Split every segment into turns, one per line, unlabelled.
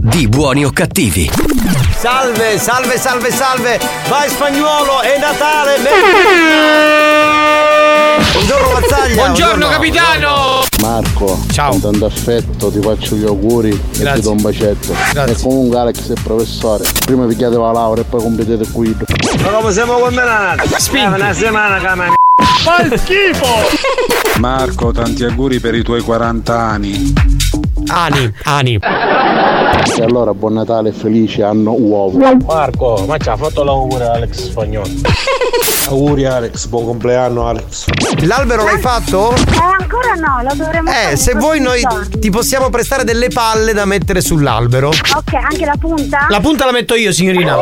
di Buoni o cattivi.
Salve, salve, salve, salve! Vai spagnolo, è Natale! Buongiorno Mazzaglia!
Buongiorno, capitano!
Marco,
Ciao.
con tanto affetto ti faccio gli auguri e
Grazie.
ti do un bacetto.
Grazie.
E comunque Alex è professore. Prima vi chiedevo la laurea e poi completete il guido.
Ma come siamo combinati?
Spinti.
una settimana che
Fa schifo!
Marco, tanti auguri per i tuoi 40 anni.
Ani, Ani.
E allora buon Natale e felice anno uovo.
Marco, ma ci ha fatto l'augurio Alex Spagnolo. auguri Alex, buon compleanno Alex.
L'albero l'hai fatto?
Eh, ancora no, lo dovremmo fare
Eh, se vuoi noi
giorni.
ti possiamo prestare delle palle da mettere sull'albero.
Ok, anche la punta?
La punta la metto io, signorina.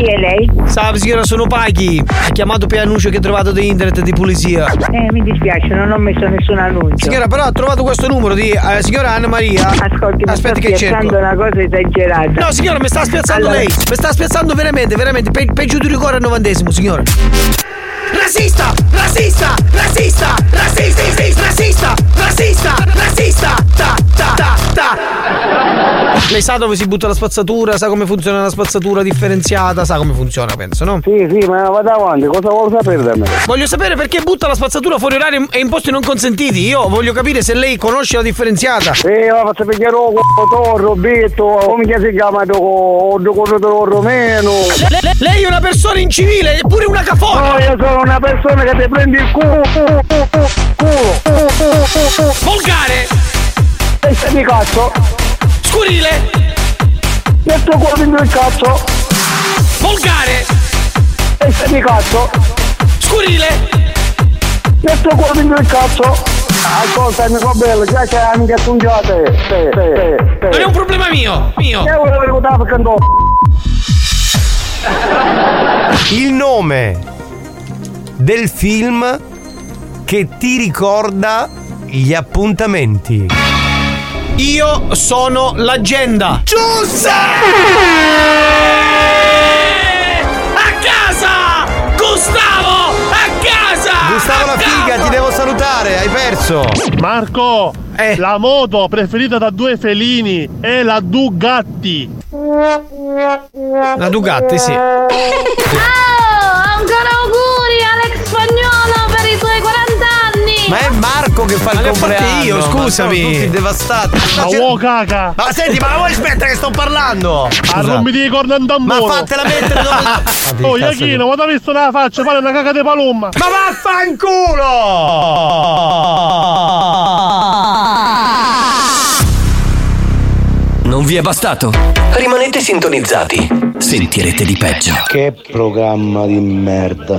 Chi è lei?
Salve signora, sono Paghi. Ha chiamato per annuncio che ha trovato di internet di pulizia.
Eh, mi dispiace, non ho messo nessun annuncio.
Signora, però ha trovato questo numero di eh, signora Anna Maria.
Ascolti, mi
Aspetti
sta
che cerco.
spiazzando una cosa esagerata.
No, signora, mi sta spiazzando
Allora-
lei. Mi sta spiazzando veramente, veramente. Pe- peggio di rigore al novantesimo, signora. Razzista! Razzista! Razzista! Razzista! Razzista! Razzista! Razzista! Ta ta ta ta! Lei sa dove si butta la spazzatura, sa come funziona la spazzatura differenziata, sa come funziona, penso, no?
Sì, sì, ma vado avanti, cosa vuole sapere da me?
Voglio sapere perché butta la spazzatura fuori orario e in posti non consentiti. Io voglio capire se lei conosce la differenziata.
Eh, la faccio pigliare un Roberto, come si chiama, o romeno.
Le- le- lei è una persona incivile, eppure una cafona!
No, io sono una persona che ti prende il culo, culo, culo, culo.
Volgare!
E se mi cazzo,
Scurile!
metto cuore in il cazzo,
Volgare!
e se mi cazzo,
Scurile!
metto cuore in il cazzo. Ascolta, amico bello, già c'è. Sì, sì,
Non è un problema mio! Mio!
Io volevo votare perché no.
Il nome del film che ti ricorda gli appuntamenti.
Io sono l'agenda!
Giusta!
A casa! Gustavo! A casa!
Gustavo la figa, ti devo salutare, hai perso.
Marco,
Eh.
la moto preferita da due felini è la Dugatti.
La Dugatti, sì.
Oh, ancora auguri Alex Spagnolo
Ma è Marco che fa il
Ma ho fatte
compleanno.
io,
ma
scusami.
sono tutti devastati.
Ma
Ma,
uo caca!
ma senti, ma vuoi aspettare che sto parlando?
Arrombiti i corna in
Ma fatela mettere dove.
Oh, Iachino, quando hai visto la faccia, fare una caca di palomma!
Ma vaffanculo!
Non vi è bastato? Rimanete sintonizzati. Sentirete di peggio.
Che programma di merda.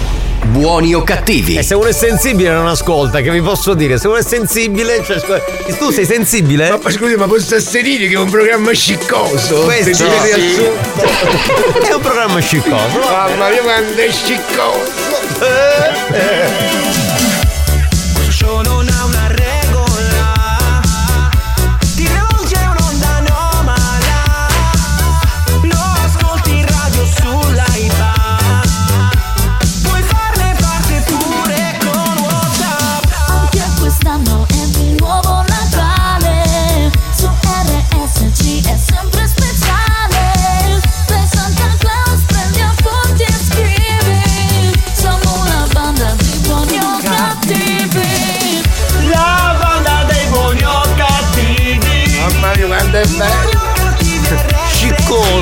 Buoni o cattivi?
E se uno è sensibile non ascolta, che vi posso dire? Se uno è sensibile, cioè, tu sei sensibile?
Ma scusi, ma posso asserire che è un programma sciccoso?
Questo
il
sì. È un programma sciccoso.
Mamma mia, quanto è sciccoso!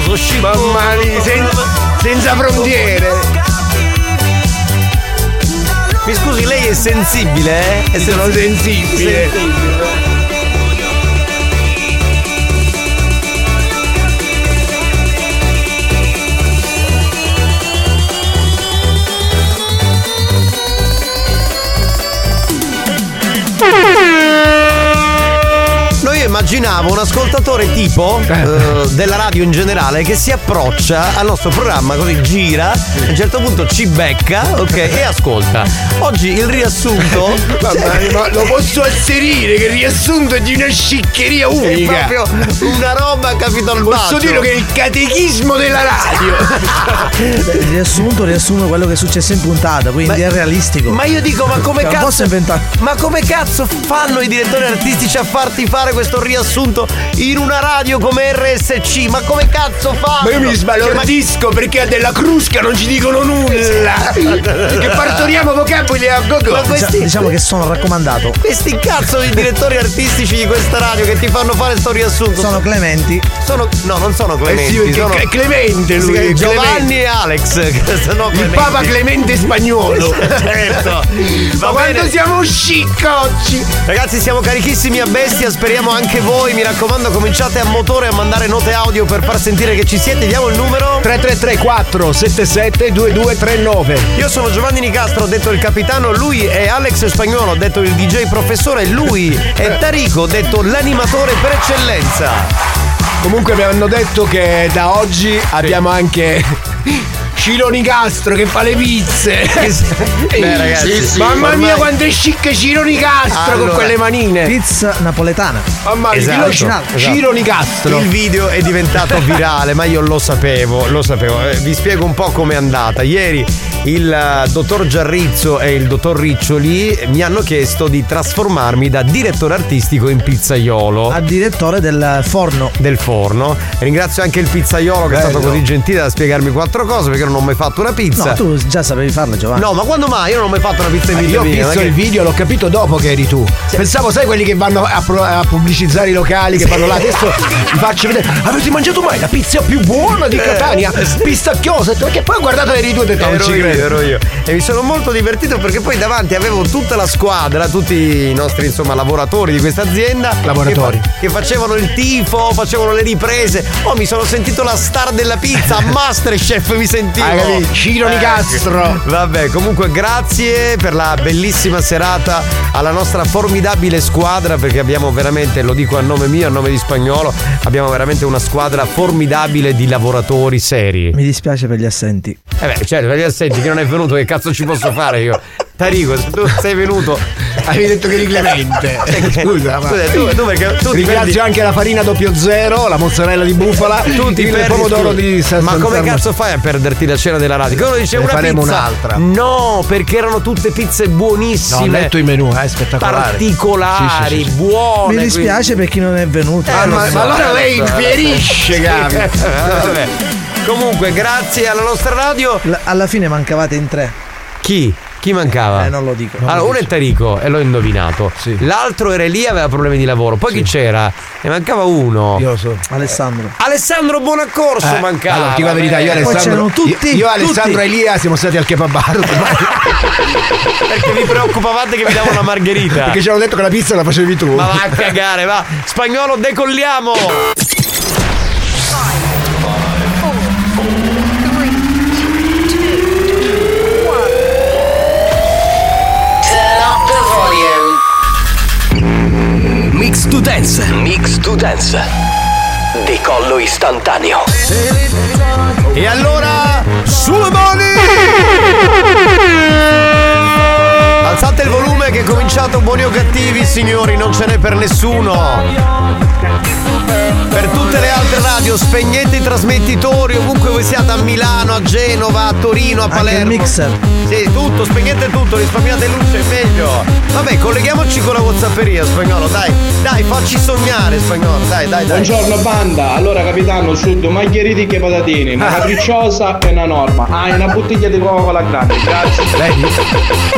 Mamma mia, sen- senza frontiere.
Mi scusi, lei è sensibile, eh? e sensibile.
Sono sensibile. sensibile.
Mm-hmm immaginavo un ascoltatore tipo eh, della radio in generale che si approccia al nostro programma, così gira, a un certo punto ci becca, ok, e ascolta. Oggi il riassunto.
Mamma mia, ma lo posso asserire che il riassunto è di una sciccheria
È
unica.
proprio una roba capito al
Posso dire che è il catechismo della radio.
Il riassunto riassume quello che è successo in puntata, quindi è realistico.
Ma io dico, ma come
Cioè, non posso
cazzo.
inventare.
Ma come cazzo fanno i direttori artistici a farti fare questo riassunto in una radio come RSC? Ma come cazzo fanno?
Ma io mi sbalordisco perché a della Crusca non ci dicono nulla. Che partoriamo vocaboli a gogo.
Ma questi,
Diciamo che sono raccomandato.
questi cazzo di direttori artistici di questa radio che ti fanno fare sto riassunto.
Sono Clementi.
Sono- no, non sono
Eh
Clementi.
sì, perché
sono
è Clemente lui. è
Giovanni
Clemente.
e Alex. sono
Il. Papa Clemente spagnolo.
Certo.
Ma quando siamo sciccocci.
Ragazzi, siamo carichissimi a bestia, speriamo anche voi. Mi raccomando, cominciate a motore a mandare note audio per far sentire che ci siete. Diamo il numero.
3334 77 2239.
Io sono Giovanni Nicastro, detto il capitano, lui è Alex Spagnolo, detto il DJ professore, lui è Tarico, detto l'animatore per eccellenza.
Comunque mi hanno detto che da oggi abbiamo anche Ciro Nicastro che fa le pizze.
Beh, ragazzi,
Mamma mia
ormai-
quanto è chic Ciro Nicastro
Allora,
con quelle manine.
Pizza napoletana.
Mamma mia,
Esatto, esatto.
Ciro Nicastro.
Il video è diventato virale, ma io lo sapevo, lo sapevo. Eh, Vi spiego un po' com'è andata. Ieri il eh, dottor Giarrizzo e il dottor Riccioli mi hanno chiesto di trasformarmi da direttore artistico in pizzaiolo.
A direttore del forno.
Del forno. Ringrazio anche il pizzaiolo che è stato
Bello.
così gentile da spiegarmi quattro cose perché non ho mai fatto una pizza.
No, tu già sapevi farlo, Giovanni.
No, ma quando mai? Io non ho mai fatto una pizza in vita
Io ho visto il video, l'ho capito dopo che eri tu. Pensavo, sai, quelli che vanno a, pro- a pubblicizzare i locali, che vanno là. Adesso vi faccio vedere. Avete mangiato mai la pizza più buona di Catania? Pistacchiosa. Perché poi ho guardato eri tu e ho detto, non
Ero
ci
io, ero io. E mi sono molto divertito perché poi davanti avevo tutta la squadra, tutti i nostri insomma lavoratori di questa azienda.
Lavoratori.
Che, fa- che facevano il tifo, facevano le riprese. Oh, mi sono sentito la star della pizza, Masterchef mi sentivo.
Capito? Ciro
Eh,
Nicastro.
Vabbè, comunque grazie per la bellissima serata alla nostra formidabile squadra perché abbiamo veramente, lo dico a nome mio, a nome di Spagnolo, abbiamo veramente una squadra formidabile di lavoratori seri.
Mi dispiace per gli assenti.
Eh beh, certo, per gli assenti che non è venuto, che cazzo ci posso fare io? Tarico, se tu sei venuto.
Avevi detto che eri Clemente. Scusa, ma.
Scusa, tu, tu perché tu ti
Ringrazio
perdi-
anche la farina doppio zero, la mozzarella di bufala,
tu ti
il pomodoro
scusa.
di San
Ma come
San-
cazzo fai a perderti la cena della radio? Che uno dice
Ne
una
faremo
pizza.
un'altra.
No, perché erano tutte pizze
No, ho
buonissime.
letto i menù, è spettacolare.
particolari,
Sì, sì, sì,
buone.
Mi dispiace per chi non è venuto.
Eh,
Ah, ma,
so,
ma allora
eh,
lei
eh.
infierisce, Gabi.
Vabbè. Comunque, grazie alla nostra radio.
L- alla fine mancavate in tre.
Chi? Chi mancava?
Eh, non lo dico.
Allora, uno è Tarico e l'ho indovinato. L'altro era lì e aveva problemi di lavoro. Poi chi c'era? Ne mancava uno.
Io lo so.
Alessandro.
Alessandro Buonaccorso
Eh,
mancava.
Allora, ti dico la verità, io e.
Poi
Alessandro.
tutti,
io, io e Alessandro
tutti.
e Elia siamo stati al kebabar
Perché vi preoccupavate che vi davo una margherita.
perché ci hanno detto che la pizza la facevi tu.
Ma va a cagare, va. Spagnolo, decolliamo.
Mix to Dance. Mix to Dance. Decollo istantaneo.
E allora, sulle mani! Che è cominciato buoni o cattivi, signori, non ce n'è per nessuno. Per tutte le altre radio, spegnete i trasmettitori ovunque voi siate a Milano, a Genova, a Torino, a
Anche
Palermo.
il mixer.
Sì, tutto, spegnete tutto, risparmiate luce, è meglio. Vabbè, colleghiamoci con la Whatsapperia, spagnolo, dai, dai, facci sognare, spagnolo, dai, dai, dai.
Buongiorno banda, allora capitano, su due margheriti e patatini, una capricciosa e una norma. Ah, e una bottiglia di Coca-Cola grande, grazie.
Vedi?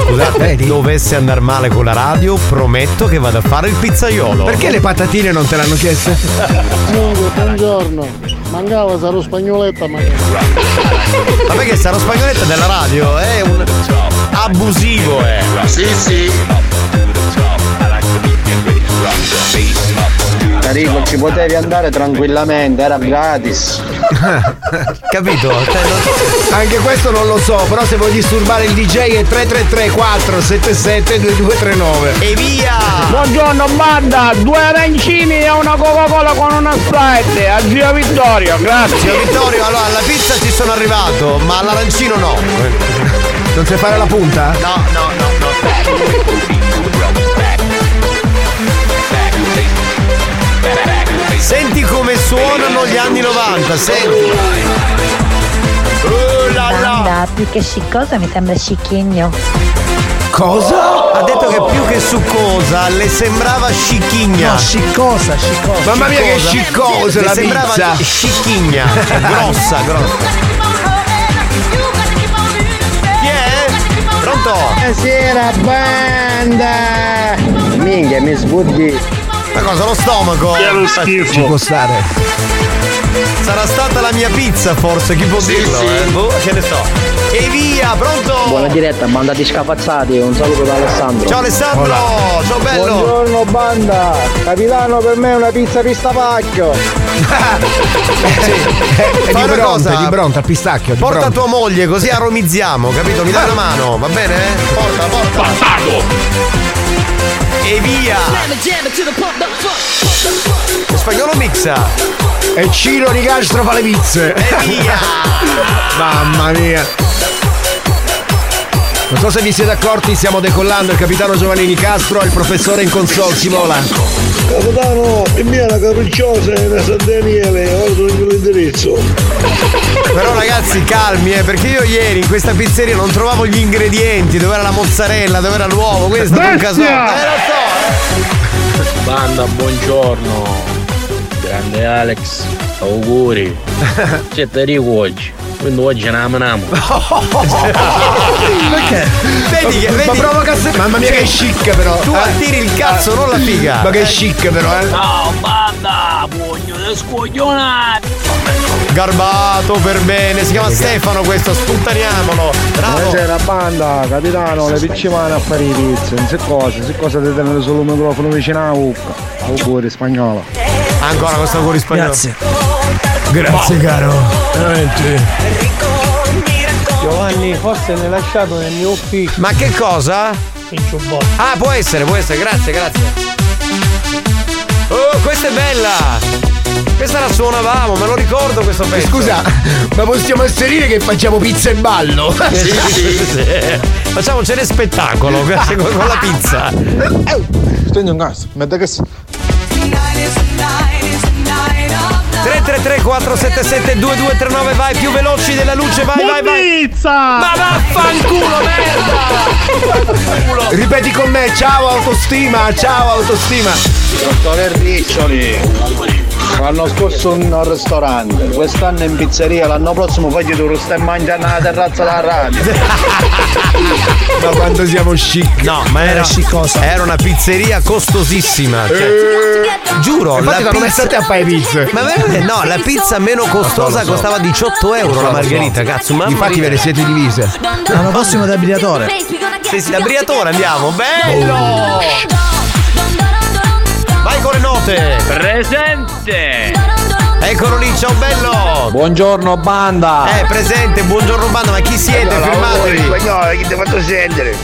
Scusate, dovesse andare male con la radio, prometto che vado a fare il pizzaiolo.
Perché le patatine non te l'hanno chieste?
Comunque, buongiorno. Mancava sarò spagnoletta, ma
Vabbè che sarò spagnoletta della radio, è un abusivo, eh.
Sì, sì. Enrico, ci potevi andare tranquillamente, era gratis.
Capito? Cioè,
Anche questo non lo so, però se vuoi disturbare il DJ è 333 477 2239.
E via!
Buongiorno banda, due arancini e una Coca-Cola con una Sprite. A zio Vittorio, grazie.
Zio Vittorio, allora alla pizza ci sono arrivato, ma all'arancino no.
Non sai fare la punta?
No, no, no, no. Senti come suonano gli anni 90, senti. Oh.
Banda, più che sciccosa mi sembra scicchigno.
Cosa? Ha detto che più che succosa le sembrava scicchigna.
No, sciccosa, sciccosa.
Mamma mia che sciccosa
Le
la
sembrava
pizza.
scicchigna, cioè grossa, grossa. Chi è? Pronto?
Buonasera banda. Minchia, mi sbuddi.
Ma cosa, lo stomaco?
Ci può stare.
Sarà stata la mia pizza forse, chi può dirlo? eh? Boh, che ne so. E via, pronto?
Buona diretta, banda di scafazzati, un saluto da Alessandro.
Ciao Alessandro, ciao bello.
Buongiorno banda. Capitano per me una pizza pistapacchio.
È
Fai
di
una
bronta, di bronta, al pistacchio.
Porta
bronta.
tua moglie così aromizziamo, capito? Mi dai una mano, va bene? Porta, porta. E via! Lo spagnolo mixa!
E Ciro Nicastro fa le pizze.
E via!
Mamma mia. Non so se vi siete accorti, stiamo decollando il capitano Giovanni Nicastro e il professore in console si vola.
Capitano, e mia la capricciosa è una San Daniele, ora sono l'indirizzo.
Però ragazzi calmi eh, perché io ieri in questa pizzeria non trovavo gli ingredienti, dove era la mozzarella, dove era l'uovo, quindi è un caso. Eh lo so!
Banda, buongiorno. Grande Alex, auguri. C'è Tarico oggi, quindi oggi ne amaniamo.
Perché? Vedi che vedi.
Ma provoca se- Mamma mia che chic però.
Tu
eh.
attiri il cazzo, non la figa.
Ma che chic però, eh.
Ciao banda, pugno di scoglionati.
Garbato per bene, si chiama Stefano questo, sputtaniamolo. Bravo.
Buonasera banda, capitano, le piccimane a fare i pizze, non so cosa, se cosa di tenere solo il microfono vicino alla bocca. Auguri spagnolo.
Ancora questo auguri spagnolo.
Grazie.
Grazie caro. Veramente.
Giovanni, forse l'hai lasciato nel mio ufficio.
Ma che cosa?
In giubbotto.
Ah, può essere, può essere, grazie, grazie. Oh, questa è bella! Questa la suonavamo, me lo ricordo questo pezzo.
Scusa, ma possiamo asserire che facciamo pizza e ballo?
Sì, sì, sì. Facciamocene spettacolo con con la pizza.
Stendi un gas, mette che si.
333 477 2239 vai più veloci della luce vai vai vai
Pizza!
ma vaffanculo merda
Ripeti con me, ciao autostima, ciao autostima.
Dottore Riccioli. L'anno scorso un ristorante, quest'anno in pizzeria, l'anno prossimo poi ti tu stai mangiando alla terrazza della radio.
Ma quanto siamo chic.
no ma era,
Era
era una pizzeria costosissima cioè, giuro
Infatti
la
l'hanno messa a te
pizza
a fare pizze.
ma veramente no la pizza meno costosa costava 18 euro la margherita cazzo mamma
Infatti ve ne siete divise.
L'anno prossimo da briatore.
sì, sì, da Briatore andiamo bello vai con le note
Presente!
eccolo lì ciao bello
Buongiorno banda.
eh presente buongiorno banda ma chi siete firmatevi
Spagnolo, chi ti ha fatto sentire?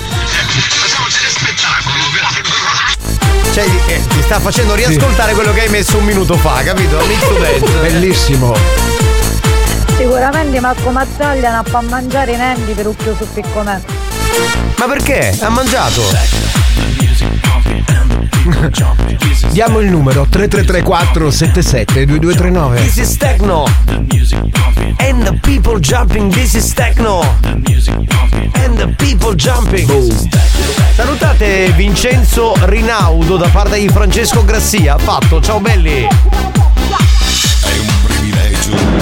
Cioè, eh, ti sta facendo riascoltare quello che hai messo un minuto fa, capito?
Bellissimo.
Sicuramente Marco Mazzaglia non fa mangiare i nendi per un chiuso piccone.
Ma perché? Ha mangiato?
Diamo il numero 3334 77 2239.
This is techno. And the people jumping, this is techno. And the people jumping. Salutate Vincenzo Rinaudo da parte di Francesco Grassia. Fatto, ciao belli.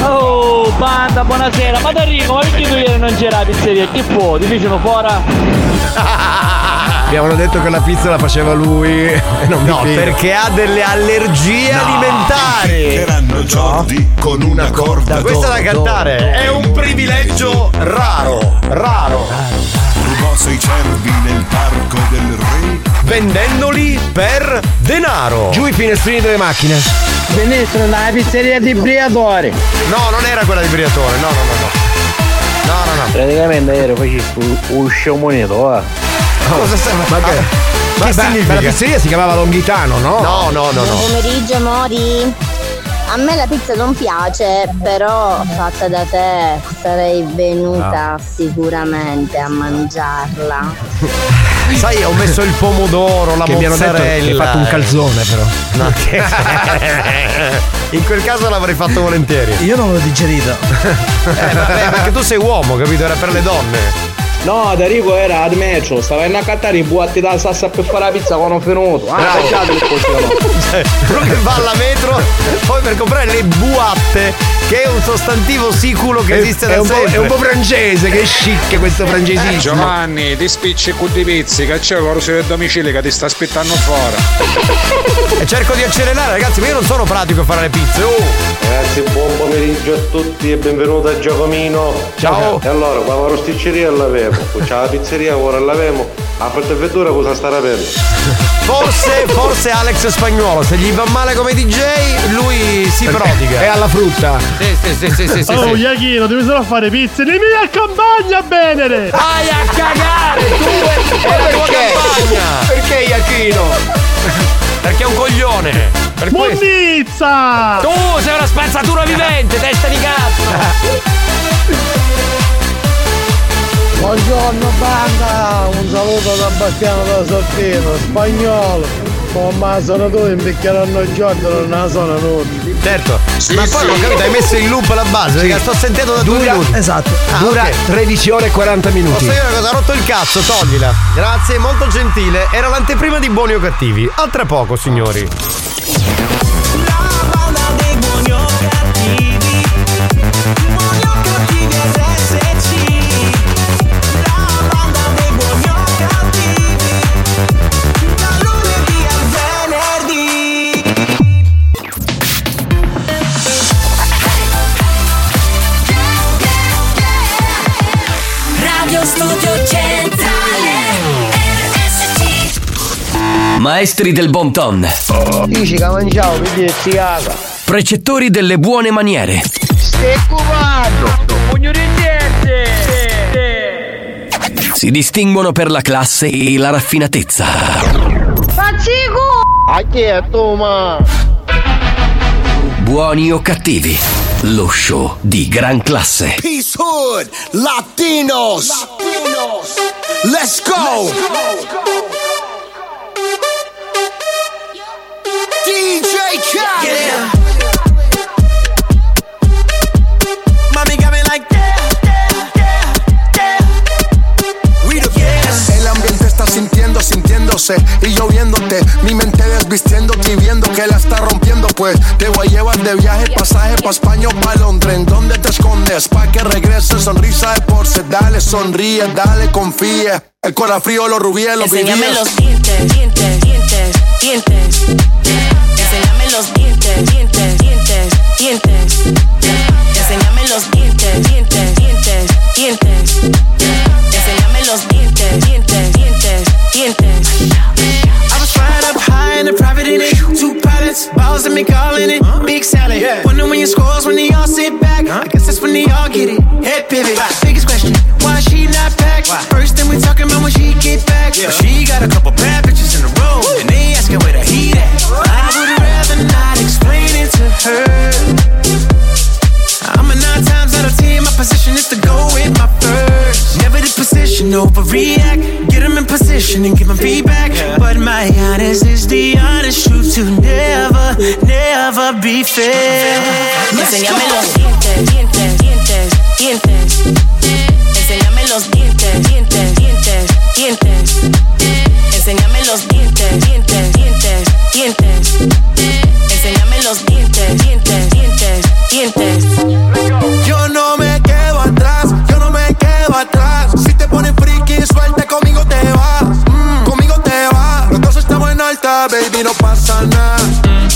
Oh, banda, buonasera. Ma Enrico, ma perché tu ieri non c'era la pizzeria? Che può? Ti vicino fuori?
Mi avevano detto che la pizza la faceva lui e non mi
No,
fido.
perché ha delle allergie alimentari.
Erano Jordi con una corda
Questa da cantare è un privilegio raro, raro.
Rubò sei cervi nel parco del re
vendendoli per denaro.
Giù i finestrini delle macchine.
Ministro, nella pizzeria di Briatore.
No, non era quella di Briatore, no, no, no, no. No, no, no.
Praticamente ieri facessi un sciamonito, eh.
Cosa stai
Ma che,
Che
ma-
significa?
ma la pizzeria si chiamava Longhitano, no?
No, no, no,
Buon pomeriggio, amori. A me la pizza non piace, però fatta da te sarei venuta sicuramente a mangiarla.
Sai, ho messo il pomodoro, la
Che mi hanno detto
mozzarella.
che hai fatto un calzone, però.
No, che- In quel caso l'avrei fatto volentieri.
Io non l'ho digerito.
Eh, vabbè, perché tu sei uomo, capito? Era per le donne.
No, Darico era al metro, stava in a cattare i buatti da salsa per fare la pizza quando ho finito. Ah, che funziona.
Cioè, uno che va alla metro poi per comprare le buatte, che è un sostantivo siculo che
È-
esiste
è
da
un po'-
sempre.
è un po' francese, che chic questo francesismo.
Giovanni, ti spicci con dei pizzi, che c'è quello del domicilio che ti sta aspettando fuori.
E cerco di accelerare, ragazzi, ma io non sono pratico a fare le pizze. Oh!
Ragazzi, buon pomeriggio a tutti e benvenuto a Giacomino.
Ciao.
E allora, qua la rosticceria l'avevo, c'è la pizzeria ora l'avevo, la verdura cosa stare aperta.
Forse, forse Alex Spagnuolo, se gli va male come DJ, lui si prodiga.
È alla frutta.
Sì, sì, sì, sì, sì, sì,
oh,
sì.
Iachino, devi solo fare pizze. Mi mi accompagna a Venere.
Vai a cagare, tu e la tua
perché?
campagna.
Perché Iachino?
Perché è un coglione. Per! Tu sei una spazzatura vivente, testa di cazzo.
Buongiorno banda, un saluto da Bastiano da Sortino, spagnolo. Ma sono tu invecchieranno il giorno, non la sono nulla.
Certo, ma poi non ho capito, hai messo in loop la base, perché sto sentendo da due minuti.
Esatto.
Ah,
Dura
ok.
13 ore e 40 minuti.
Posso dire una cosa, ha rotto il cazzo, toglila. Grazie, molto gentile. Era l'anteprima di buoni o cattivi. A tra poco, signori.
Maestri del bon ton.
Dici che mangiavo, vedi si caga.
Precettori delle buone maniere.
Stai cubando! Pugno di niente!
Si distinguono per la classe e la raffinatezza.
Faccico!
A chi è tu, ma?
Buoni o cattivi. Lo show di gran classe.
Peace Hood, Latinos. Let's go. Got me like. El ambiente está sintiendo, sintiéndose y yo viéndote. Mi mente desvistiéndote y viendo que la está rompiendo. Pues te voy a llevar de viaje, pasaje pa' España o pa' Londres. ¿En dónde te escondes? Pa' que regrese, sonrisa de porce. Dale, sonríe, dale, confía. El corazón frío, los rubíes, los
Enséñame los dientes, dientes, dientes, dientes. Enséñame los dientes, dientes, dientes, dientes. Enséñame los dientes, dientes, dientes, dientes. Enséñame los dientes, dientes, dientes, dientes.
I was flying up high in a private in it. Two pilots, balls and me calling it. Big salad. Wonder when your scores when they all sit back. I guess that's when they all get it. Head pivot. Biggest question, why she not back? First thing we talking about when she get back. But she got a couple bad bitches in a row. Position, overreact. Get them in position and give them feedback. But my honest is the honest truth to never, never be fair.
Enséñame los dientes, dientes, dientes, dientes. Enséñame los dientes, dientes, dientes, dientes. Enséñame los dientes, dientes, dientes, dientes. baby, no pasa
nada.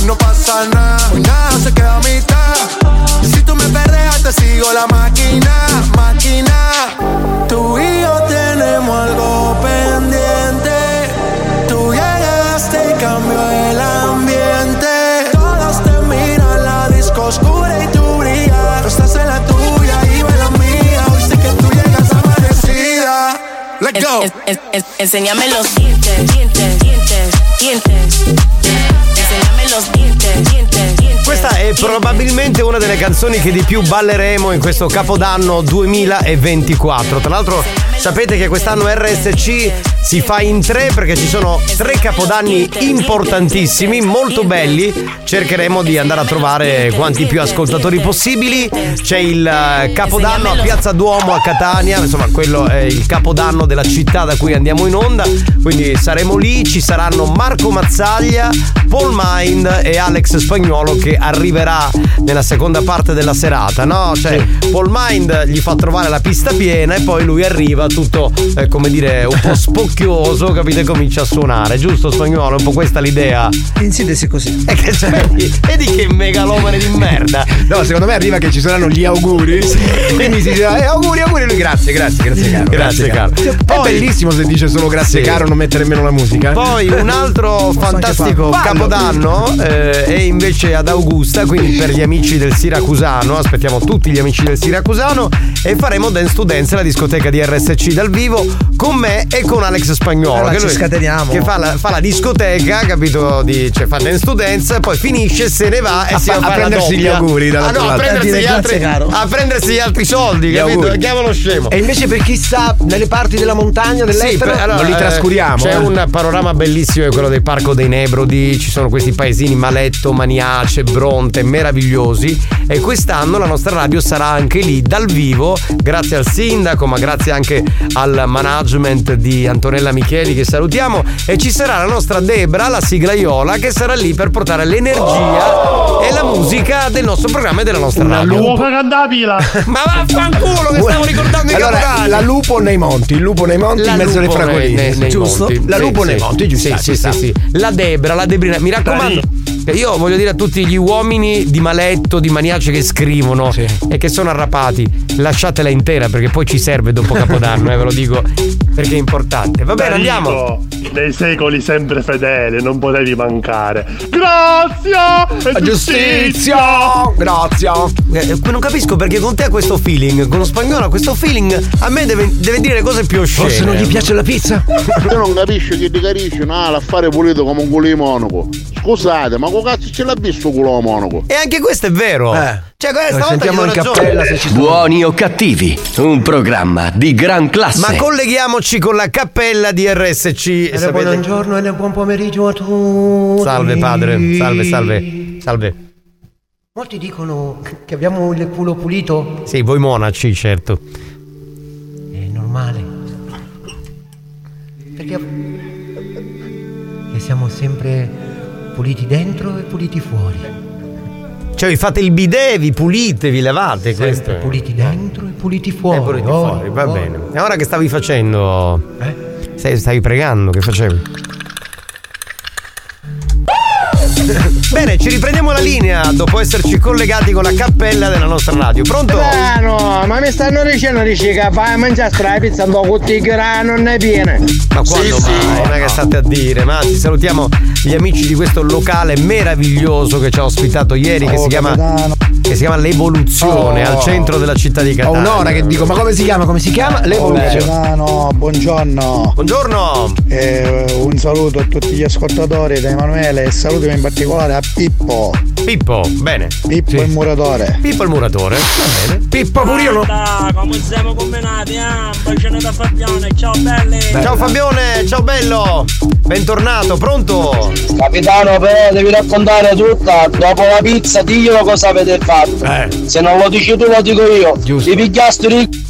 No pasa nada, hoy nada se queda a mitad. Si tú me perreas, te sigo la máquina, máquina. Tú y yo tenemos algo pendiente. Tú llegaste y cambió el ambiente. Todos te miran la disco oscura y tú brillas. Tú estás en la tuya y en la mía. Hoy
sé
que tú llegas amanecida. Let's go. Es, es, enséñame los dientes, dientes.
Probabilmente una delle canzoni che di più balleremo in questo capodanno 2024. Tra l'altro sapete che quest'anno RSC si fa in tre perché ci sono tre capodanni importantissimi, molto belli. Cercheremo di andare a trovare quanti più ascoltatori possibili. C'è il eh, capodanno a Piazza Duomo a Catania, insomma quello è il capodanno della città da cui andiamo in onda. Quindi saremo lì, ci saranno Marco Mazzaglia, Paul Mind e Alex Spagnuolo che arriverà nella seconda parte della serata, no? Cioè Paul Mind gli fa trovare la pista piena e poi lui arriva tutto, eh, come dire, un po' spocchioso, capite? Comincia a suonare, giusto Spagnuolo? È un po' questa l'idea.
In sintesi così.
E che vedi, vedi che megalomane di merda.
No, secondo me arriva che ci saranno gli auguri. Quindi si dirà, eh, auguri, auguri. Lui, grazie, grazie, grazie, caro.
Grazie, caro.
È bellissimo se dice solo grazie,
Sì.
caro, non mette nemmeno la musica.
Poi un altro fantastico capodanno eh, è invece ad Augusta, quindi per gli amici del Siracusano, aspettiamo tutti gli amici del Siracusano e faremo Dance to Dance, la discoteca di RSC dal vivo, con me e con Alex Spagnolo.
Allora,
che
ci scateniamo.
Che fa la, fa la discoteca, capito? Di, cioè fa Dance to Dance, poi finisce, se ne va e
A
si
fa- a prendersi gli auguri
Ah, no, a prendersi, gli altri, a prendersi gli altri soldi,
Gli
capito?
auguri.
Chiamalo scemo.
E invece per chi sta nelle parti della montagna, dell'estero,
per- allora,
non li
eh,
trascuriamo.
C'è
eh.
un panorama bellissimo, è quello del Parco dei Nebrodi. Ci sono questi paesini Maletto, Maniace, Bronte, meravigliosi. E quest'anno la nostra radio sarà anche lì dal vivo, grazie al sindaco, ma grazie anche al management di Antonella Micheli che salutiamo. E ci sarà la nostra Debra, la siglaiola, che sarà lì per portare l'energia e la musica del nostro programma e della nostra radio.
Lupo canta pila.
Ma vaffanculo che stavo ricordando i
Allora,
capodanni.
la lupo nei monti, il lupo nei monti
La
in mezzo alle fragoline.
nei- nei
giusto?
monti.
La
Sì,
lupo
sì.
nei monti, giusto?
Sì, sì, sì, sì. La Debra, la Debrina. Mi raccomando. Che Io voglio dire a tutti gli uomini di Maletto, di Maniace che scrivono e che sono arrapati, lasciatela intera perché poi ci serve dopo Capodanno, eh, ve lo dico perché è importante. Va bene, andiamo.
Enrico, Nei secoli sempre fedele, non potevi mancare. Grazie!
La giustizia! Grazie!
Eh, non capisco perché con te ha questo feeling, con lo spagnolo ha questo feeling, a me deve, deve dire cose più oscene.
Forse non gli piace la pizza?
Io non capisco che ti capisci, no, l'affare pulito come un culo di monaco. Scusate, ma che cazzo ce l'ha visto culo di monaco?
E anche questo è vero. Cioè, questa volta
sentiamo in cappella se ci
Buoni o cattivi, un programma di gran classe.
Ma colleghiamoci con la cappella di RSC.
E
Sapete-
buongiorno e buon pomeriggio a tutti.
Salve padre, salve, salve, salve.
Molti dicono che abbiamo il culo pulito.
Sì, voi monaci, certo.
È normale. Perché che siamo sempre puliti dentro e puliti fuori.
Cioè, vi fate il bidet, vi pulite, vi lavate. questo.
Sempre puliti dentro e puliti fuori.
E puliti
Oh,
fuori, va
oh.
bene. E ora che stavi facendo?
Eh?
Stavi pregando, che facevi? Bene, ci riprendiamo la linea dopo esserci collegati con la cappella della nostra radio. Pronto?
Eh no, ma mi stanno dicendo dice che fai a mangiare la pizza un po' con i grano non è piena.
Ma quando mai? Non è che state a dire, ma anzi salutiamo gli amici di questo locale meraviglioso che ci ha ospitato ieri che
Oh,
si chiama
capitano.
Che si chiama L'Evoluzione
Oh.
al centro della città di
Ho
Catania.
un'ora che dico, ma come si chiama? Come si chiama? L'evoluzione.
no, buongiorno.
Buongiorno.
un saluto a tutti gli ascoltatori da Emanuele e salutami in particolare a Pippo.
Pippo, bene.
Pippo il muratore.
Pippo il muratore, va bene.
Pippo pure io.
come siamo combinati, eh? Un bacino da Fabione, ciao belli!
Ciao Fabione, ciao bello. Bentornato, pronto?
Capitano, però devi raccontare tutta. Dopo la pizza, diglielo cosa avete fatto. Se non lo dici tu, lo dico io. Ti pigliasti.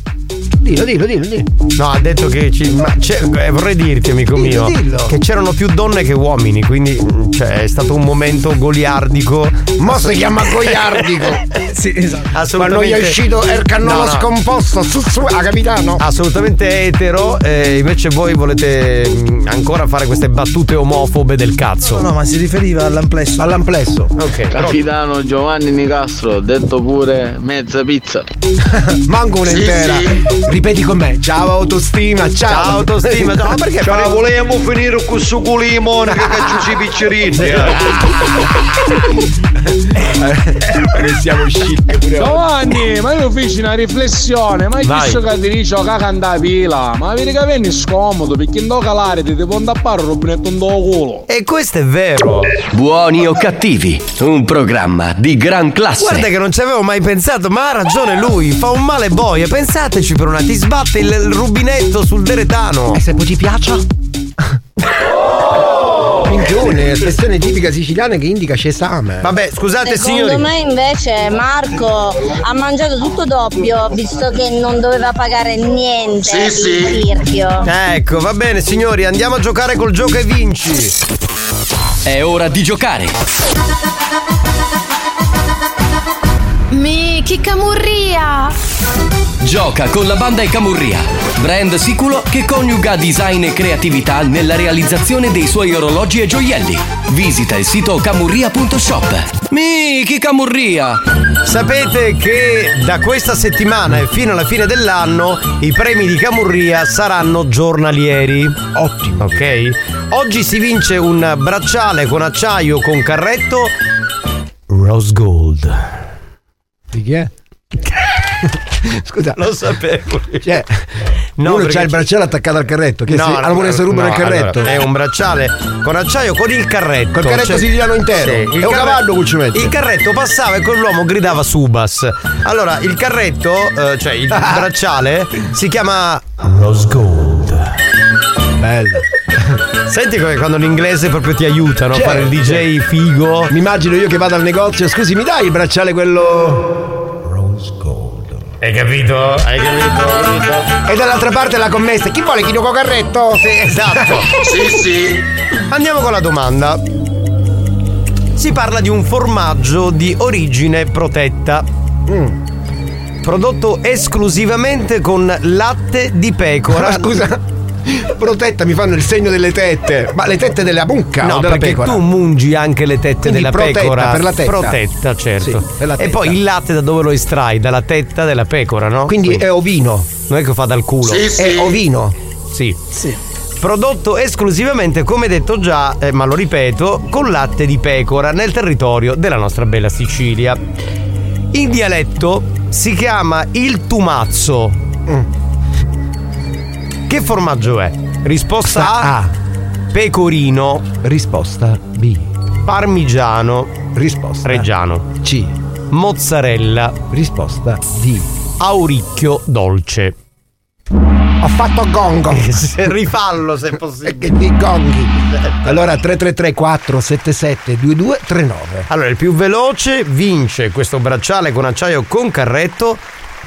Dillo, dillo, dillo, dillo.
No, ha detto che ci. Ma c'è- eh, vorrei dirti, amico
Dillo,
mio,
dillo.
che c'erano più donne che uomini, quindi mm, cioè, è stato un momento goliardico.
Mo si chiama goliardico.
sì, esatto.
Quando
Assolutamente.
gli è uscito il cannolo
No, no.
scomposto, su su, a capitano.
Assolutamente etero, e invece voi volete mm, ancora fare queste battute omofobe del cazzo.
No, no, ma si riferiva all'amplesso.
All'amplesso.
Ok, però-
Capitano Giovanni Nicastro, detto pure mezza pizza.
Manco un'intera. Ripeti con me. Ciao autostima, ciao.
Ciao, autostima, ciao. Ma perché
Ciao,
fare-
volevamo finire con di monaca che ci si piccerini.
Ne siamo usciti pure.
Giovanni, ma io feci una riflessione, ma visto che ti dice che canta la pila? Ma vedi che vieni scomodo perché non calare ti devo andare a fare un rubinetto in do culo.
E questo è vero.
Buoni o cattivi, un programma di gran classe.
Guarda che non ci avevo mai pensato, ma ha ragione lui, fa un male boia. Pensateci per una, ti sbatte il, il rubinetto sul deretano.
E se poi ti piace? Minchione, espressione tipica siciliana che indica cesame.
Vabbè, scusate
Secondo me invece Marco ha mangiato tutto doppio visto che non doveva pagare niente
Sì,
il
sì.
tirchio.
Ecco, va bene signori, andiamo a giocare col gioco e vinci.
È ora di giocare.
Miki Camurria!
Gioca con la banda e Camurria, brand sicuro che coniuga design e creatività nella realizzazione dei suoi orologi e gioielli. Visita il sito camurria.shop. Miki Camurria!
Sapete che da questa settimana e fino alla fine dell'anno i premi di Camurria saranno giornalieri. Ottimo. Ok? Oggi si vince un bracciale con acciaio con carretto Rose Gold.
Di chi è? Scusa,
lo sapevo.
Cioè,
No,
uno c'ha il bracciale attaccato al carretto. Che
No,
se
no,
allora se rubano
no,
il carretto.
allora, è un bracciale con acciaio con il carretto.
Col carretto siciliano intero.
il
È un cavallo che ci mette.
Il carretto passava e quell'uomo gridava Subas. Allora, il carretto, eh, cioè il bracciale, si chiama Rose Gold.
Bello.
Senti come quando l'inglese proprio ti aiuta, no? Fare il DJ figo.
Mi immagino io che vado al negozio, scusi, mi dai il bracciale quello.
Hai capito? Hai capito?
E dall'altra parte la commessa, chi vuole chino con carretto?
Sì, esatto.
sì, sì.
Andiamo con la domanda. Si parla di un formaggio di origine protetta. Mm. Prodotto esclusivamente con latte di pecora.
Ma scusa. Protetta, mi fanno il segno delle tette. Ma le tette della mucca
No,
o della
perché
pecora?
tu mungi anche le tette
Quindi
della
protetta,
pecora.
per la tetta.
Protetta, certo.
Sì, la
e
tetta.
poi il latte da dove lo estrai? Dalla tetta della pecora, no?
Quindi è ovino.
Non è che fa dal culo.
Sì, sì. È ovino.
Sì. Prodotto esclusivamente, come detto già, eh, ma lo ripeto, con latte di pecora nel territorio della nostra bella Sicilia. In dialetto si chiama il tumazzo.
Mm.
Che formaggio è? Risposta A. Pecorino.
Risposta B.
Parmigiano.
Risposta
Reggiano.
C.
Mozzarella.
Risposta D.
Auricchio dolce.
Ho fatto gongo.
Rifallo se possibile.
Che di gonghi. Allora 333 477 2239.
Allora, il più veloce vince questo bracciale con acciaio con carretto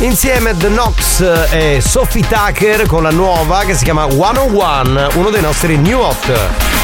Insieme The Knox e Sophie Tucker con la nuova che si chiama 101, uno dei nostri new hot.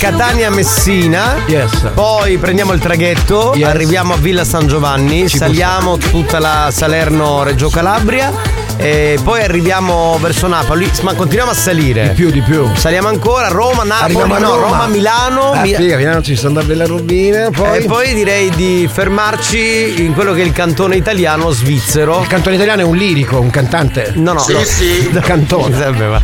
Prendere la Catania-Messina. Poi prendiamo il traghetto, arriviamo a Villa San Giovanni, saliamo tutta la Salerno-Reggio Calabria. E poi arriviamo verso Napoli, ma continuiamo a salire. Di
più, di più.
Saliamo ancora, Roma, Napoli,
Arriviamo a
no,
Roma.
Roma, Milano.
Ah, figa, Milano ci sono da bella robina. Poi.
E poi direi di fermarci in quello che è il cantone italiano svizzero.
Il cantone italiano è un lirico, un cantante.
No, no.
Sì,
no.
sì. Cantone.
Sapeva.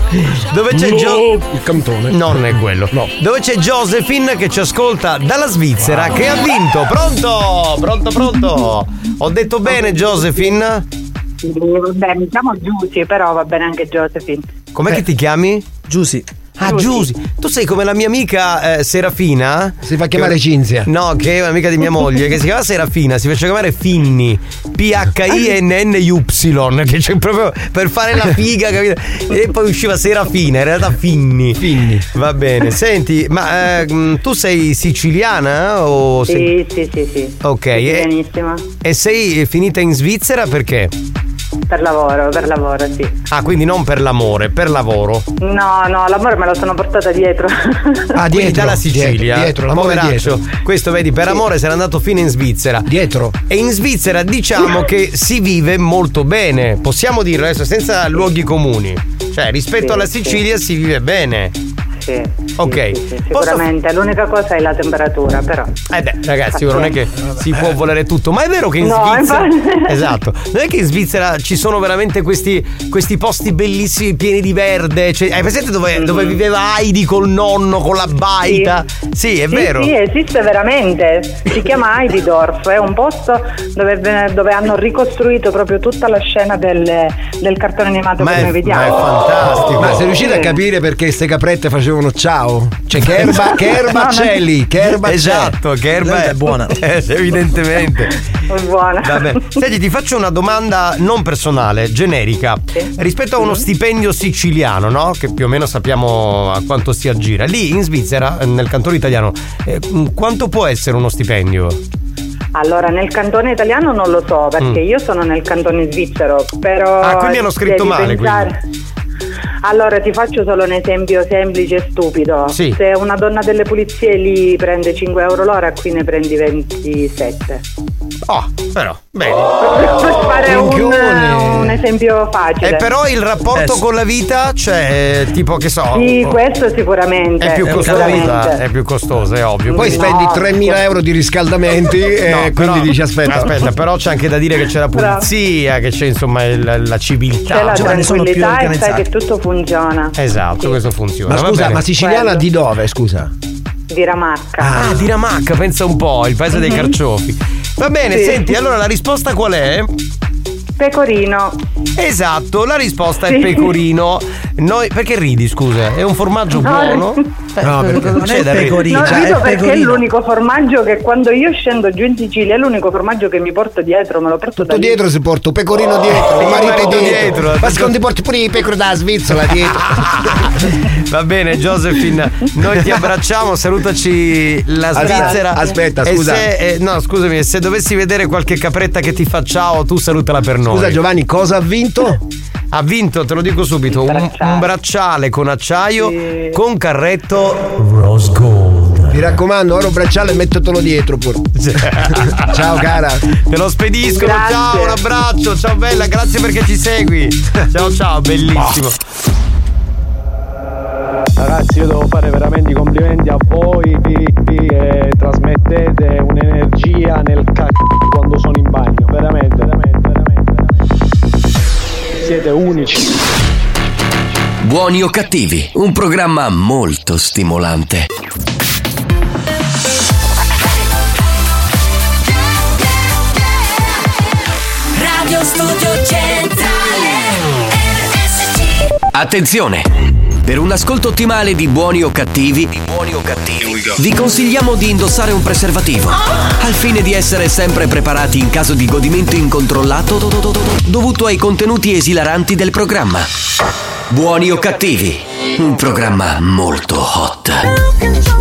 Dove c'è
No,
Gio-
Il cantone.
No, non è quello. Dove c'è Josephine che ci ascolta dalla Svizzera che ha vinto. Pronto? Pronto, pronto. Ho detto bene, Josephine?
Vabbè, mi chiamo Giusy, però va bene anche Josephine.
Com'è che ti chiami? Giusy. Ah, Giusy. Tu sei come la mia amica eh, Serafina.
Si fa chiamare
Che-
Cinzia.
No, che è un'amica di mia moglie, che si chiama Serafina, si faceva chiamare Finni. P-H-I-N-N-Y. Che c'è proprio per fare la figa, capito? E poi usciva Serafina, in realtà Finni. Finni. Va bene. Senti, ma eh, mh, tu sei siciliana o sei.
Sì, sì, sì, sì.
Ok, e,
Benissimo.
e sei finita in Svizzera perché?
Per lavoro, per lavoro, sì.
Ah, quindi non per l'amore, per lavoro.
No, no, l'amore me lo sono portata dietro.
Ah, Quindi dalla Sicilia.
dietro, dietro, l'amore
Poveraccio. Questo vedi, per amore se n'è andato fino in Svizzera.
Dietro.
E in Svizzera diciamo che si vive molto bene. Possiamo dirlo adesso senza luoghi comuni. Cioè, rispetto
Sì,
alla
sì.
Sicilia si vive bene.
Sì.
Ok.
Sicuramente, l'unica cosa è la temperatura, però.
Eh beh, ragazzi, non è che si può volere tutto, ma è vero che in
No,
Svizzera.
infatti.
Esatto. Non è che in Svizzera ci sono veramente questi, questi posti bellissimi, pieni di verde. Cioè, hai presente dove, dove viveva Heidi col nonno, con la baita? Sì, è
Sì,
vero.
Sì, esiste veramente. Si chiama Heididorf, è un posto dove, dove hanno ricostruito proprio tutta la scena del, del cartone animato che noi vediamo.
fantastico.
Ma sei riuscito a capire perché queste caprette facevano ciao? Cioè, che erba, che erba
No,
c'è lì? Che erba
Esatto,
c'è?
che erba è buona. evidentemente.
È buona.
Vabbè. Senti, ti faccio una domanda non personale, generica. Rispetto a uno stipendio siciliano, no? Che più o meno sappiamo a quanto si aggira. Lì in Svizzera, eh, nel cantone italiano, eh, quanto può essere uno stipendio?
Allora, nel cantone italiano non lo so, perché
Mm.
io sono nel cantone svizzero, però...
Ah, quindi hanno scritto male,
pensare- Allora, ti faccio solo un esempio semplice e stupido.
Sì.
Se una donna delle pulizie lì prende 5 euro l'ora, qui ne prendi 27.
Oh, però, bene.
Per fare un, un esempio facile.
E però il rapporto
Eh,
con la vita, cioè, eh, tipo che so.
Sì,
oh,
questo sicuramente.
È più costosa, è più costosa, è ovvio.
Poi spendi 3.000 euro di riscaldamenti e
No,
quindi
però-
dici aspetta.
Aspetta, però c'è anche da dire che c'è la pulizia, che c'è insomma il- la civiltà.
C'è la
Cioè,
tranquillità e sai che tutto funziona.
Esatto, questo funziona.
Ma scusa, ma siciliana
Quello.
di dove, scusa?
Di Ramacca.
Ah, di Ramacca, pensa un po', il paese dei
Mhm.
carciofi. Va bene,
Sì.
senti, allora la risposta qual è?
Pecorino.
Esatto, la risposta è
Sì.
pecorino. Noi, perché ridi, scusa? È un formaggio
No,
buono? Eh,
No, perché non è
c'è da
No,
cioè,
rido
è
perché è l'unico formaggio che quando io scendo giù in Sicilia è l'unico formaggio che mi porto dietro, me lo porto da
Tutto
lì.
dietro si porta un pecorino dietro, il marito
marito
dietro.
dietro.
Ma secondo ti porti pure i pecori dalla Svizzera dietro.
Va bene, Josephine, noi ti abbracciamo, salutaci la Svizzera.
aspetta, scusa.
se- eh, no, scusami, se dovessi vedere qualche capretta che ti fa ciao, tu salutala per noi.
Scusa Giovanni, cosa ha vinto?
Ha vinto, te lo dico subito, un, un bracciale con acciaio con carretto Rose Gold.
Mi raccomando, ora un bracciale e mettetelo dietro pure. Ciao cara.
Te lo spediscono,
Grazie.
ciao, un abbraccio, ciao bella, grazie perché ci segui. Ciao ciao, bellissimo.
Ragazzi, io devo fare veramente i complimenti a voi che trasmettete un'energia nel c***o quando sono in bagno. Veramente, veramente, veramente, veramente. Siete unici.
Buoni o cattivi, un programma molto stimolante.
Radio Studio Centrale
Attenzione! Per un ascolto ottimale di buoni o cattivi, vi consigliamo di indossare un preservativo. Al fine di essere sempre preparati in caso di godimento incontrollato do- do- do- do- dovuto ai contenuti esilaranti del programma. Buoni o cattivi, un programma molto hot.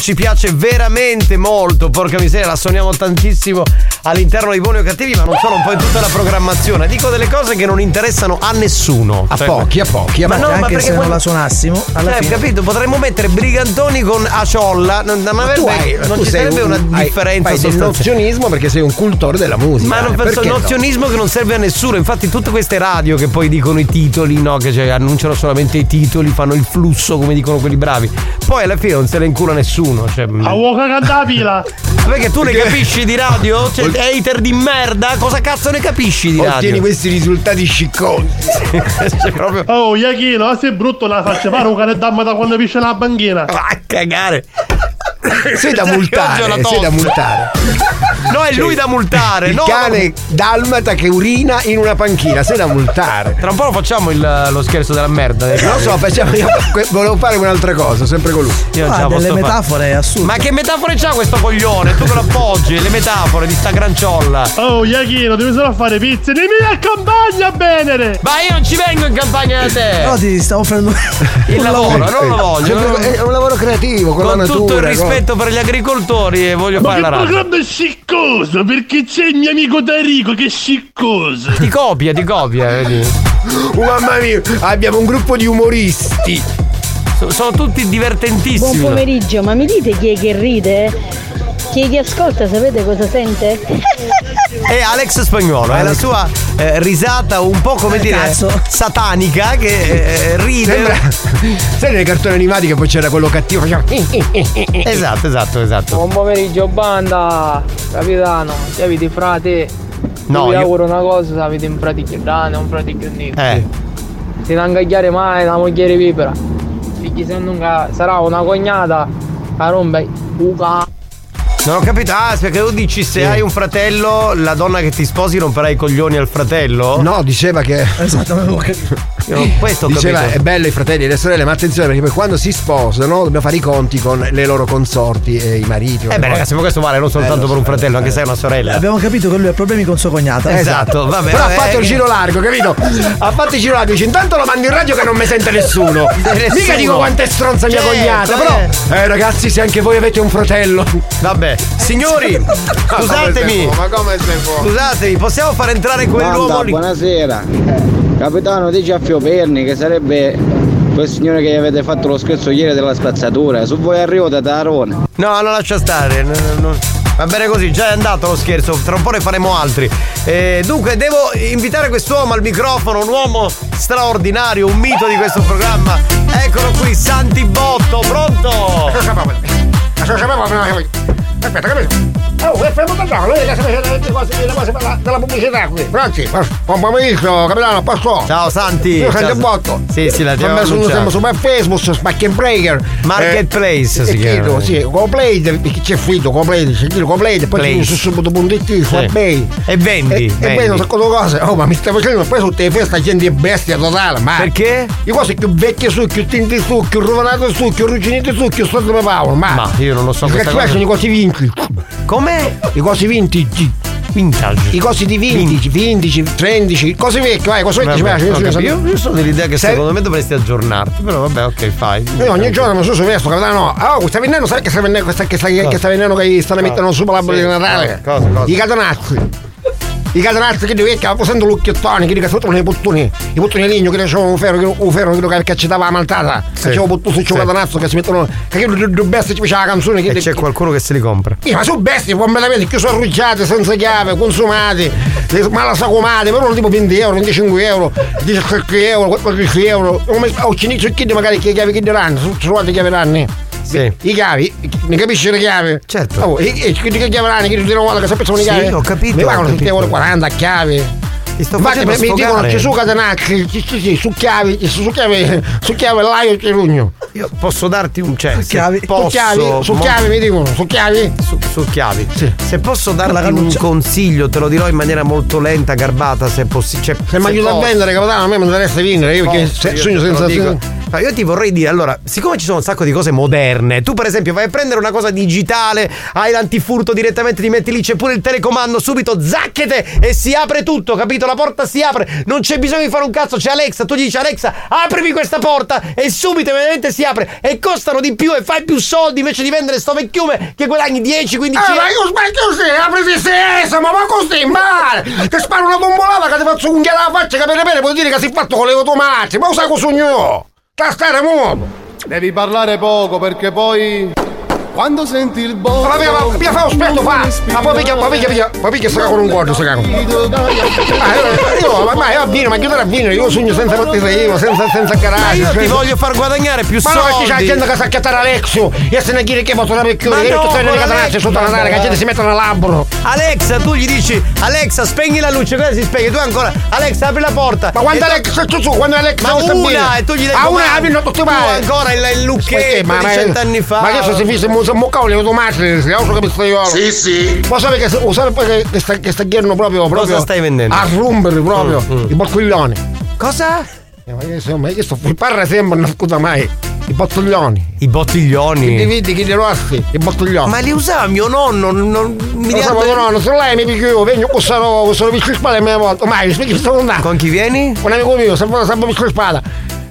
Ci piace veramente molto. Porca miseria, la suoniamo tantissimo all'interno dei buoni o cattivi, ma non solo un po' in tutta la programmazione. Dico delle cose che non interessano a nessuno.
A pochi, a pochi, a
ma
pochi.
no, ma
anche
perché
se non
quello-
la suonassimo, alla
Cioè,
fine.
capito? Potremmo mettere brigantoni con Aciolla. Non, non,
Ma
avrebbe-
hai-
non ci sarebbe
un-
una
hai-
differenza
fai
sostanziale.
nozionismo perché sei un cultore della musica.
Ma non
eh,
penso
perché no?
nozionismo che non serve a nessuno. Infatti, tutte queste radio che poi dicono i titoli, no? Che cioè, annunciano solamente i titoli, fanno il flusso, come dicono quelli bravi. Poi alla fine non se ne incula nessuno. Cioè,
A uoca canta la pila.
perché tu ne capisci di radio? Cioè, hater di merda, cosa cazzo ne capisci di radio?
Ottieni questi risultati scicconi.
Cioè, proprio.
Oh, Iachino, ma sei brutto la faccia fare un cane damma da quando pisce la banchina.
Va a cagare.
Sei da multare, sei da multare.
No, è
Cioè,
lui da multare.
Il
no,
cane dalmata che urina in una panchina, sei da multare.
Tra un po' lo facciamo il- lo scherzo della merda.
Non lo so, facciamo. Io volevo fare un'altra cosa, sempre con lui.
Io
Ah,
la
delle
posso fare.
metafore assurde.
Ma che metafore c'ha questo coglione? Tu che lo appoggi, le metafore di sta granciolla.
Oh, Iachino, devi solo fare pizze. Dimmi a campagna, Venere.
Ma io non ci vengo in campagna da te.
No, ti stavo offrendo
il
un
lavoro, non lo voglio.
Sempre-
non-
È un lavoro creativo, con,
Con
la
tutto il
natura.
rispetto per gli agricoltori e voglio
Ma
fare
che
la radio.
programma sciccoso, perché c'è il mio amico Tarico che è sciccoso.
Ti copia, ti copia, vedi.
Oh, mamma mia, abbiamo un gruppo di umoristi.
So- sono tutti divertentissimi.
Buon pomeriggio, ma mi dite chi è che ride? Chi è che ascolta, sapete cosa sente?
È Alex Spagnuolo, è la sua eh, risata un po' come dire
Cazzo.
satanica che eh, ride.
Sembra. Sai nei cartoni animati che poi c'era quello cattivo, faceva.
Esatto, esatto, esatto.
Buon pomeriggio banda, capitano, se avete frate,
No,
vi
io-
auguro una cosa, se avete un più grande, un più nero.
Eh.
Se non ingagliare mai la moglie vipera. Perché se non sarà una cognata, a rompe, uca.
Non ho capito. Ah, perché tu dici se hai un fratello, la donna che ti sposi romperai i coglioni al fratello?
No, diceva che.
Esatto, avevo capito.
Non- questo
Diceva
capito.
è bello i fratelli e le sorelle, ma attenzione perché poi quando si sposano dobbiamo fare i conti con le loro consorti e i mariti.
Eh beh ragazzi, ma questo vale non soltanto
Eh,
per un fratello,
eh,
anche se è una sorella.
Abbiamo capito che lui ha problemi con sua cognata.
Esatto, vabbè.
Però ha
vabbè,
fatto il
eh,
giro largo, capito? Ha fatto il giro largo, dice intanto lo mando in radio che non mi sente nessuno.
Nessuno.
Mica dico quanto è stronza mia
Certo,
cognata,
eh.
però. Eh ragazzi, se anche voi avete un fratello.
Vabbè, signori, scusatemi.
Ma come sei fuori?
Scusatemi, possiamo far entrare quell'uomo lì?
buonasera. Capitano, dice a Fioperni che sarebbe quel signore che avete fatto lo scherzo ieri della spazzatura. Su voi arrivo da Tarone.
No, non lascia stare. no, no, no. Va bene così, già è andato lo scherzo, tra un po' ne faremo altri. Eh, dunque, devo invitare quest'uomo al microfono, un uomo straordinario, un mito di questo programma. Eccolo qui, Santi Botto, pronto?
Aspetta, capito? Oh, è fermo da giorno, lei che le cose, le cose per la- della pubblicità qui. Pronti? Buon pomeriggio, capitano, posso?
Ciao Santi.
Io sento
Ciao.
il botto.
Sì, sì, la
Vabbè, sono sempre su Facebook, su Spacking Breaker.
Marketplace si chiama.
chiedo, sì, Coplate, perché c'è fritto, Coplate, c'è chiedo Coplate, poi su subito.it, su
Sì.
eBay.
E vendi,
E, e
vendi.
un sacco di cose. Oh, ma mi stai facendo poi tutte le feste gente è bestia totale, ma.
Perché?
Le cose più vecchie su, più tinti su, più rovinate su, più arrugginite su, più sotto le Paolo, ma.
Ma io non lo so
Perché
cosa.
sono i cosi vintage.
Come?
I cosi vintage.
Vintage.
I cosi di vintage, vintage, trendici, cose vecchie, vai, cose vecchie ci
Vabbè,
piace.
ho
io-
io, sono dell'idea che
Sai-
secondo me dovresti aggiornarti, però vabbè, ok, fai.
Io ogni giorno mi sono su questo, capitano. Oh, sta venendo, sai che sta venendo, questa, che sta, che sta venendo che stanno mettendo su l'albero
Sì,
di Natale?
cosa, cosa?
I catenazzi. I catenazzi che vecchi, posando lucchiettoni, che sotto i puttoni, i puttoni di legno che facevano un ferro, un ferro che caccettava la maltata. Facevo putto su
sì.
catenazzo che si mettono. Che due bestie ci faceva la canzone che.
C'è qualcuno che se li compra.
Sì, ma sono bestie completamente che sono arruggiate, senza chiave, consumate, malasacumate, però tipo 20 euro, 25 euro, 17 euro, 14 euro. Come ho cinito i kid magari che chiavi che diranno, sono trovate chiaveranno.
Sì.
I chiavi, ne capisci le chiavi?
Certo.
Oh, e, e che che chiaveranno, che ti dicono guarda che sono i
Sì,
chiavi.
ho capito,
Mi pagano 7
capito.
euro 40 a chiave.
Ti sto
Infatti
facendo
mi, mi dicono
sfogare.
ci su catenacchi, sì, sì, sì, su chiavi, su chiavi, su chiavi l'aio e rugno.
Io posso darti un cioè, se
chiavi?
Posso,
su chiavi, su
mo-
chiavi mi dicono, su chiavi.
Su, chiavi.
Sì.
Se posso darti un consiglio, te lo dirò in maniera molto lenta, garbata, se possibile.
Se mi aiuta a vendere, capitano, a me mi interessa vendere, io se, sogno senza
Ma io ti vorrei dire, allora, siccome ci sono un sacco di cose moderne, tu per esempio vai a prendere una cosa digitale, hai l'antifurto direttamente, ti metti lì, c'è pure il telecomando, subito zacchete e si apre tutto, capito? La porta si apre, non c'è bisogno di fare un cazzo, c'è Alexa, tu gli dici Alexa, aprimi questa porta e subito immediatamente si apre e costano di più e fai più soldi invece di vendere sto vecchiume che guadagni 10, 15
Ah, ma io sbaglio così, apri di sesamo, ma così, male! Ti sparo una bombolata che ti faccio unghia alla faccia, capire bene, puoi dire che sei fatto con le automatiche, ma sai cosa io? Sta stare muoto!
Devi parlare poco perché poi. Quando senti il boh.
Ma via, ma via, fa un spetto, fa! Ma poi picchia, poi picchia, picchia, poi picchia sta con un guardo, sta. Ma io, ma, ma io a vino, ma chiudere a vino, io sogno senza battesimo, senza, senza
Ma
garage.
io ti
senza-
voglio far guadagnare più
Ma no,
soldi.
c'è gente che sa chiattare Alexio e se ne chiede che la vecchione,
Ma
che
no,
tutto sei
con
le catanazze
Alex-
sotto la
ma
tana, che la gente si mette nel labbro.
Alexa, tu gli dici Alexa, spegni la luce, quella si spegne, tu ancora Alexa, apri la porta.
Ma quando Alexa, tu, tu, quando Alexa
Ma una
bene.
e tu gli dai
Ah, una, apri, non tutti
Tu
mai.
ancora il, lucchetto di cent'anni fa.
Ma adesso si fissa un moccavo le automatiche, si auto capisco io.
Sì, sì.
Ma sai che sai poi che, che sta che proprio proprio
Cosa stai vendendo?
A rumbere proprio
Mm, mm.
i bottiglioni.
Cosa?
Eh, ma io, ma io sto mi parla sempre, non scusa mai. I bottiglioni.
I bottiglioni.
Chi vedi, chi di rossi, i bottiglioni.
Ma li usava mio nonno, non mi
Lo so, ma no, se lei mi picchio, vengo con solo con solo vicino spada e me volta. Ma mi spieghi sto andando.
Con chi vieni?
Un amico mio, sempre sempre vicino spada.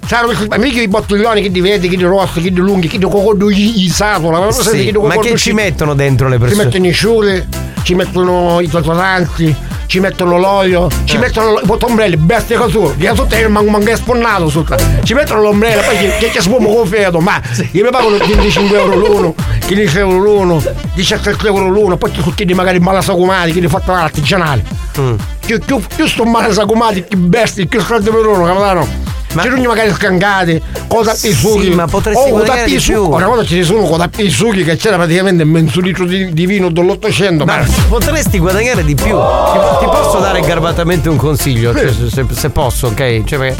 Spada. Mica i bottiglioni che di vedi, che di rossi, che di lunghi, che di cocodo i satola. Ma,
Sì, ma che ci mettono dentro le
Ci
persone?
mettono i sciuri, ci mettono i tatuanti, ci mettono l'olio, ci
Eh.
mettono i bottombrelli, bestie così, che sotto è un mango sponnato sotto. Ci mettono l'ombrello, poi che, che, che spumo con fedo, ma io mi pagano 25 euro l'uno, 15 euro l'uno, 17 euro l'uno, poi tu chiedi magari malasagumati, che li fatto artigianali.
Mm.
Più, più, più sto malasagumati, più bestie, più soldi per uno, capitano. Ma ci sono magari scancati, con tappi i succhi.
ma potresti
oh,
guadagnare di più.
Una volta ci sono con tappi i succhi che c'era praticamente mezzo litro di, di vino dell'Ottocento.
Ma potresti guadagnare di più. Ti, ti posso dare garbatamente un consiglio? Cioè, se, se- posso, ok? Cioè,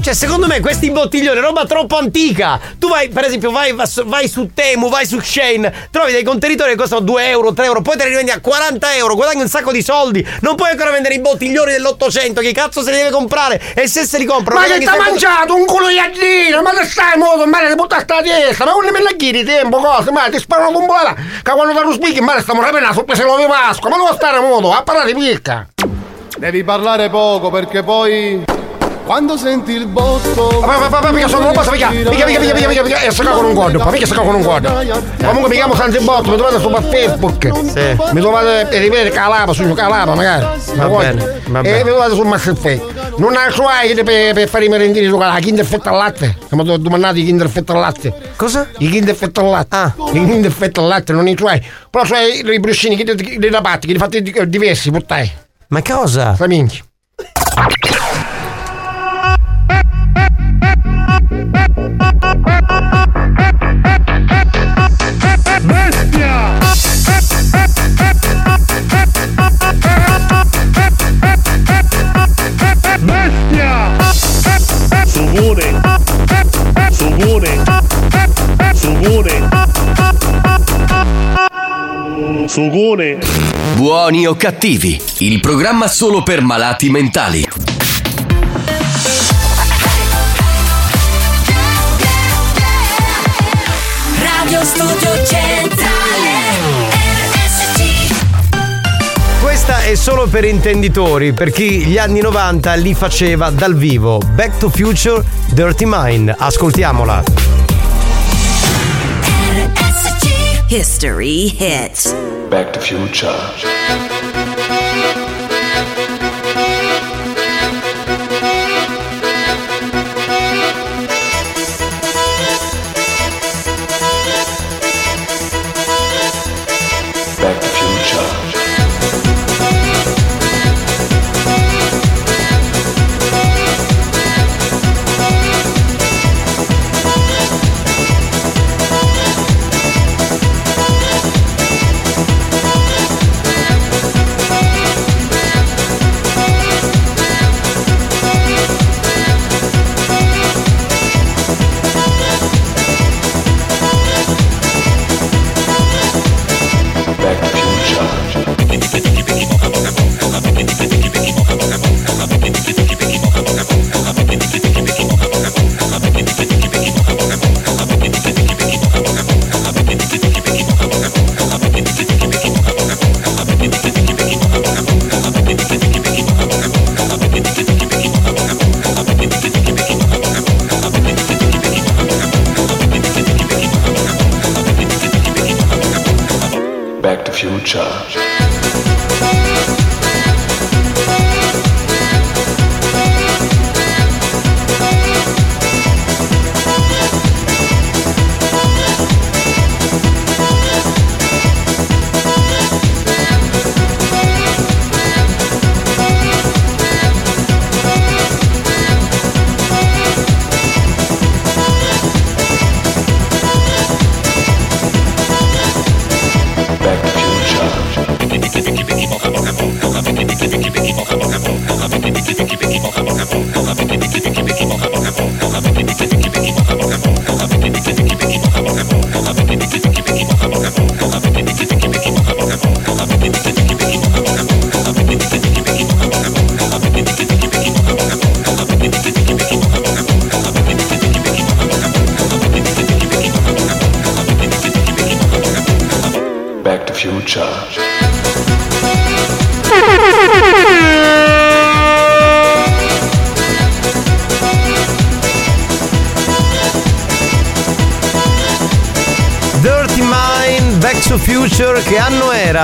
cioè, secondo me questi bottiglioni, roba troppo antica. Tu vai, per esempio, vai, vai su Temu, vai su Shane, trovi dei contenitori che costano 2 euro, 3 euro, poi te li rivendi a 40 euro, guadagni un sacco di soldi. Non puoi ancora vendere i bottiglioni dell'Ottocento, chi cazzo se li deve comprare? E se se li comprano?
Ma che
guadagni sempre-
mangiato un culo di addino? Ma che stai modo? Ma ti buttare sta testa? Ma non me la chiedi tempo, cosa? Ma ti sparo una bombolata? Che quando ti ruspichi, ma stiamo rapendo la sorpresa di Pasqua. Ma non stare modo, a parlare picca.
Devi parlare poco perché poi. Quando senti il botto.
Ma, ma, ma, ma, mica sono un posto, mica, mica, mica, mica, mica, mica, mica, e sta con un guardo, mica sta con un guardo. Comunque mi chiamo Santi Botto, mi trovate su Facebook.
Sì.
Mi trovate per rivedere Calaba, su Calaba magari.
Va bene, va
E
bene.
mi trovate su Master Fake. Non ha suoi per, per fare i merendini su Calaba, Kinder Fetta al latte. Siamo domandati i Kinder Fetta al latte.
Cosa?
I Kinder Fetta al latte.
Ah.
I Kinder Fetta al latte, non i suoi. Però suoi i bruscini, che li fate di- diversi, puttai.
Ma cosa?
Sa
Sugune! Sugune! Sugune! Sugune!
Buoni o cattivi, il programma solo per malati mentali.
È solo per intenditori, per chi gli anni 90 li faceva dal vivo. Back to Future Dirty Mind. Ascoltiamola.
History hits.
Back to Future.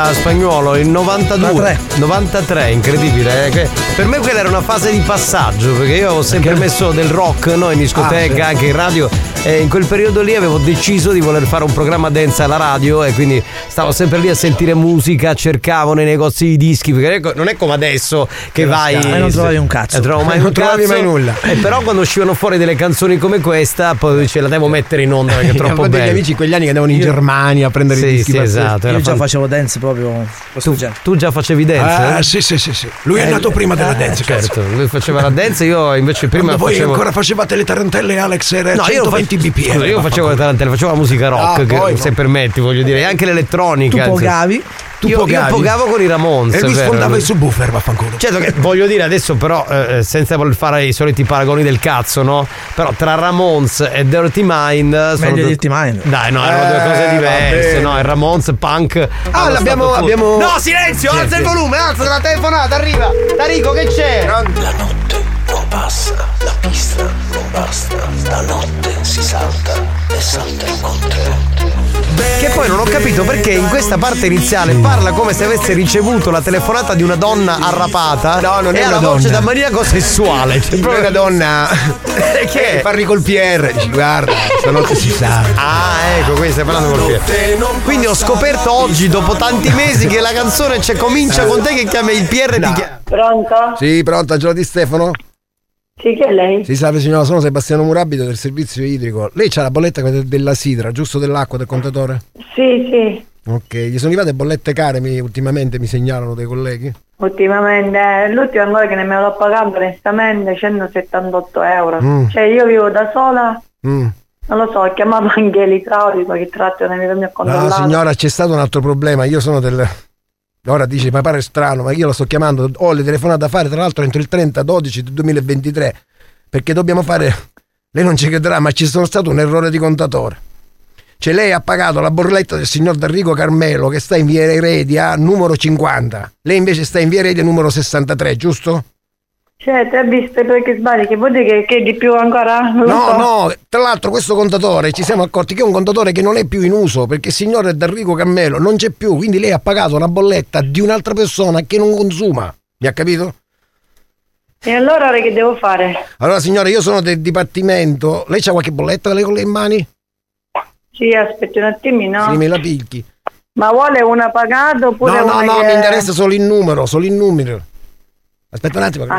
Era spagnolo? Il 92? 93, incredibile. eh, Per me quella era una fase di passaggio, perché io avevo sempre messo del rock no, in discoteca,
Ah,
anche in radio. E in quel periodo lì avevo deciso di voler fare un programma dance alla radio e quindi stavo sempre lì a sentire musica, cercavo nei negozi di dischi, perché ecco, non è come adesso che vai.
E non trovavi un cazzo.
Eh, trovo mai
Non
un
trovavi
cazzo.
mai nulla.
E però quando uscivano fuori delle canzoni come questa, poi dice la devo mettere in onda perché è troppo
Avevo degli
bella.
amici quegli anni che andavano in Germania a prendere
Sì,
i dischi
sì, esatto.
Io già
fan-
facevo dance proprio
tu, tu già facevi dance?
Ah,
eh?
sì, sì, sì, sì. Lui è nato prima della dance, cazzo.
Certo, lui faceva la dance, io invece prima
Quando voi
facevo.
ancora facevate le tarantelle Alex era
No, io,
120
fac-
bpm.
scusa, io facevo le tarantelle, facevo la musica rock,
Ah,
che-
poi no.
se permetti, voglio dire, e anche l'elettronica.
Tu
insomma.
pogavi.
Tu
io, io
pogavi.
pogavo con i Ramones.
E lui
vero?
sfondava il subwoofer, vaffanculo.
Certo che voglio dire adesso però eh, senza voler fare i soliti paragoni del cazzo, no? Però tra Ramones e Dirty Mind sono
Meglio
due-
Dirty Mind.
Dai, no, erano due
Eh,
cose diverse, no? Il Ramones punk.
Ah, l'abbiamo- abbiamo-
No, silenzio,
Sì,
alza
sì.
il volume, alza la telefonata, arriva. Tarico che c'è?
La notte passa, la pista non basta. La notte si salta e salta con te.
Che poi non ho capito perché in questa parte iniziale parla come se avesse ricevuto la telefonata di una donna arrapata.
No, non
e
è una
la voce
donna.
da maniaco sessuale. Cioè,
Proprio una donna
che è?
parli col PR, dici guarda, stanotte si sa.
Ah, ecco, qui stai parlando col Pier. Quindi ho scoperto oggi, dopo tanti mesi, che la canzone c'è comincia con te che chiama il PR e ti chiama.
Pronto?
Sì, pronto, Angelo Di Stefano?
Sì, che è lei?
Si salve signora, sono Sebastiano Murabito del servizio idrico. Lei c'ha la bolletta de- della sidra, giusto dell'acqua del contatore?
Sì, sì.
Ok, gli sono arrivate bollette care mi- ultimamente, mi segnalano dei colleghi.
Ultimamente, eh, l'ultima ancora che nemmeno l'ho pagato onestamente 178 euro.
Mm.
Cioè io vivo da sola,
Mm.
non lo so, ho chiamato anche l'idraulico che tratto una vita mia
No,
controllato.
signora, c'è stato un altro problema. Io sono del. Ora dice, ma pare strano, ma io la sto chiamando. Ho le telefonate da fare, tra l'altro, entro il 30 12 del 2023. Perché dobbiamo fare. Lei non ci crederà, ma ci sono stato un errore di contatore. Cioè, lei ha pagato la borletta del signor D'Arrigo Carmelo che sta in via Eredia numero 50. Lei invece sta in via Eredia numero 63, giusto?
Cioè, te hai visto perché sbagli, che vuol dire che, che di più ancora?
No,
so.
no, tra l'altro questo contatore ci siamo accorti che è un contatore che non è più in uso perché il signore D'Arrigo Cammelo non c'è più, quindi lei ha pagato una bolletta di un'altra persona che non consuma. Mi ha capito?
E allora ora che devo fare?
Allora signore, io sono del dipartimento, lei c'ha qualche bolletta lei con le mani?
Sì, aspetti un attimino.
Sì, me la picchi.
Ma vuole una pagata oppure
No, no,
una
no,
che...
mi interessa solo il numero, solo il numero. Aspetta un attimo, che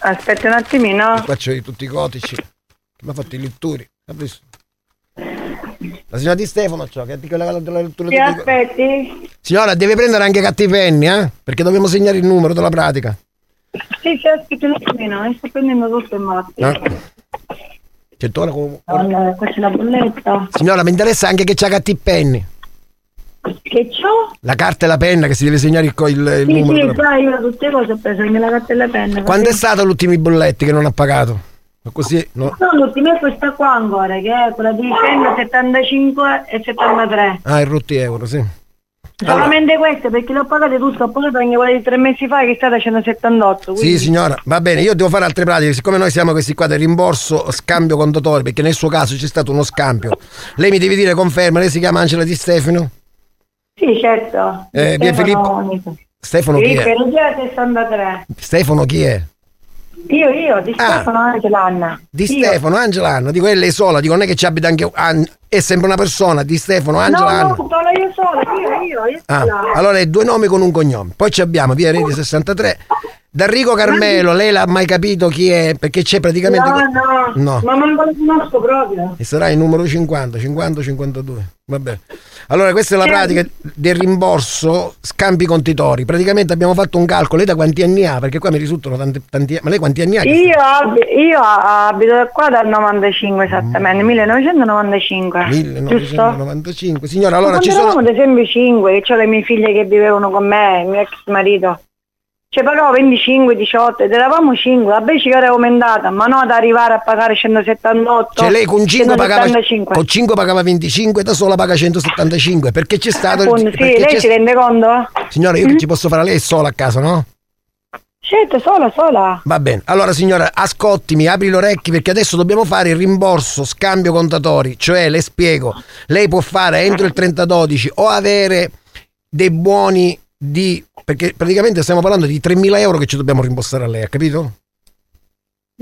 Aspetta, un attimino.
qua c'ho tutti i codici. Mi ha fatto i lettori. Ha visto? La signora Di Stefano c'ho, che ha la, la, la lettura di-
aspetti.
Signora, deve prendere anche cattivenni, eh? Perché dobbiamo segnare il numero della pratica.
Sì, sì, aspetti un attimino, mi sto prendendo tutto in.
Eh? C'è tu ora come-
Allora, qua c'è la bolletta.
Signora, mi interessa anche che c'ha cattipenni.
Che c'ho?
La carta e la penna che si deve segnare il, co- il, il
Sì,
numero.
sì, già io tutte cose ho preso anche la carta e la penna.
Quando è
così.
stato l'ultimo bolletti che non ha pagato? Così, no?
No, l'ultima è questa qua ancora, che è quella di 175 e 73.
Ah, i rotti euro, sì.
Solamente queste, perché le ho pagate tutte, ho pagato anche quella di tre mesi fa che è stata 178.
Sì,
quindi-
signora, va bene, io devo fare altre pratiche, siccome noi siamo questi qua del rimborso scambio contatore, perché nel suo caso c'è stato uno scambio. Lei mi deve dire conferma, lei si chiama Angela Di Stefano?
Sì, certo.
Eh, via Filippo- Stefano chi
Filippo
è?
Ruggero 63.
Stefano chi è?
Io, io, di
Ah.
Stefano anche l'Anna.
Di
Io.
Stefano, Angela Anna, dico è sola, dico non è che ci abita anche An- è sempre una persona, Di Stefano, Angela
No, no, sono io sola, io, io, io
Ah, allora è due nomi con un cognome. Poi ci abbiamo via Rete 63, Da Rico Carmelo, lei l'ha mai capito chi è? Perché c'è praticamente.
No, no,
No.
ma non lo conosco proprio.
E sarà il numero 50, 50, 52. Vabbè. Allora, questa è la pratica del rimborso scambi contitori. Praticamente abbiamo fatto un calcolo. Lei da quanti anni ha? Perché qua mi risultano tanti, tanti Ma lei quanti anni ha?
Io, ab- io abito qua dal 95 esattamente, 1995.
1995. Signora,
Allora,
ci sono.
ad esempio 5, che ho le mie figlie che vivevano con me, il mio ex marito. Cioè pagavo 25, 18 ed eravamo 5, la basica era aumentata, ma no ad arrivare a pagare 178.
Cioè lei con 5 pagava,
175.
con 5 pagava 25, da sola paga 175. Perché c'è stato. il-
Appunto, sì,
perché
lei si rende conto?
Signora, io che ci posso fare? Lei sola a casa, no?
Certo, sola, sola.
Va bene, allora signora, ascoltimi, apri le orecchie perché adesso dobbiamo fare il rimborso, scambio contatori, cioè le spiego, lei può fare entro il 30-12 o avere dei buoni di, perché praticamente stiamo parlando di 3.000 euro che ci dobbiamo rimborsare a lei, ha capito?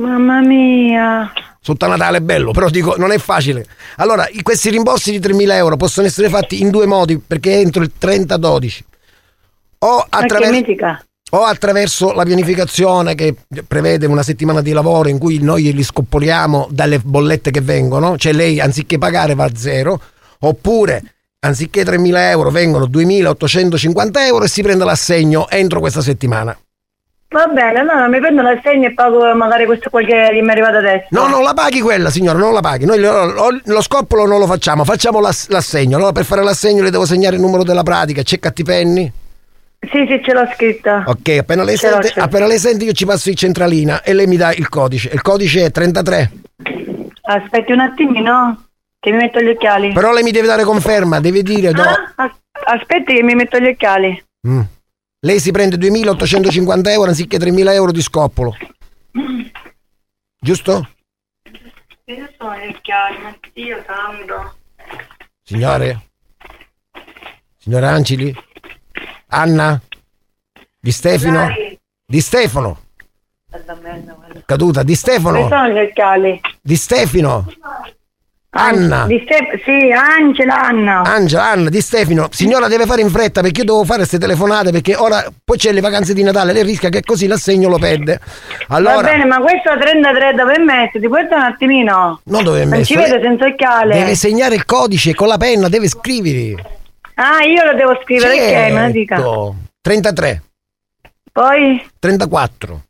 Mamma mia.
Sotto Natale è bello, però dico, non è facile. Allora, questi rimborsi di 3.000 euro possono essere fatti in due modi, perché entro il 30-12. O attraverso. O attraverso la pianificazione che prevede una settimana di lavoro in cui noi li scoppoliamo dalle bollette che vengono, cioè lei anziché pagare va a zero, oppure anziché 3.000 euro vengono 2.850 euro e si prende l'assegno entro questa settimana.
Va bene, allora mi prendo l'assegno e pago magari questo qua che mi è arrivato adesso.
No, non la paghi quella signora, non la paghi. Noi lo, lo- lo scoppolo non lo facciamo, facciamo l'ass- l'assegno. Allora per fare l'assegno le devo segnare il numero della pratica, c'è cattipenni?
Sì, sì, ce l'ho scritta.
Ok, appena lei,
Ce l'ho,
sente,
ce l'ho.
appena lei sente io ci passo in centralina e lei mi dà il codice. Il codice è 33.
Aspetti un attimino, che mi metto gli occhiali.
Però lei mi deve dare conferma, deve dire do-
Ah, as- aspetti che mi metto gli occhiali.
Mm. Lei si prende 2.850 euro anziché 3.000 euro di scoppolo. Giusto?
Io sono gli occhiali, ma Dio santo.
Signore? Signora Ancili? Anna? Di Stefano? Di Stefano? Caduta? Di Stefano? Di Stefano? Anna?
Di Ste- sì, Angela, Anna.
Angela, Anna, di Stefano, signora deve fare in fretta perché io devo fare queste telefonate perché ora poi c'è le vacanze di Natale, lei rischia che così l'assegno lo perde. Allora,
Va bene, ma questo 33 dove è messo? Ti porta un attimino.
non dove è
Non
messo?
ci vedo senza occhiale.
Deve segnare il codice con la penna, deve scrivere.
Ah, io lo devo scrivere, ok, me lo dica.
Certo. 33,
Poi,
34,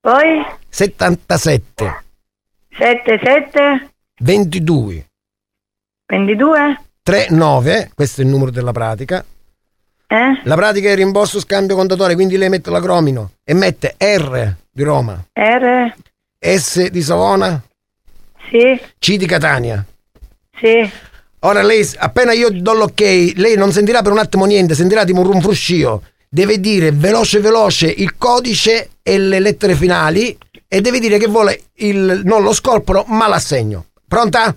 poi,
77,
7, 7,
22,
22,
39, questo è il numero della pratica.
eh?
La pratica è rimborso scambio contatore, quindi lei mette l'acromino e mette R di Roma,
R,
S di Savona,
sì,
C di Catania.
sì.
Ora lei, appena io do l'ok, lei non sentirà per un attimo niente, sentirà tipo un rumfruscio. Deve dire veloce veloce il codice e le lettere finali e deve dire che vuole il, non lo scorporo ma l'assegno. Pronta?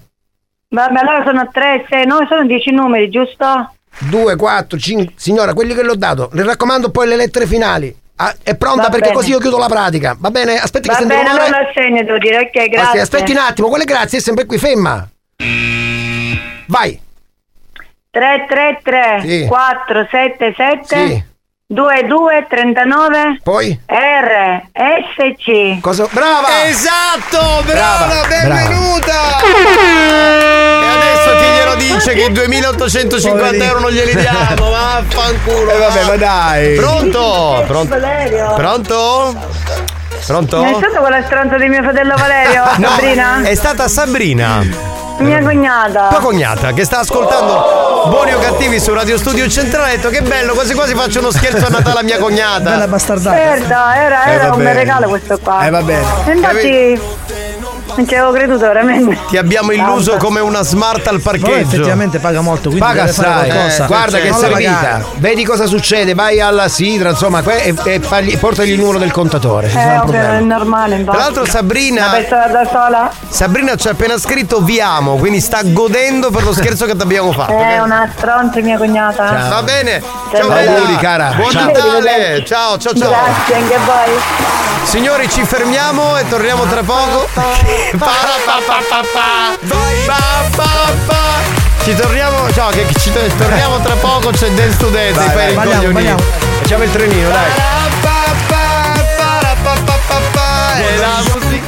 Vabbè, allora sono 3, 6, 9, sono 10 numeri, giusto?
2, 4, 5. Signora, quelli che le ho dato. Le raccomando poi le lettere finali. Ah, è pronta
Va
perché
bene.
così io chiudo la pratica. Va bene? Aspetti
Va
che sento il
bene, allora l'assegno devo dire, ok, grazie.
aspetti un attimo, quelle grazie, è sempre qui, ferma. Vai.
3, 3, 3,
Sì.
4, 7, 7,
Sì.
2, 2, 39,
Poi?
R, S, C.
Cosa? Brava!
Esatto, brava,
Brava,
benvenuta! E adesso chi glielo dice che i 2850 euro non glieli diamo? Vaffanculo! Eh, vabbè, ma dai. Pronto? Pronto?
Valerio.
Pronto? Pronto?
Non è stato quella stronza di mio fratello Valerio,
No,
Sabrina?
è stata Sabrina.
Mia cognata.
Tua cognata che sta ascoltando Buoni o Cattivi su Radio Studio Centrale ha detto che bello, quasi quasi faccio uno scherzo a Natale a mia cognata.
Bella bastardata.
Certo, era,
Eh,
era
va
un regalo questo qua.
Eh, va bene.
Infatti, non ci avevo creduto veramente.
Ti abbiamo illuso come una smart al
Poi
parcheggio.
effettivamente paga molto, quindi
Paga assai,
qualcosa.
eh, guarda che
Non la
servita. Vedi cosa succede, vai alla Sidra, insomma, e, e fagli- portagli il numero del contatore.
Eh, ovvio, è normale. infatti.
Tra l'altro Sabrina-
da sola
Sabrina ci ha appena scritto vi amo, quindi sta godendo per lo scherzo che ti abbiamo fatto.
è una stronza mia cognata.
Va bene.
Ciao,
Ciao cara. Buon
Ciao.
Natale. Ciao, ciao, ciao.
Grazie anche a voi.
Signori, ci fermiamo e torniamo tra poco. Ci torniamo, ciao, che ci torniamo tra poco, c'è del studente,
vai,
poi
ricoglionino. Facciamo il trenino, dai.
E la musica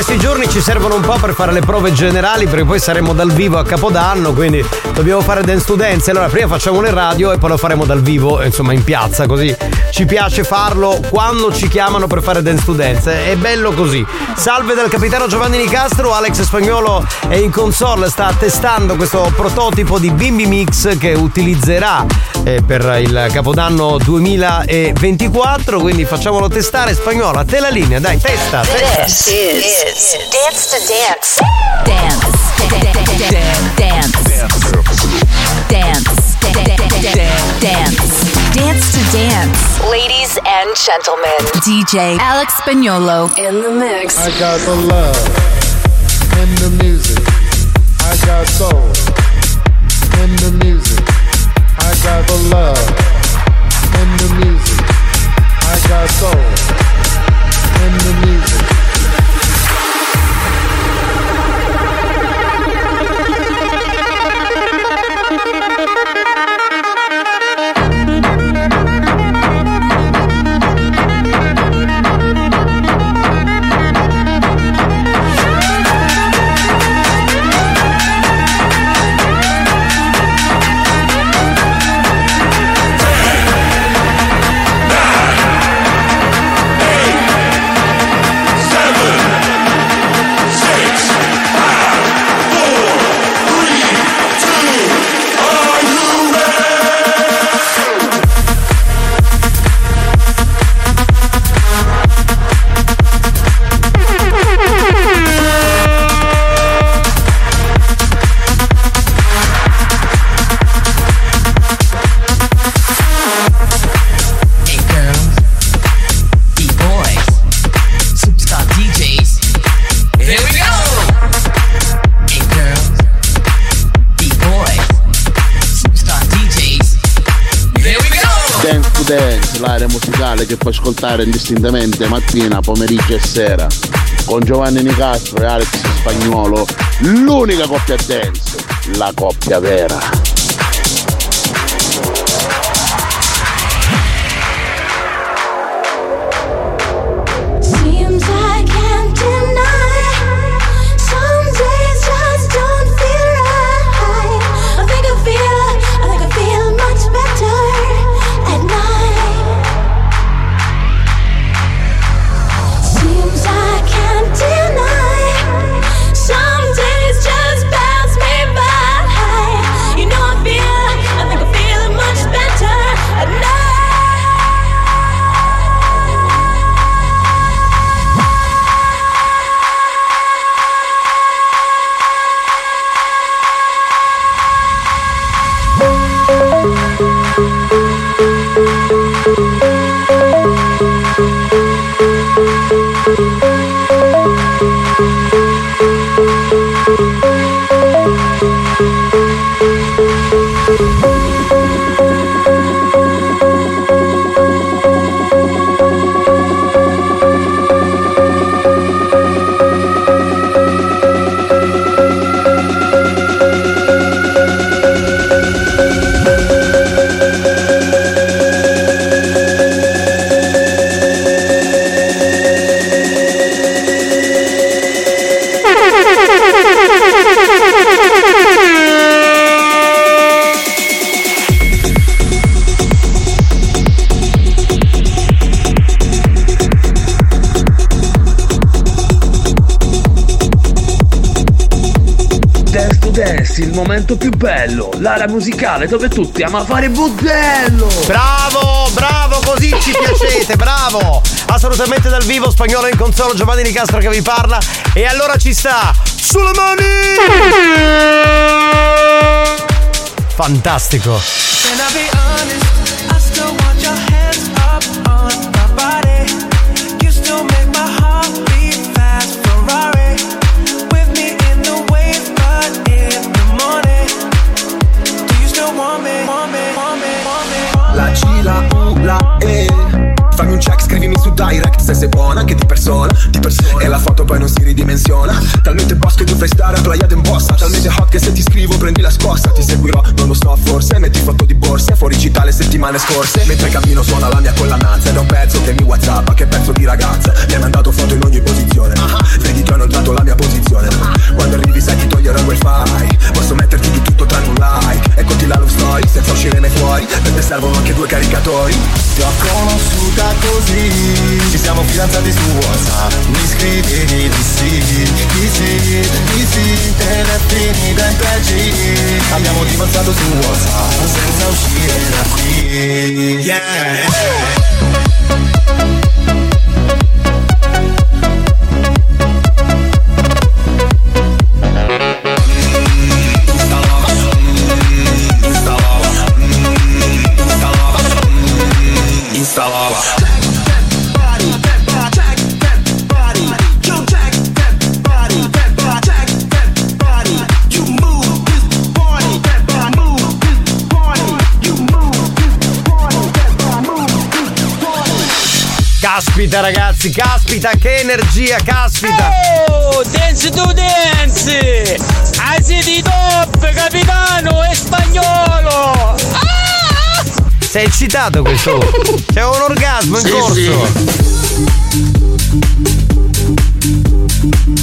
questi giorni ci servono un po' per fare le prove generali perché poi saremo dal vivo a Capodanno, quindi dobbiamo fare dance to dance. Allora prima facciamo le radio e poi lo faremo dal vivo, insomma in piazza, così ci piace farlo quando ci chiamano per fare dance to dance. È bello così. Salve dal capitano Giovanni Nicastro, Alex Spagnolo è in console, sta testando questo prototipo di Bimbi Mix che utilizzerà eh, per il Capodanno 2024, quindi facciamolo testare. Spagnolo, a te la linea, dai, testa, testa.
Dance to Dance. Dance. Dance. Dance. Dance. Dance to Dance. Ladies and gentlemen, DJ Alex Spagnolo in the mix.
I got the love in the music. I got soul in the music. I got the love in the music. I got soul
ascoltare indistintamente mattina, pomeriggio e sera. Con Giovanni Nicastro e Alex Spagnuolo, l'unica coppia dance, la coppia vera.
Musicale dove tutti ama fare budello.
Bravo, bravo, così ci piacete, bravo! Assolutamente dal vivo, spagnolo in console, Giovanni Di Castro che vi parla. E allora ci sta! Sulle mani! Fantastico!
Check, scrivimi su direct se sei buona anche di persona, di persona. E la foto poi non si ridimensiona. Talmente boss che tu fai stare a Playa d'Embossa Talmente hot che se ti scrivo prendi la scossa. Ti seguirò, non lo so forse Metti foto di borse, fuori città le settimane scorse. Mentre cammino suona la mia collananza Ed è un pezzo che mi whatsappa, che pezzo di ragazza. Mi hai mandato foto in ogni posizione. Vedi ti ho inoltrato la mia posizione. Quando arrivi sai ti toglierò il wifi Posso metterti di tutto tranne un like. Eccoti la love story, senza uscire mai fuori. Per te servono anche due caricatori. Ti ho conosciuta così Ci siamo fidanzati su WhatsApp Mi scrivi di sì, di sì, di sì Telefoni da 3G Abbiamo dimostrato su WhatsApp Senza uscire da qui. Yeah. Instalava
Caspita ragazzi, caspita, che energia, caspita!
Oh, dance to dance! Asi di top, capitano, è spagnolo!
Sei eccitato questo? C'è un orgasmo in
Sì,
corso!
Hey,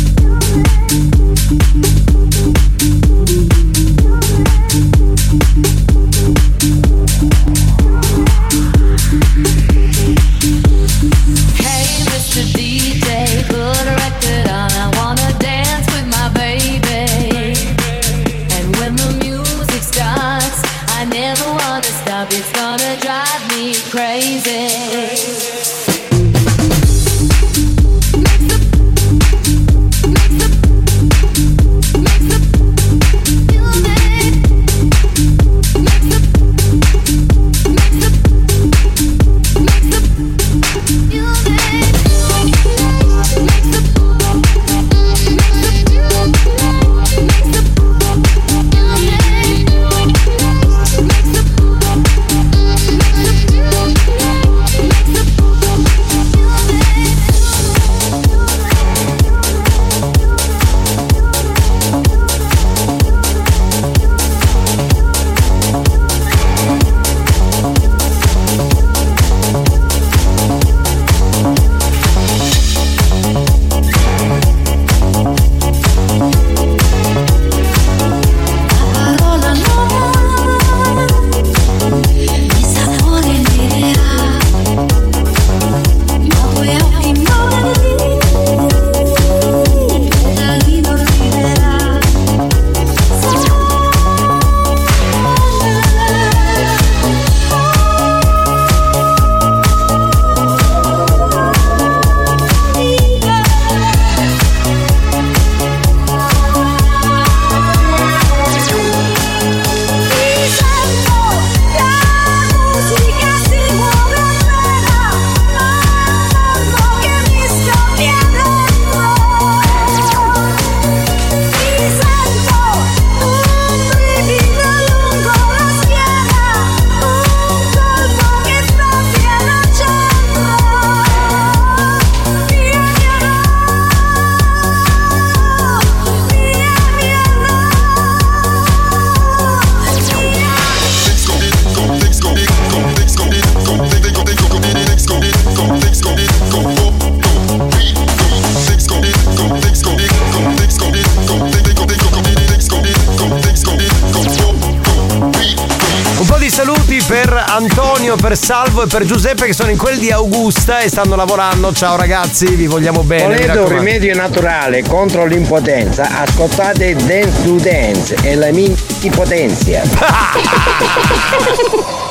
per
Salvo e per Giuseppe che sono in quel di Augusta e stanno lavorando. Ciao ragazzi, vi vogliamo bene.
Volete un rimedio naturale contro l'impotenza? Ascoltate Dance to Dance e la mia
impotenza.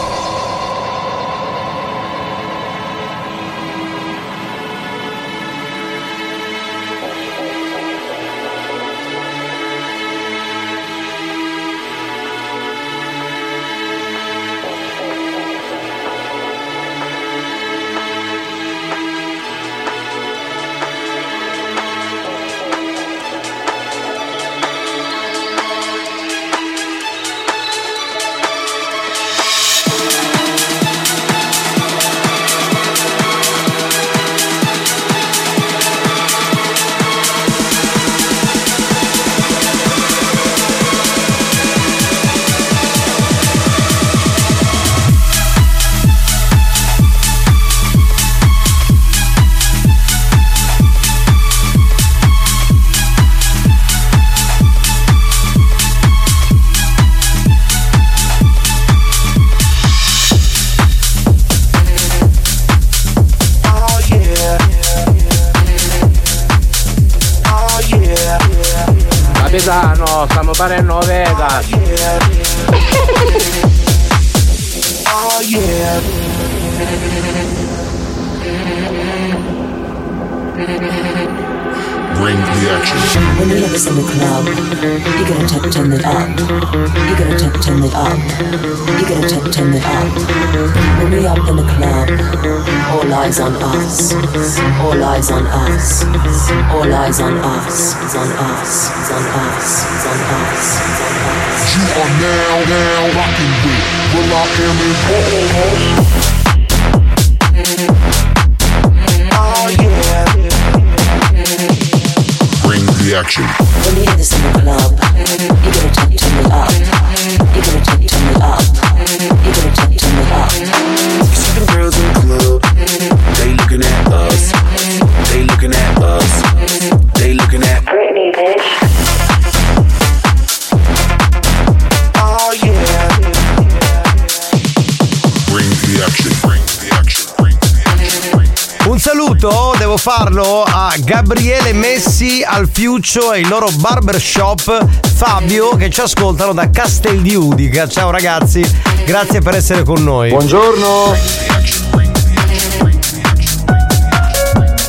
Dal Fiuccio e il loro barbershop Fabio che ci ascoltano da Castel di Udica. Ciao ragazzi, grazie per essere con noi.
Buongiorno.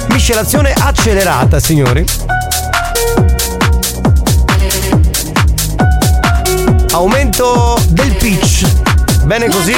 Miscelazione accelerata, signori. Aumento del pitch. Bene così?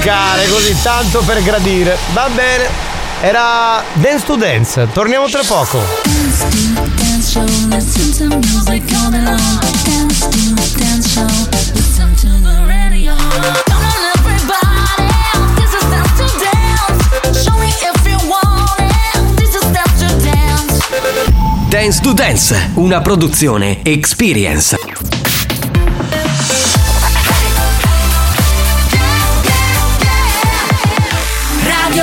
cercare così tanto per gradire. Va bene. Era Dance to Dance. Torniamo tra poco.
Dance to Dance,
una produzione Experience.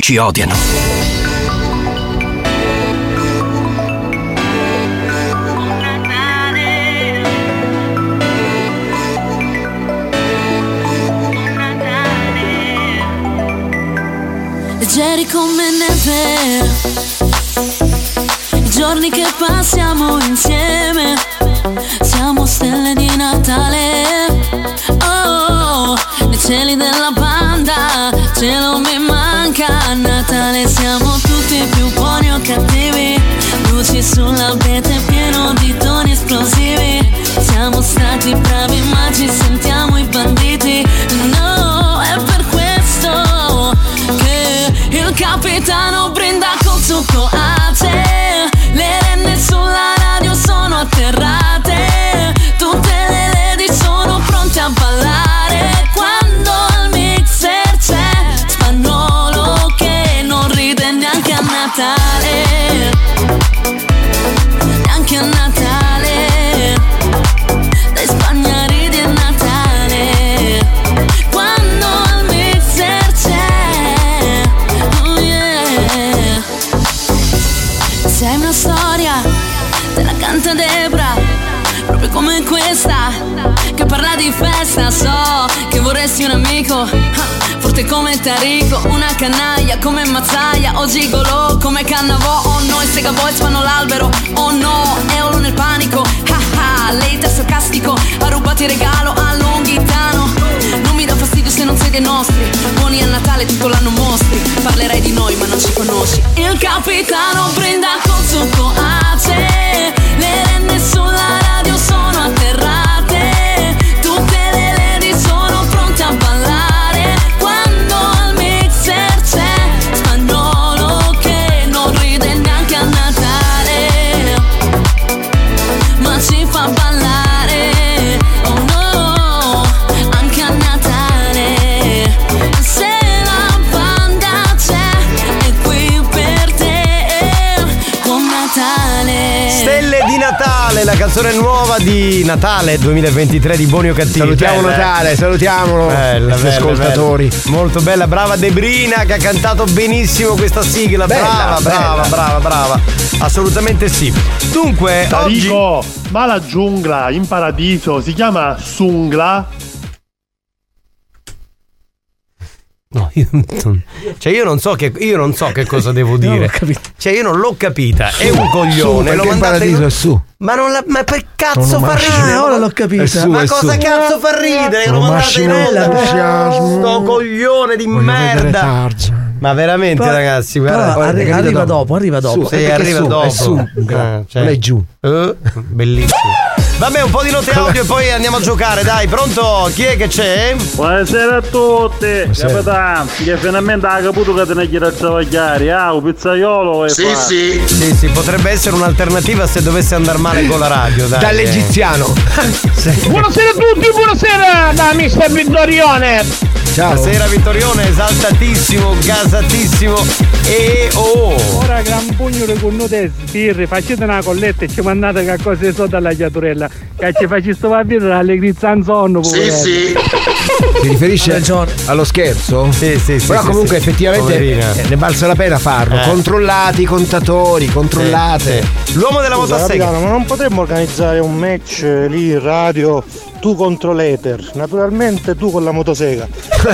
ci- odiano.
leggeri come neve. I giorni che passiamo insieme, siamo stelle di Natale. Oh, nei cieli della banda, cielo mi manca. A Natale siamo tutti più buoni o cattivi. Luci sull'abete pieno di toni esplosivi. Siamo stati bravi ma ci sentiamo i banditi. No, è per questo che il capitano brinda col succo forte come Tarico, una canaglia come Mazzaia, o gigolo come Cannavò, oh no, i Sega Boys fanno l'albero, oh no, Eolo nel panico, ah ah, lei è sarcastico, ha rubato il regalo a Longhitano, non mi dà fastidio se non sei dei nostri, buoni a Natale tutto l'anno mostri, parlerai di noi ma non ci conosci, il capitano brinda col succo a te, le renne sulla Natale, la
canzone nuova di Natale 2023 di Buoni o Cattivi.
Salutiamo
Bella?
Natale, salutiamolo,
Bella,
gli
bella,
ascoltatori.
bella. Molto bella, brava Debrina che ha cantato benissimo questa sigla.
Bella,
brava, brava,
bella.
brava, brava. Assolutamente sì. Dunque, oggi
Tarico, ma la giungla in paradiso si chiama Sungla?
No, io non, cioè io non so che io non so che cosa devo dire. Cioè io non l'ho capita. È un coglione.
Su,
l'ho
perché in è su.
Ma non la, ma per cazzo fa ridere?
Ah, ora l'ho capita. Su,
ma cosa
su.
cazzo fa ridere? Mandata
masci
in onda. Sto coglione di
Voglio
merda. Ma veramente,
Però-
ragazzi,
però
guarda,
arri-
guarda,
arriva
capito
dopo, arriva dopo.
Sì,
Eh, perché
arriva
su,
dopo.
è su.
Eh, cioè.
Non è giù.
Eh, bellissimo. Vabbè, un po' di note audio e poi andiamo a giocare, dai. Pronto? Chi è che c'è?
Buonasera a tutti,
Buonasera.
capitano, che finalmente ha capito che te ne chiede a travagliare, ah, un pizzaiolo e fa.
Sì, sì, potrebbe essere un'alternativa se dovesse andare male con la radio, dai.
Dall'egiziano.
Buonasera a tutti, buonasera da Mister Vittorione.
Ciao. Buonasera Vittorione, esaltatissimo, gasatissimo e oh.
Ora gran pugno di connute sbirri, facete una colletta e ci mandate qualcosa di sotto alla chiaturella. Che ci faceste va via dall'allegrizia in sonno, poverello.
Si riferisce allo scherzo?
Sì, sì, sì.
Però
sì,
comunque
sì.
effettivamente
Poverina.
eh, ne valsa la pena farlo.
Eh.
Controllati i contatori, controllate.
L'uomo della
Scusa, capitano, ma non potremmo organizzare un match eh, lì in radio tu contro l'Ether, naturalmente tu con la motosega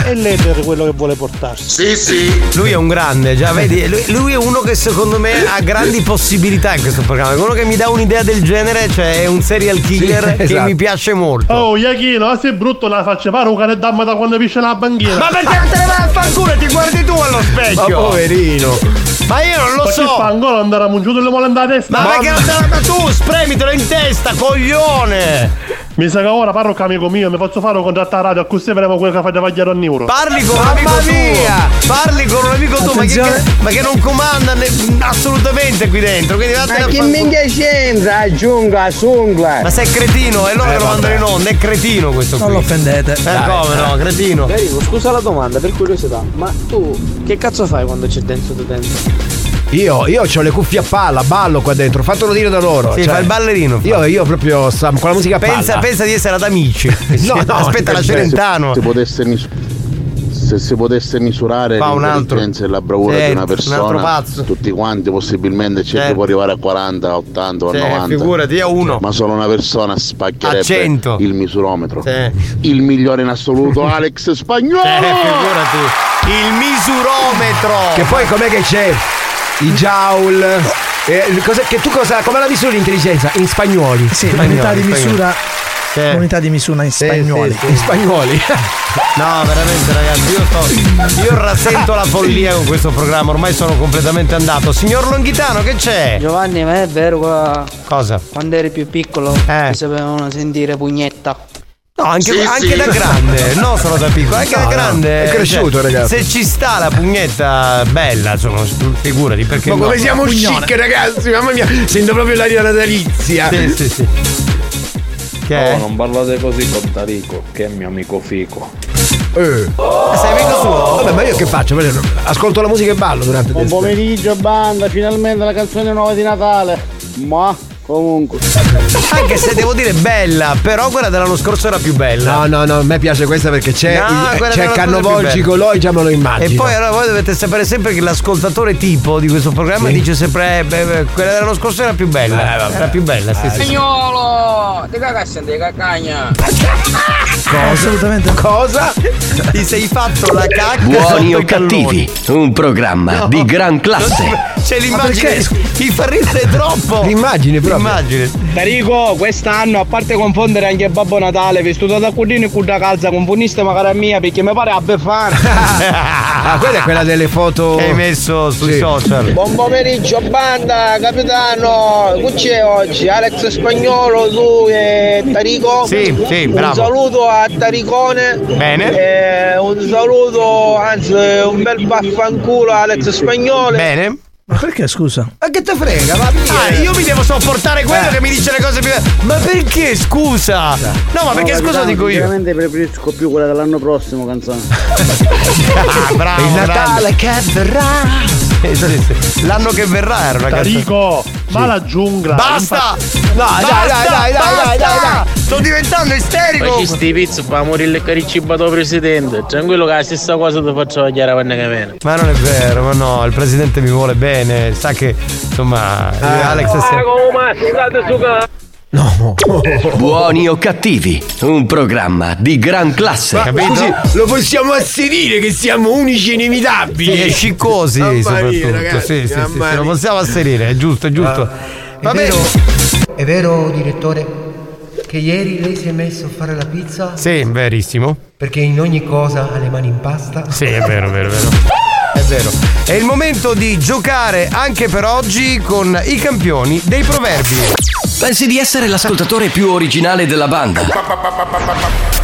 e l'Ether quello che vuole portarsi.
Sì, sì. Lui è un grande, già vedi, lui, lui è uno che secondo me ha grandi possibilità in questo programma. È uno che mi dà un'idea del genere, cioè è un serial killer
Sì,
che
esatto.
mi piace molto.
Oh, Iachino, ma sei brutto la faccia fare un cane damma da quando pisce la banchina.
Ma perché non te ne vai a fanculo e ti guardi tu allo specchio?
Ma poverino.
Ma io non lo
Ma
so.
che fa ancora andare a mungiuto le mole andare a testa?
Ma perché non te la ma tu spremitelo in testa, coglione!
Mi sa che ora parlo con amico mio, mi faccio fare un contratto a radio, così vedremo quello che fate vagliare ogni euro.
Parli con un amico tuo. Parli con un amico tuo, ma che,
Attenzione.
ma che non comanda ne- assolutamente qui dentro. Quindi vattene
Ma
a
che
fa-
minchia c'entra? Aggiunga, sungla.
Ma sei cretino, è loro
Eh,
che lo mandano in onda, è cretino questo qui.
Non lo offendete.
Eh, come no, cretino.
Enrico, scusa la domanda, per curiosità, ma tu che cazzo fai quando c'è dentro di dentro?
Io, io ho le cuffie a palla, ballo qua dentro, fatelo dire da loro.
Sì, fa il ballerino, fa.
Io, io proprio sta- con la musica a
Pensa,
palla.
pensa di essere ad amici.
No, no,
Aspetta la
cioè,
Celentano.
Se potesse, mis- se si potesse misurare
un
l'intelligenza e la bravura
Sì,
di una
un altro
persona,
pazzo.
tutti quanti possibilmente
Certo.
chi può arrivare a 40, 80 o
Sì,
90.
figurati, io uno.
Ma solo una persona spaccherebbe
A 100.
il misurometro.
Sì.
Il migliore in assoluto, Alex Spagnolo!
Eh, figurati. Il misurometro.
Che poi com'è che c'è? I joule. Eh, cosa- che tu cosa. Come la misuri l'intelligenza? In spagnoli.
Sì, l'unità di misura. L'unità di misura in spagnoli.
In spagnoli.
No, veramente ragazzi, io sto. Io rasento la follia con questo programma, ormai sono completamente andato. Signor Longhitano, che c'è?
Giovanni, ma è vero qua-
Cosa?
quando eri più piccolo
Eh.
ti sapevano sentire pugnetta?
No, anche,
Sì,
anche
sì.
da grande, non solo da piccolo, anche
No,
da
no,
grande.
è cresciuto,
Cioè,
ragazzi.
Se ci sta la pugnetta bella, insomma, figurati perché.
Ma
no?
come siamo
Pugnone.
chic ragazzi, mamma mia, sento proprio l'aria natalizia.
Sì, sì, sì. Che è?
Oh, non parlate così con Tarico, che è mio amico fico.
Eh.
Sei amico suo?
Vabbè, ma io che faccio? Ascolto la musica e ballo durante
Buon
il
pomeriggio banda, finalmente la canzone nuova di Natale. Ma comunque.
Anche se devo dire bella, però quella dell'anno scorso era più bella.
No, no, no, a me piace questa perché c'è,
No,
il- c'è con lui, già me lo immagino.
E poi allora voi dovete sapere sempre che l'ascoltatore tipo di questo programma dice sempre eh, beh, beh, quella dell'anno scorso era più bella.
Eh, vabbè.
era più bella, sì, sì. sì.
Spagnolo! Ti cagasse di cagagna!
Cosa?
Assolutamente.
Cosa?
Ti sei fatto la cacca
Buoni o cattivi, un programma di gran classe.
C'è l'immagine, mi fa ridere troppo.
L'immagine proprio.
L'immagine.
Tarico, quest'anno, a parte confondere anche Babbo Natale, vestito da cudino e cuda calza, confondiste magari a mia perché mi pare a Befana.
Ah, quella è quella delle foto.
Che hai messo sui
Sì.
social.
Buon pomeriggio banda, capitano. Che c'è oggi? Alex Spagnolo, tu e Tarico?
Sì, sì,
Un
bravo.
saluto a Taricone.
Bene.
E un saluto, anzi un bel vaffanculo a Alex Spagnolo.
Bene.
Ma perché scusa?
Ma che te frega? Va.
Ah, io mi devo sopportare quello
Eh.
che mi dice le cose più. Ma perché scusa? No, ma perché scusa dico io.
Veramente preferisco più quella dell'anno prossimo, canzone.
Ah, bravo.
Il Natale che verrà.
Sì. L'anno che verrà era una canzone.
Va alla giungla.
Basta!
No, dai, dai, dai, dai, dai, dai, dai.
Sto diventando isterico!
Facci sti pizzi, fa morire il cariccibato presidente. Tranquillo che è la stessa cosa ti faccio vedere quando che viene.
Ma non è vero, ma no, il presidente mi vuole bene, sa che insomma Alex è sempre.
Su
Buoni o cattivi, un programma di gran classe.
Capito?
Scusi, lo possiamo asserire che siamo unici e inimitabili.
Sì, e sciccosi
Mamma mia,
soprattutto.
ragazzi,
sì, sì, sì, sì, lo
mia.
possiamo asserire, è giusto, è giusto. Va bene.
È vero, direttore, che ieri lei si è messo a fare la pizza?
Sì, verissimo.
Perché in ogni cosa ha le mani in pasta?
Sì, è vero, è vero, è vero. È vero. È il momento di giocare anche per oggi con i campioni dei proverbi.
Pensi di essere l'ascoltatore più originale della banda?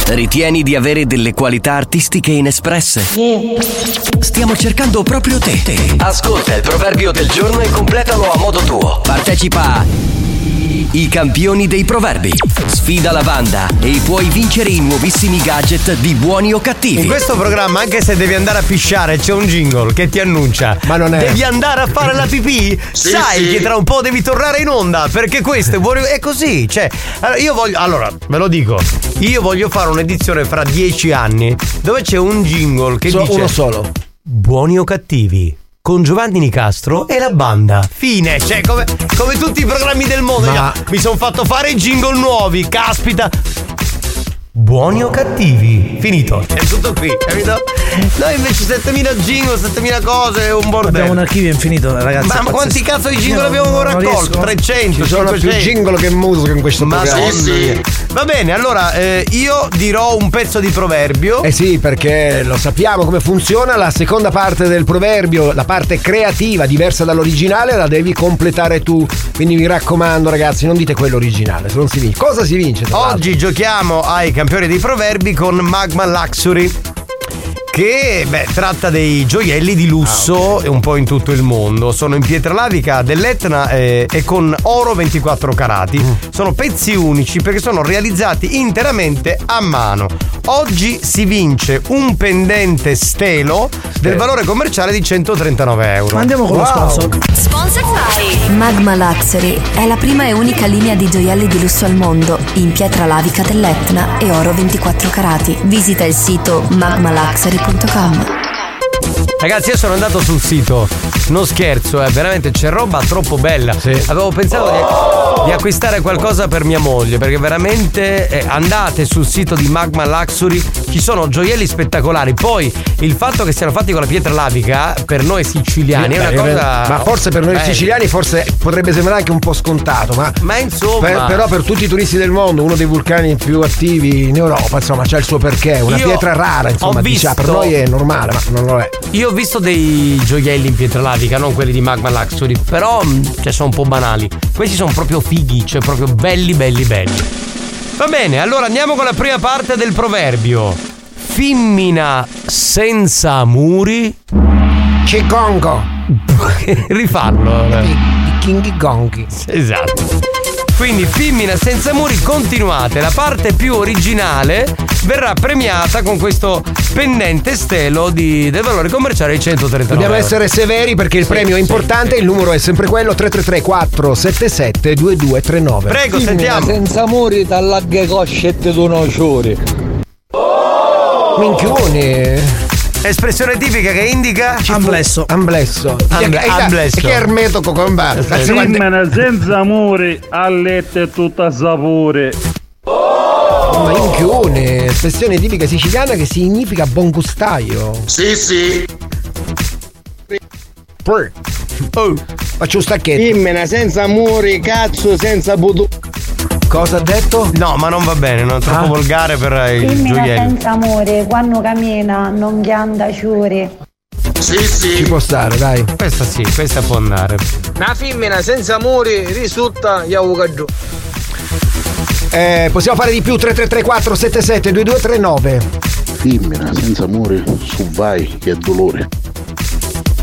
Ritieni di avere delle qualità artistiche inespresse? Stiamo cercando proprio te. Ascolta il proverbio del giorno e completalo a modo tuo. Partecipa a I campioni dei proverbi. Sfida la banda e puoi vincere i nuovissimi gadget di buoni o cattivi.
In questo programma, anche se devi andare a pisciare, c'è un jingle che ti annuncia.
Ma non è-
Devi andare a fare la pipì?
Sì,
Sai
sì.
che tra un po' devi tornare in onda. Perché questo è buono. È così. Cioè, allora, io voglio. Allora, ve lo dico. Io voglio fare un'edizione fra dieci anni dove c'è un jingle che
So-
dice.
uno solo.
Buoni o cattivi? Con Giovanni Nicastro e la banda. Fine. Cioè, come, come tutti i programmi del mondo.
Ma-
Mi sono fatto fare i jingle nuovi. Caspita. Buoni o cattivi? Finito. È tutto qui, capito? Noi invece 7000 jingle, 7000 cose, un bordello.
Abbiamo un archivio infinito, ragazzi.
Ma, ma quanti cazzo di jingle abbiamo
non
raccolto?
riesco.
300,
Ci sono più
500.
jingle che musica in questo
Madonna
programma.
mia. Va bene, allora eh, io dirò un pezzo di proverbio.
Eh sì, perché lo sappiamo come funziona. La seconda parte del proverbio, la parte creativa, diversa dall'originale, la devi completare tu. Quindi mi raccomando, ragazzi, non dite quello originale, se non si vince. Cosa si vince?
Oggi giochiamo ai campioni dei proverbi con Magma Luxury. Che beh, tratta dei gioielli di lusso un po' in tutto il mondo. Sono in pietra lavica dell'Etna eh, e con oro 24 carati. Sono pezzi unici perché sono realizzati interamente a mano. Oggi si vince un pendente stelo del valore commerciale di 139 euro.
Andiamo con lo sponsor.
Sponsor by Magma Luxury è la prima e unica linea di gioielli di lusso al mondo in pietra lavica dell'Etna e oro 24 carati. Visita il sito magmaluxury.com.
www.radiocultura.com Ragazzi, io sono andato sul sito, non scherzo, eh, veramente c'è roba troppo bella. Avevo pensato di, di acquistare qualcosa per mia moglie, perché veramente eh, andate sul sito di Magma Luxury, ci sono gioielli spettacolari. Poi il fatto che siano fatti con la pietra lavica, per noi siciliani, è una
Beh,
cosa.
Ma forse per noi
bella.
siciliani forse potrebbe sembrare anche un po' scontato, ma.
Ma insomma.
per- però per tutti i turisti del mondo, uno dei vulcani più attivi in Europa, insomma, c'ha il suo perché. Una pietra rara, insomma,
ho
diciamo, per
visto-
noi è normale, ma non lo è.
Io visto dei gioielli in pietra lavica, non quelli di Magma Luxury, però mh, cioè, sono un po' banali. Questi sono proprio fighi, cioè proprio belli, belli, belli. Va bene, allora andiamo con la prima parte del proverbio. Fimmina senza muri.
Cigongo.
Rifallo.
King Gonghi.
Esatto. Quindi femmina senza muri, continuate. La parte più originale verrà premiata con questo pendente stelo di, del valore commerciale di 139
Dobbiamo
euro.
essere severi perché il
Sì,
premio è
sì,
importante, il numero è sempre quello 333 477 2239.
Prego, sentiamo.
Senza muri dall'aghe coscette d'uno ciuri.
Minchione.
Espressione tipica che indica
Amblesso.
Amblesso.
Amble- amblesso.
Che ermeto cocombato.
Femmina senza amore, a letto e tutta sapore.
Ma minchione, espressione tipica siciliana che significa buon gustaio.
Sì, sì.
Oh, faccio un stacchetto.
Dimmene senza muri, cazzo, senza budu.
Cosa ha detto?
No, ma non va bene, non è troppo
Ah.
volgare per il
Femmina
gioiello.
senza amore, quando cammina non ghianda ciuri.
Sì, sì.
Ci può stare, dai.
Questa sì, questa può andare.
Una femmina senza muri risulta Yavuga giù.
Eh, possiamo fare di più 3334 477 2239.
Femmina senza muri, su vai, che dolore.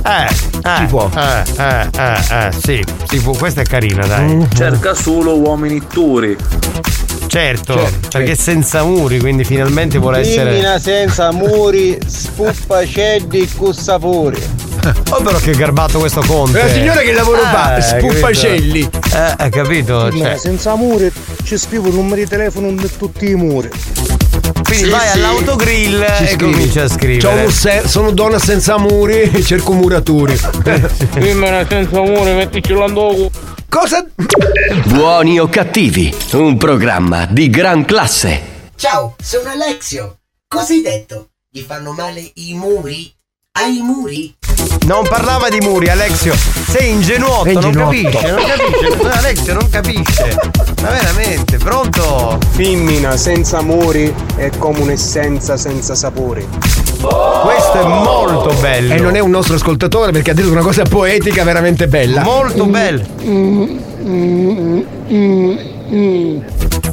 Eh, eh,
Si può.
Eh, eh, eh, eh, sì, si può. Questa è carina, dai.
Mm.
Cerca solo uomini turi.
Certo,
Certo,
perché senza muri, quindi finalmente vuole essere.
Femmina senza muri, spuppa ceddi cu sapori.
Oh, però che garbato questo conte.
Eh, signore che lavoro fa? Spuffacelli.
Eh, hai capito?
Femmina
Cioè,
senza muri ci scrivo il numero di telefono di tutti i muri.
Quindi
Sì,
vai
sì.
all'autogrill
Ci
e
scrivi.
comincia a scrivere.
un se- sono donna senza muri, cerco muraturi.
Femmina senza muri, mettici l'andoco.
Cosa?
Buoni o cattivi, un programma di gran classe.
Ciao, sono Alexio. Cosa hai detto? Gli fanno male i muri? Hai i muri?
Non parlava di muri, Alexio. Sei ingenuotto,
È
non
ingenuotto.
capisce, non capisce. Alexio non capisce. Ma veramente, pronto?
Femmina senza muri è come un'essenza senza sapori.
Questo è molto bello.
E non è un nostro ascoltatore perché ha detto una cosa poetica veramente bella.
Molto bello.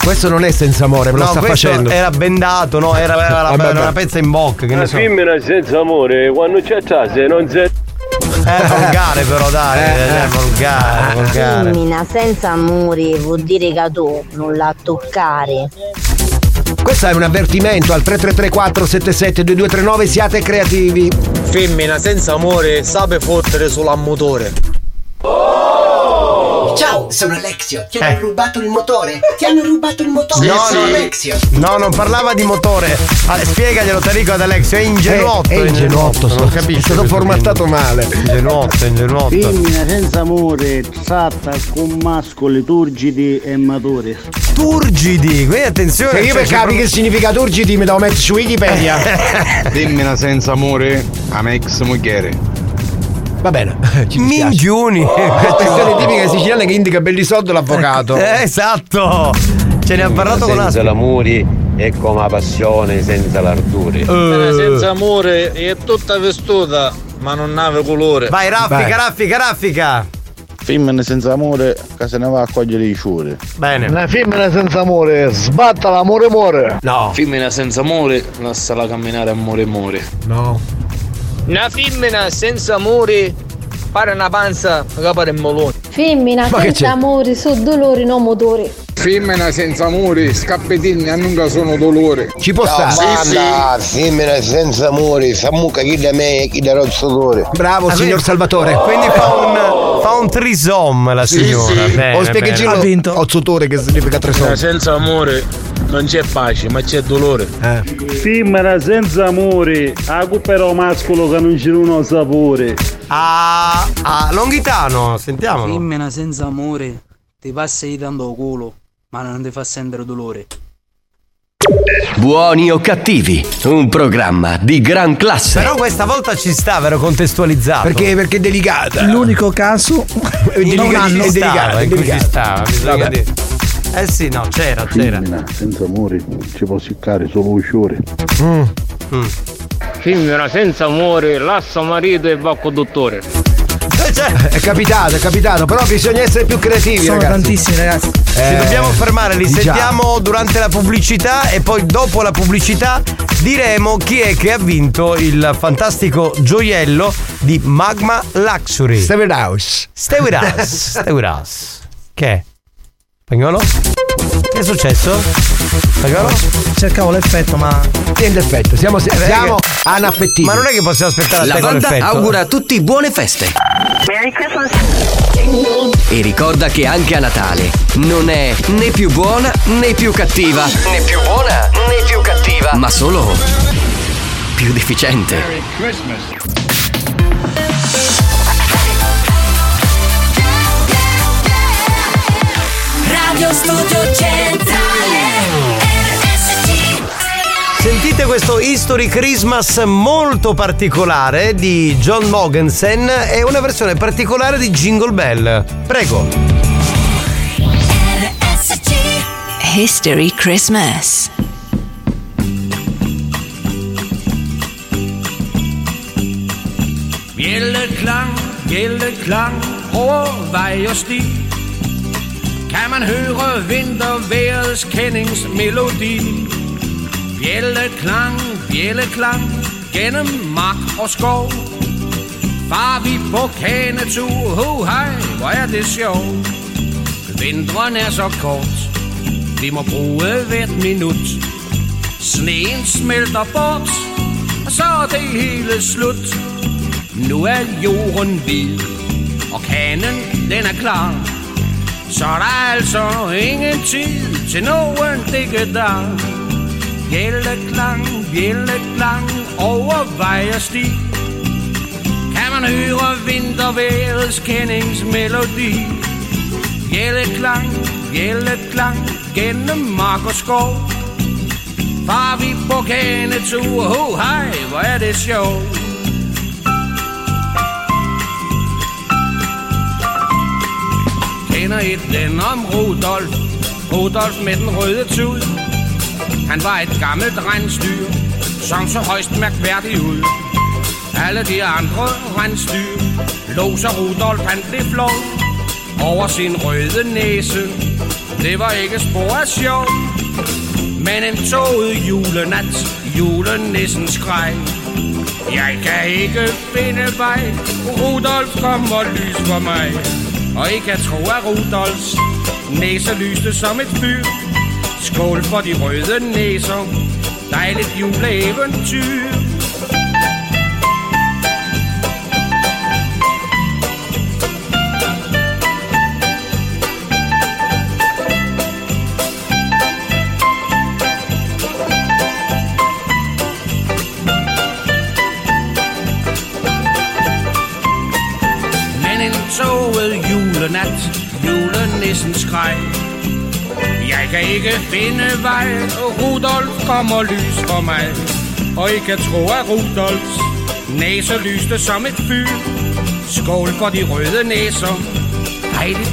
Questo non è senza amore, me lo
No,
sta facendo.
era bendato, no? Era, era la-
Vabbè,
era
vabbè.
una pezza in bocca, che ne so.
femmina senza amore, quando c'è se non c'è.
È volgare però, dai,
Eh,
è volgare, volgare.
Femmina senza muri vuol dire che tu non la toccare.
Questo è un avvertimento al 3334 77 2239 siate creativi.
Femmina senza amore, sape fottere sull'ammotore.
Ciao, sono Alexio. Ti hanno rubato il motore? Ti hanno rubato il motore?
No,
sono
no.
Alexio.
No, non parlava di motore. Ah, spiegaglielo Tarico ad Alexio, è ingenuotto.
Eh, è ingenuotto,
non
sto-
capisce.
è stato formattato
film.
male.
Ingenuotto, ingenuotto.
Femmina senza amore, tratta con mascoli turgidi e maturi.
Turgidi, quindi attenzione.
Se io
cioè,
per capi che significa turgidi mi devo mettere su Wikipedia.
Femmina senza amore, a me ex.
Va bene.
Minchioni.
Espressione tipica siciliana che indica belli soldi l'avvocato.
Eh, esatto. Ce ne ha parlato con
senza l'amore è come la passione senza l'ardore.
Eh.
senza amore è tutta vestuta, ma non ave colore.
Vai, raffica, raffica, raffica.
Femmina senza amore, che se ne va a cogliere i ciuri.
Bene.
Una femmina senza amore, sbatta l'amore amore.
No.
Femmina senza amore, lasciala camminare amore amore.
No.
Una femmina senza amore, pare una panza che pare un molone.
Femmina
Ma
senza amore, su dolori, non motori.
Femmina senza amore, scappettini a non sono dolore.
Ci può
stare.
Banda, femmina senza amore, sa mucca chi da me e chi da rozzatore.
Bravo,
Ah,
signor
quindi-
Salvatore.
Quindi fa un, fa un trisom la
Sì,
signora.
sì.
Bene,
Ho spiegaggino
bene.
ozzotore che significa soldi.
senza amore non c'è pace, ma c'è dolore.
Eh.
Femmina senza amore, a però mascolo che non c'è uno sapore.
A, a Longhitano, sentiamolo.
Femmina senza amore, ti passa di tanto culo, ma non ti fa sentire dolore.
Buoni o cattivi, un programma di gran classe.
Però questa volta ci sta, vero contestualizzato.
Perché, perché è delicata.
L'unico caso
non
cui
hanno-
ci
è
stava,
delicata, è
in cui ci stava. Eh sì, no, c'era, c'era.
Femmina senza amore, ci può seccare solo i ciuri.
Mm.
Femmina senza amore, lascia marito e va con dottore.
È capitato, è capitato, però bisogna essere più creativi,
sono
ragazzi.
tantissimi ragazzi.
Ci
Eh,
dobbiamo fermare, li
di già.
sentiamo durante la pubblicità e poi dopo la pubblicità diremo chi è che ha vinto il fantastico gioiello di Magma Luxury.
Stay with us.
Stay with us. Stay with us. Che? Spagnolo? Che è successo? Spagnolo?
Cercavo l'effetto, ma.
Niente effetto, siamo, siamo anaffettivi.
Ma non è che possiamo aspettare
La banda
l'effetto.
augura a tutti buone feste.
Merry Christmas.
E ricorda che anche a Natale non è né più buona né più cattiva. Né più buona né più cattiva. Ma solo più deficiente.
Radio Studio Centrale
Sentite questo History Christmas molto particolare di John Mogensen e una versione particolare di Jingle Bell. Prego.
History Christmas.
Bjælleklang, bjælleklang over vej og sti Kan man høre vintervejrets kendingsmelodi? Bjælleklang, bjælleklang gennem mark og skov. Far vi på kanetur, ho hej, hvor er det sjovt Vinteren er så kort, vi må bruge hvert minut. Sneen smelter bort, og så er det hele slut. Nu er jorden hvid, og kanen den er klar. Så er der altså ingen tid til nogen digkedar. Bjælleklang, bjælleklang over vej og sti. Kan man høre vintervejrets kendingsmelodi. Bjælleklang, bjælleklang gennem mark og skov. Far vi på kanetur, ho hej, hvor er det sjovt. Kender et den om Rudolf. Rudolf med den røde tud. Han var et gammelt rensdyr Som så højst mærkværdig ud. Alle de andre rensdyr Lå så Rudolf han blev flov Over sin røde næse. Det var ikke spor af sjov Men en toget julenat Julenissen skreg. Jeg kan ikke finde vej. Rudolf kom lys for mig og I kan tro, at Rudolfs næse lyste som et fyr. Skål for de røde næser, dejligt juleeventyr. Ikke finde vej, og Rudolf kommer lys for mig. Og I kan tro, at Rudolfs næse lyste som et fyr. Skål for de røde næser.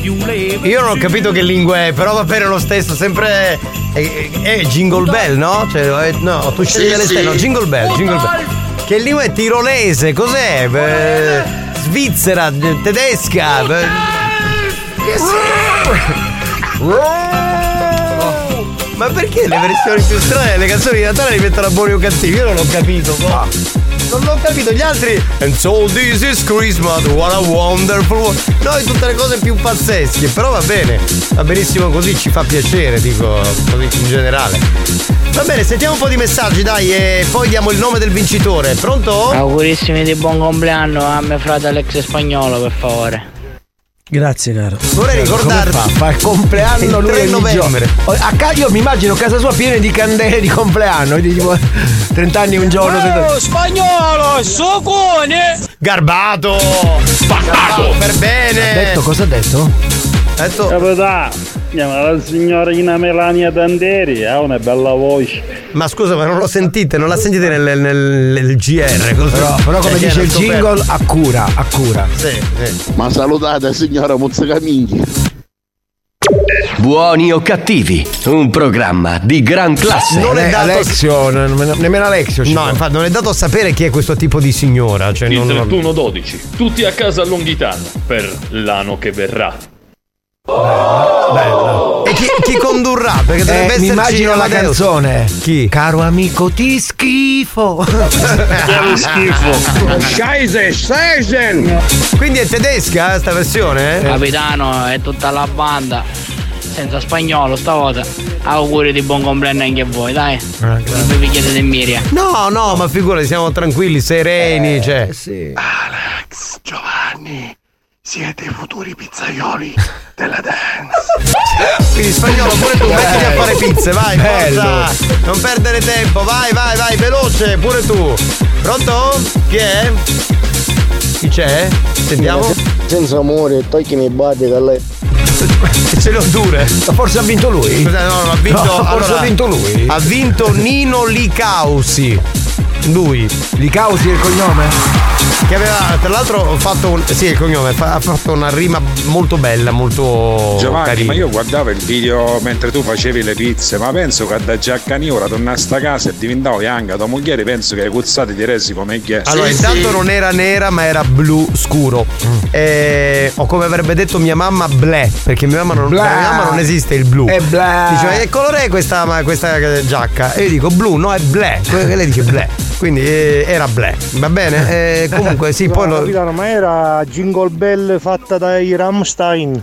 Juleæble.
Io non ho capito che lingua è, però va bene lo stesso, sempre. È, è- è Jingle Bell, no? Cioè, eh, no, tu scegli
Sì,
all'esterno,
sì.
Jingle Bell, Jingle Bell. Che lingua è tirolese? Cos'è? Eh, Svizzera, eh, tedesca. eh. Ma perché le versioni più strane delle canzoni di Natale li mettono a buoni o cattivi? Io non ho capito. boh. Non l'ho capito, gli altri. And so this is Christmas, what a wonderful world. Noi tutte le cose più pazzesche, però va bene, va benissimo così, ci fa piacere, dico, così in generale. Va bene, sentiamo un po' di messaggi, dai, e poi diamo il nome del vincitore. Pronto?
Augurissimi di buon compleanno a mio fratello Alex Spagnolo, per favore.
Grazie, caro.
Vorrei ricordarvi.
Fa? Fa il compleanno
Il
lui
3
ogni
novembre.
giorno. A ca- io mi immagino casa sua piena di candele di compleanno. Tipo 30 anni un giorno.
Oh, spagnolo, socone!
Garbato! Garbato per bene!
Ha detto cosa ha detto?
Ha detto.
Capità, chiama la signorina Melania Danderi, ha una bella voce.
Ma scusa, ma non lo sentite? Non la sentite nel, nel- nel GR? Così?
Però, però come dice il jingle, a cura, a cura.
Sì, sì.
Ma salutate signora Muzzacaminghi.
Buoni o cattivi, un programma di gran classe.
Non è dato-
Alexio, nemmeno, nemmeno Alexio ci
No,
può.
infatti non è dato sapere chi è questo tipo di signora. Cioè
Il
non,
31-12, tutti a casa a Longhitano per l'anno che verrà.
E chi, chi condurrà? Perché dovrebbe
Eh, mi
esserci
immagino la
Amadeus.
canzone.
Chi?
Caro amico, ti schifo.
Che schifo. Scheisse, Scheisen.
Quindi è tedesca eh, sta versione? eh?
Capitano e tutta la banda, senza spagnolo stavolta. Auguri di buon compleanno anche a voi, dai.
Ah,
Non vi chiedete Miria.
No, no, ma figurati, siamo tranquilli, sereni, cioè.
Sì.
Alex, Giovanni, siete i futuri pizzaioli della dance.
Quindi spagnolo pure tu, mettiti a fare pizze, vai,
Bello.
forza! Non perdere tempo, vai, vai, vai, veloce, pure tu. Pronto? Chi è? Chi c'è? Sentiamo.
Senza amore, toglimi i body da lei.
Ce l'ho dure.
Forse ha vinto lui?
No, no, ha vinto.
No, forse
allora,
ha vinto lui.
Ha vinto Nino Licausi. Lui.
Licausi è il cognome?
Che aveva, tra l'altro, fatto un. Sì, il cognome, fa- ha fatto una rima molto bella, molto.
Giovanni,
carina.
ma io guardavo il video mentre tu facevi le pizze, ma penso che da Giaccani ora tornare a sta casa e diventavo Yanga, tua moglie penso che hai cuzzato di resi come ghiaccio.
Allora, intanto non era nera, ma era blu scuro. Eh, o come avrebbe detto mia mamma, blè. Perché mia mamma non, mia mamma non esiste il blu.
È blè.
Dice, ma che colore è questa, ma questa giacca? E io dico blu, no, è blè. Que- lei dice blè. Quindi eh, era blè. Va bene? Eh, comunque, sì, poi lo.
Capitano, ma era Jingle Bell fatta dai Ramstein.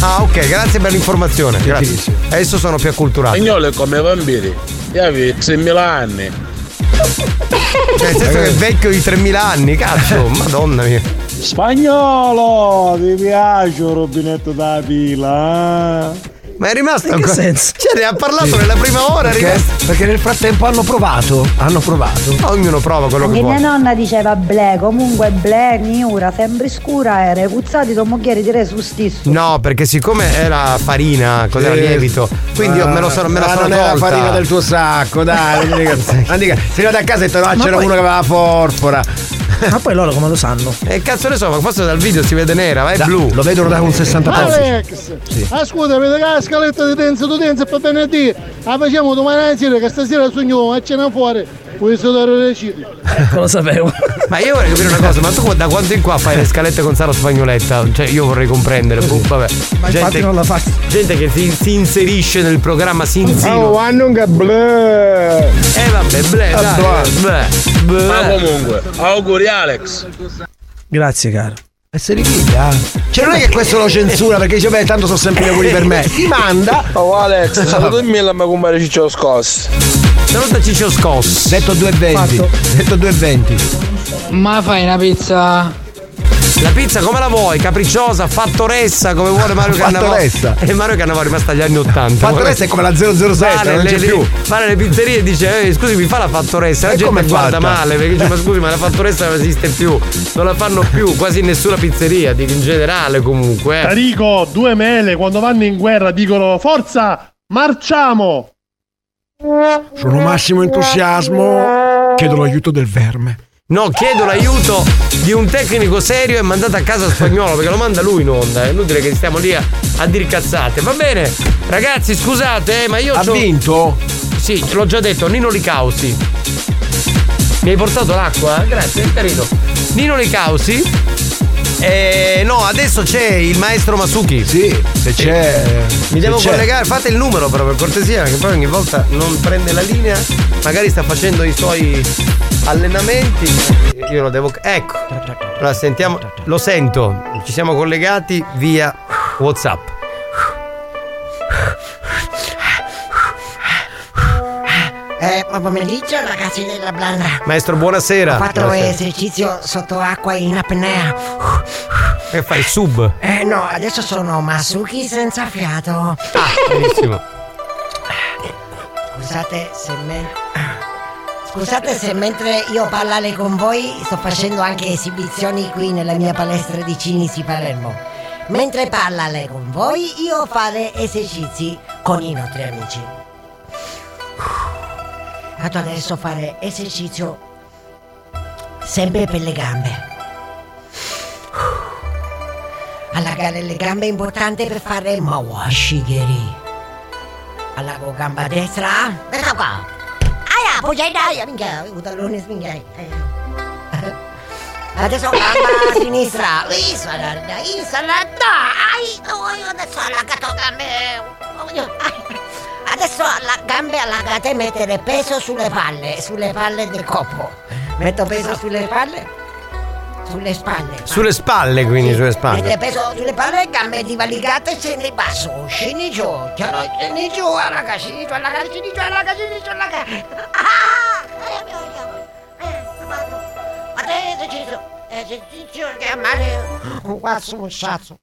Ah, ok, grazie per l'informazione. Grazie. Adesso sono più acculturato.
Spagnolo è come vampiri. Io avevo 6.000 anni.
Cioè, nel senso che è vecchio di 3000 anni, cazzo, madonna mia.
Spagnolo, ti piace un rubinetto da pila? eh?
Ma è rimasto
In che
ancora.
senso?
Cioè, ne ha parlato nella prima ora,
Perché,
rimasto.
perché nel frattempo hanno provato. Hanno provato.
Ognuno prova quello che
Anche mia
vuole.
nonna diceva ble, comunque ble, niura, sempre scura era, i puzzati tuo moglie direi su stesso.
No, perché siccome era farina, cos'era
Sì.
lievito, quindi io me lo sono me la
Ma
sono
non era
tolta.
farina del tuo sacco, dai. non dica- non dica- sei andato a casa e detto, no, c'era
poi-
uno che aveva la forfora.
Ma poi loro come lo sanno?
E cazzo ne so, ma forse dal video si vede nera, ma è
Da-
blu.
Lo vedono da un 60 pollici.
Alex, ascolta, vedi che la scaletta di danza tu danza per venerdì, la facciamo domani sera che stasera sogno a cena fuori, puoi dare le cite.
Ecco, lo sapevo.
Ma io vorrei capire una cosa, ma tu da quanto in qua fai le scalette con Sara Spagnoletta? Cioè, io vorrei comprendere. boh, vabbè.
Ma infatti non la faccio.
gente che si, si inserisce nel programma, si
Oh,
insinua.
hanno che bleh.
Eh vabbè, ble,
Ah,
dai, ble, ble.
Ma comunque, auguri Alex.
Grazie, caro.
E se li piglia? Cioè non è che questo lo censura perché dice beh tanto sono sempre gli auguri per me. Ti manda.
Oh Alex, salutami la mia compare Ciccio Scoss.
Saluta Ciccio Scoss.
Detto 2,20. Detto 2,20.
Ma fai una pizza
La pizza come la vuoi? Capricciosa, fattoressa, come vuole Mario Cannavò.
Fattoressa.
E Mario Cannavò è rimasta agli anni 80.
Fattoressa è come la 007,
Vale
non
le-
c'è
le-
più.
Va nelle pizzerie e dice, eh, scusi, mi fa la fattoressa. La
E
gente guarda
fatta?
male perché dice, ma scusi, ma la fattoressa non esiste più. Non la fanno più quasi in nessuna pizzeria, dico in generale comunque. eh.
Tarico, due mele quando vanno in guerra dicono forza, marciamo!
Sono massimo entusiasmo. Chiedo l'aiuto del verme.
No, chiedo l'aiuto di un tecnico serio e mandato a casa spagnolo perché lo manda lui in onda. È inutile che stiamo lì a, a dire cazzate. Va bene, ragazzi, scusate, eh, ma io.
Ha
c'ho-
vinto?
Sì, ce l'ho già detto, Nino Licausi. Mi hai portato l'acqua? Grazie, è carino. Nino Licausi. E no, adesso c'è il maestro Masuki.
Sì, se c'è.
Mi devo
c'è.
collegare, fate il numero però per cortesia, perché poi ogni volta non prende la linea, magari sta facendo i suoi allenamenti. Io lo devo. Ecco. Allora sentiamo. Lo sento. Ci siamo collegati via WhatsApp.
Eh, buon pomeriggio ragazzi della Blanda.
Maestro, buonasera.
Ho fatto
Buonasera.
esercizio sotto acqua in apnea.
Che fai? Sub?
Eh no, adesso sono Masuki senza fiato.
Benissimo.
Scusate se men- Scusate se mentre io parlare con voi sto facendo anche esibizioni qui nella mia palestra di Cinisi Palermo. Mentre parlare con voi io fare esercizi con i nostri amici. Vado adesso a fare esercizio sempre per le gambe. Allargare le gambe è importante per fare mawashigiri. Allargo gamba destra. Ecco qua. Aia, poi dai, minchia, i minchia. Adesso gamba sinistra. Isalada, isalada. Ai, adesso allargato gambe. Adesso alla gambe allargate e mettere peso sulle palle, sulle palle del corpo. Metto peso sulle palle. Sulle spalle.
Sulle spalle, quindi, sulle
Mette
spalle.
peso sulle palle, gambe divaligate, scendi basso, scendi giù, scendi giù, allaga, scendi giù, allaga, scendi giù, allaga, scendi giù, allaga. Ah! Eh. Eh, vado. Fate esercizio, esercizio che a male un cazzo, un sazzo.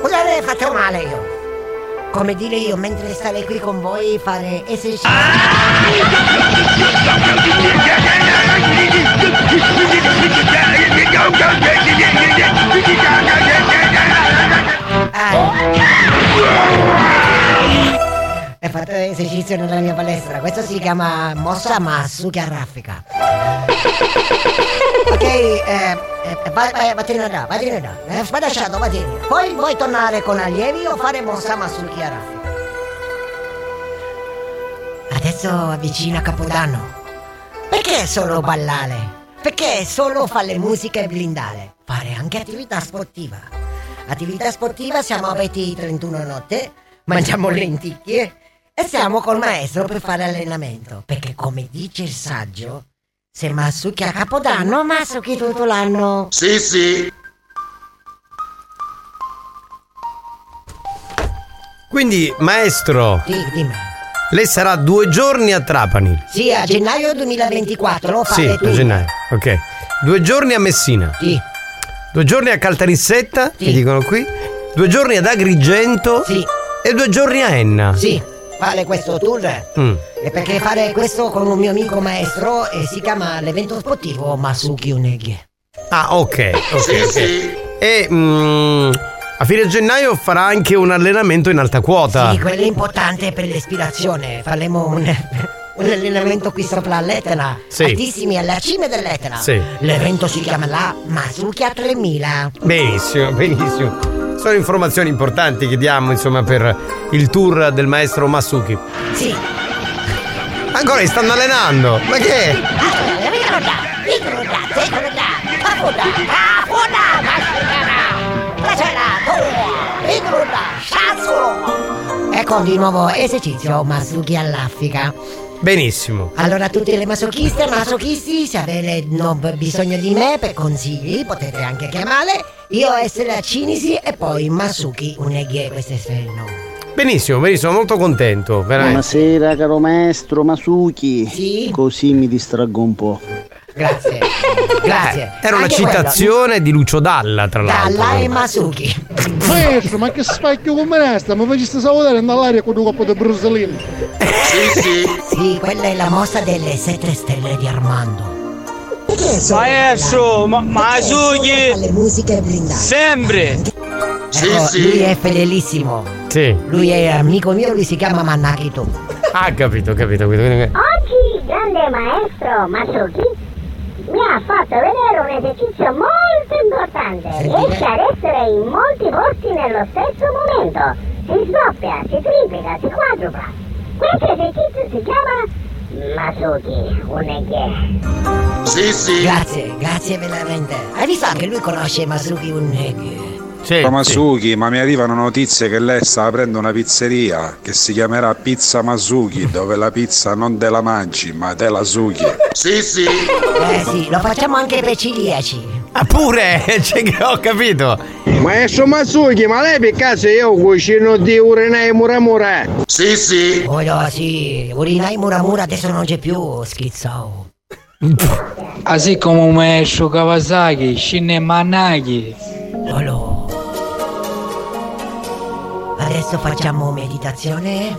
Scusate, faccio male io. Come dire io, mentre stare qui con voi, fare esercizio. E fate esercizio nella mia palestra. Questo si chiama mossa Masuki raffica. Ok, eh, eh, vai, vai, vattene là, vattene là. Eh, spadasciato, vattene. Poi vuoi tornare con allievi o fare mossa Masuki raffica? Adesso avvicina Capodanno. Perché solo ballare? Perché solo fare musica e blindare? Fare anche attività sportiva. Attività sportiva siamo aperti il 31 notte, mangiamo lenticchie e siamo col maestro per fare allenamento. Perché come dice il saggio, se Masuki a Capodanno, Masuki tutto l'anno.
Sì, sì.
Quindi, maestro,
Sì, dimmi.
lei sarà due giorni a Trapani.
Sì, a gennaio 2024 lo
Sì,
fare
a
tu.
gennaio. Ok. Due giorni a Messina.
Sì.
Due giorni a Caltanissetta,
Sì.
mi dicono qui. Due giorni ad Agrigento.
Sì.
E due giorni a Enna.
Sì, fare questo tour.
Mm.
E perché fare questo con un mio amico maestro e si chiama l'evento sportivo Masuki Uneghi.
Ah, ok. ok,
Sì,
ok.
sì.
E mm, a fine gennaio farà anche un allenamento in alta quota.
Sì, quello è importante per l'ispirazione. Faremo un, un allenamento qui sopra l'Etna.
Sì.
Altissimi alla cima dell'Etna.
Sì.
L'evento si chiamerà Masuki a 3000.
Benissimo, benissimo. Sono informazioni importanti che diamo, insomma, per il tour del maestro Masuki.
Sì.
Ancora li stanno allenando. Ma che? è?
Ecco di nuovo esercizio Masuki all'Africa.
Benissimo.
Allora tutte le masochiste e masochisti, se avete non bisogno di me per consigli, potete anche chiamare. Io essere a Cinisi e poi Masuki Uneghe, questo è il nome.
Benissimo, benissimo, molto contento, veramente.
Buonasera caro maestro Masuki. Così mi distraggo un po'.
Grazie. Grazie.
Eh, Era una
Anche quello.
citazione di Lucio Dalla, tra l'altro.
Dalla e Masuki.
Maestro, ma che spacchio come resta? Mi faceste salutare nell'aria con un coppo di brusolino.
Sì, sì. Sì, quella è la mossa delle sette stelle di Armando.
Maestro, ma Masuki!
Le musiche blindate.
Sempre!
Sì, Lui è fedelissimo.
Sì.
Lui è amico mio, lui si chiama Mannakito.
Ah, capito, capito, capito.
Oggi il grande maestro Masuki mi ha fatto vedere un esercizio molto importante. Riesce ad essere in molti posti nello stesso momento. Si sdoppia, si triplica, si quadrupla. Questo esercizio si chiama Masuki Uneghe.
Sì, sì. Grazie, grazie veramente. Hai visto anche lui conosce Masuki Uneghe?
Ma Masuki, ma mi arrivano notizie che lei sta aprendo una pizzeria che si chiamerà Pizza Masuki, dove la pizza non te la mangi, ma te la suchi.
Sì, sì. Eh sì, lo facciamo anche per ciliaci.
Ah, pure! Cioè, che ho capito.
Maestro Masuki, ma lei per caso io cucino di urinai muramura?
Sì, sì. Oh no, sì. Urinai Muramura adesso non c'è più, schizzo.
Così come un maestro Kawasaki, Shinne Managi.
Lolo. Adesso facciamo meditazione.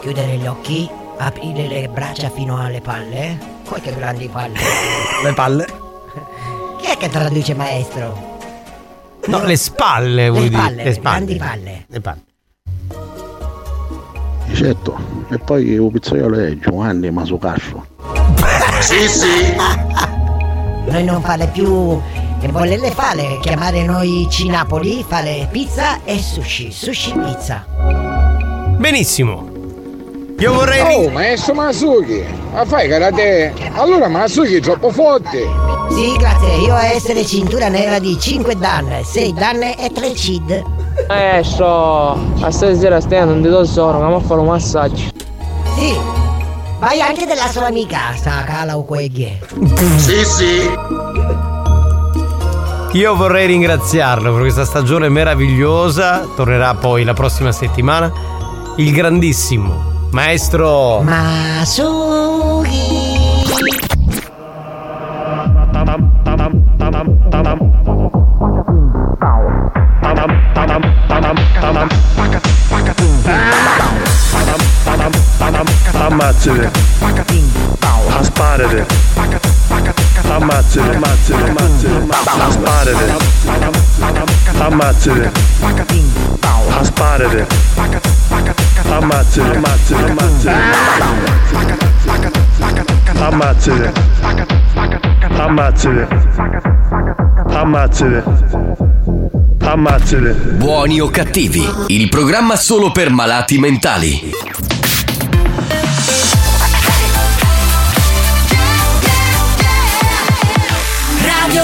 Chiudere gli occhi. Aprire le braccia fino alle palle. Poi che grandi palle.
Le palle?
Chi è che traduce maestro?
No, le spalle, vuoi dire.
palle,
le spalle.
grandi palle.
Le palle.
Certo, e poi il pizzaiolo è Giovanni Masucastro.
Sì, sì. Noi non fare più che volerle fare, chiamare noi Cinapoli, fare pizza e sushi, sushi pizza.
Benissimo. Io vorrei.
Oh, maestro Masuki, ma fai karate? Allora Masuki è troppo forte.
Sì, grazie, io a essere cintura nera di 5 dan, 6 dan e 3 cid.
Maestro, a stasera stai non ti do sonno, andiamo a fare un massaggio.
Sì. Vai anche della sua amica, sta cala o queglie.
Sì, sì. Io vorrei ringraziarlo per questa stagione meravigliosa. Tornerà poi la prossima settimana. Il grandissimo maestro.
Asparate. Ammazzate, ammazzate, ammazzate. Asparate. Ammazzate. Asparate. Ammazzate, ammazzate, ammazzate. Ammazzate. Ammazzate. Ammazzate.
Buoni o cattivi, il programma solo per malati mentali.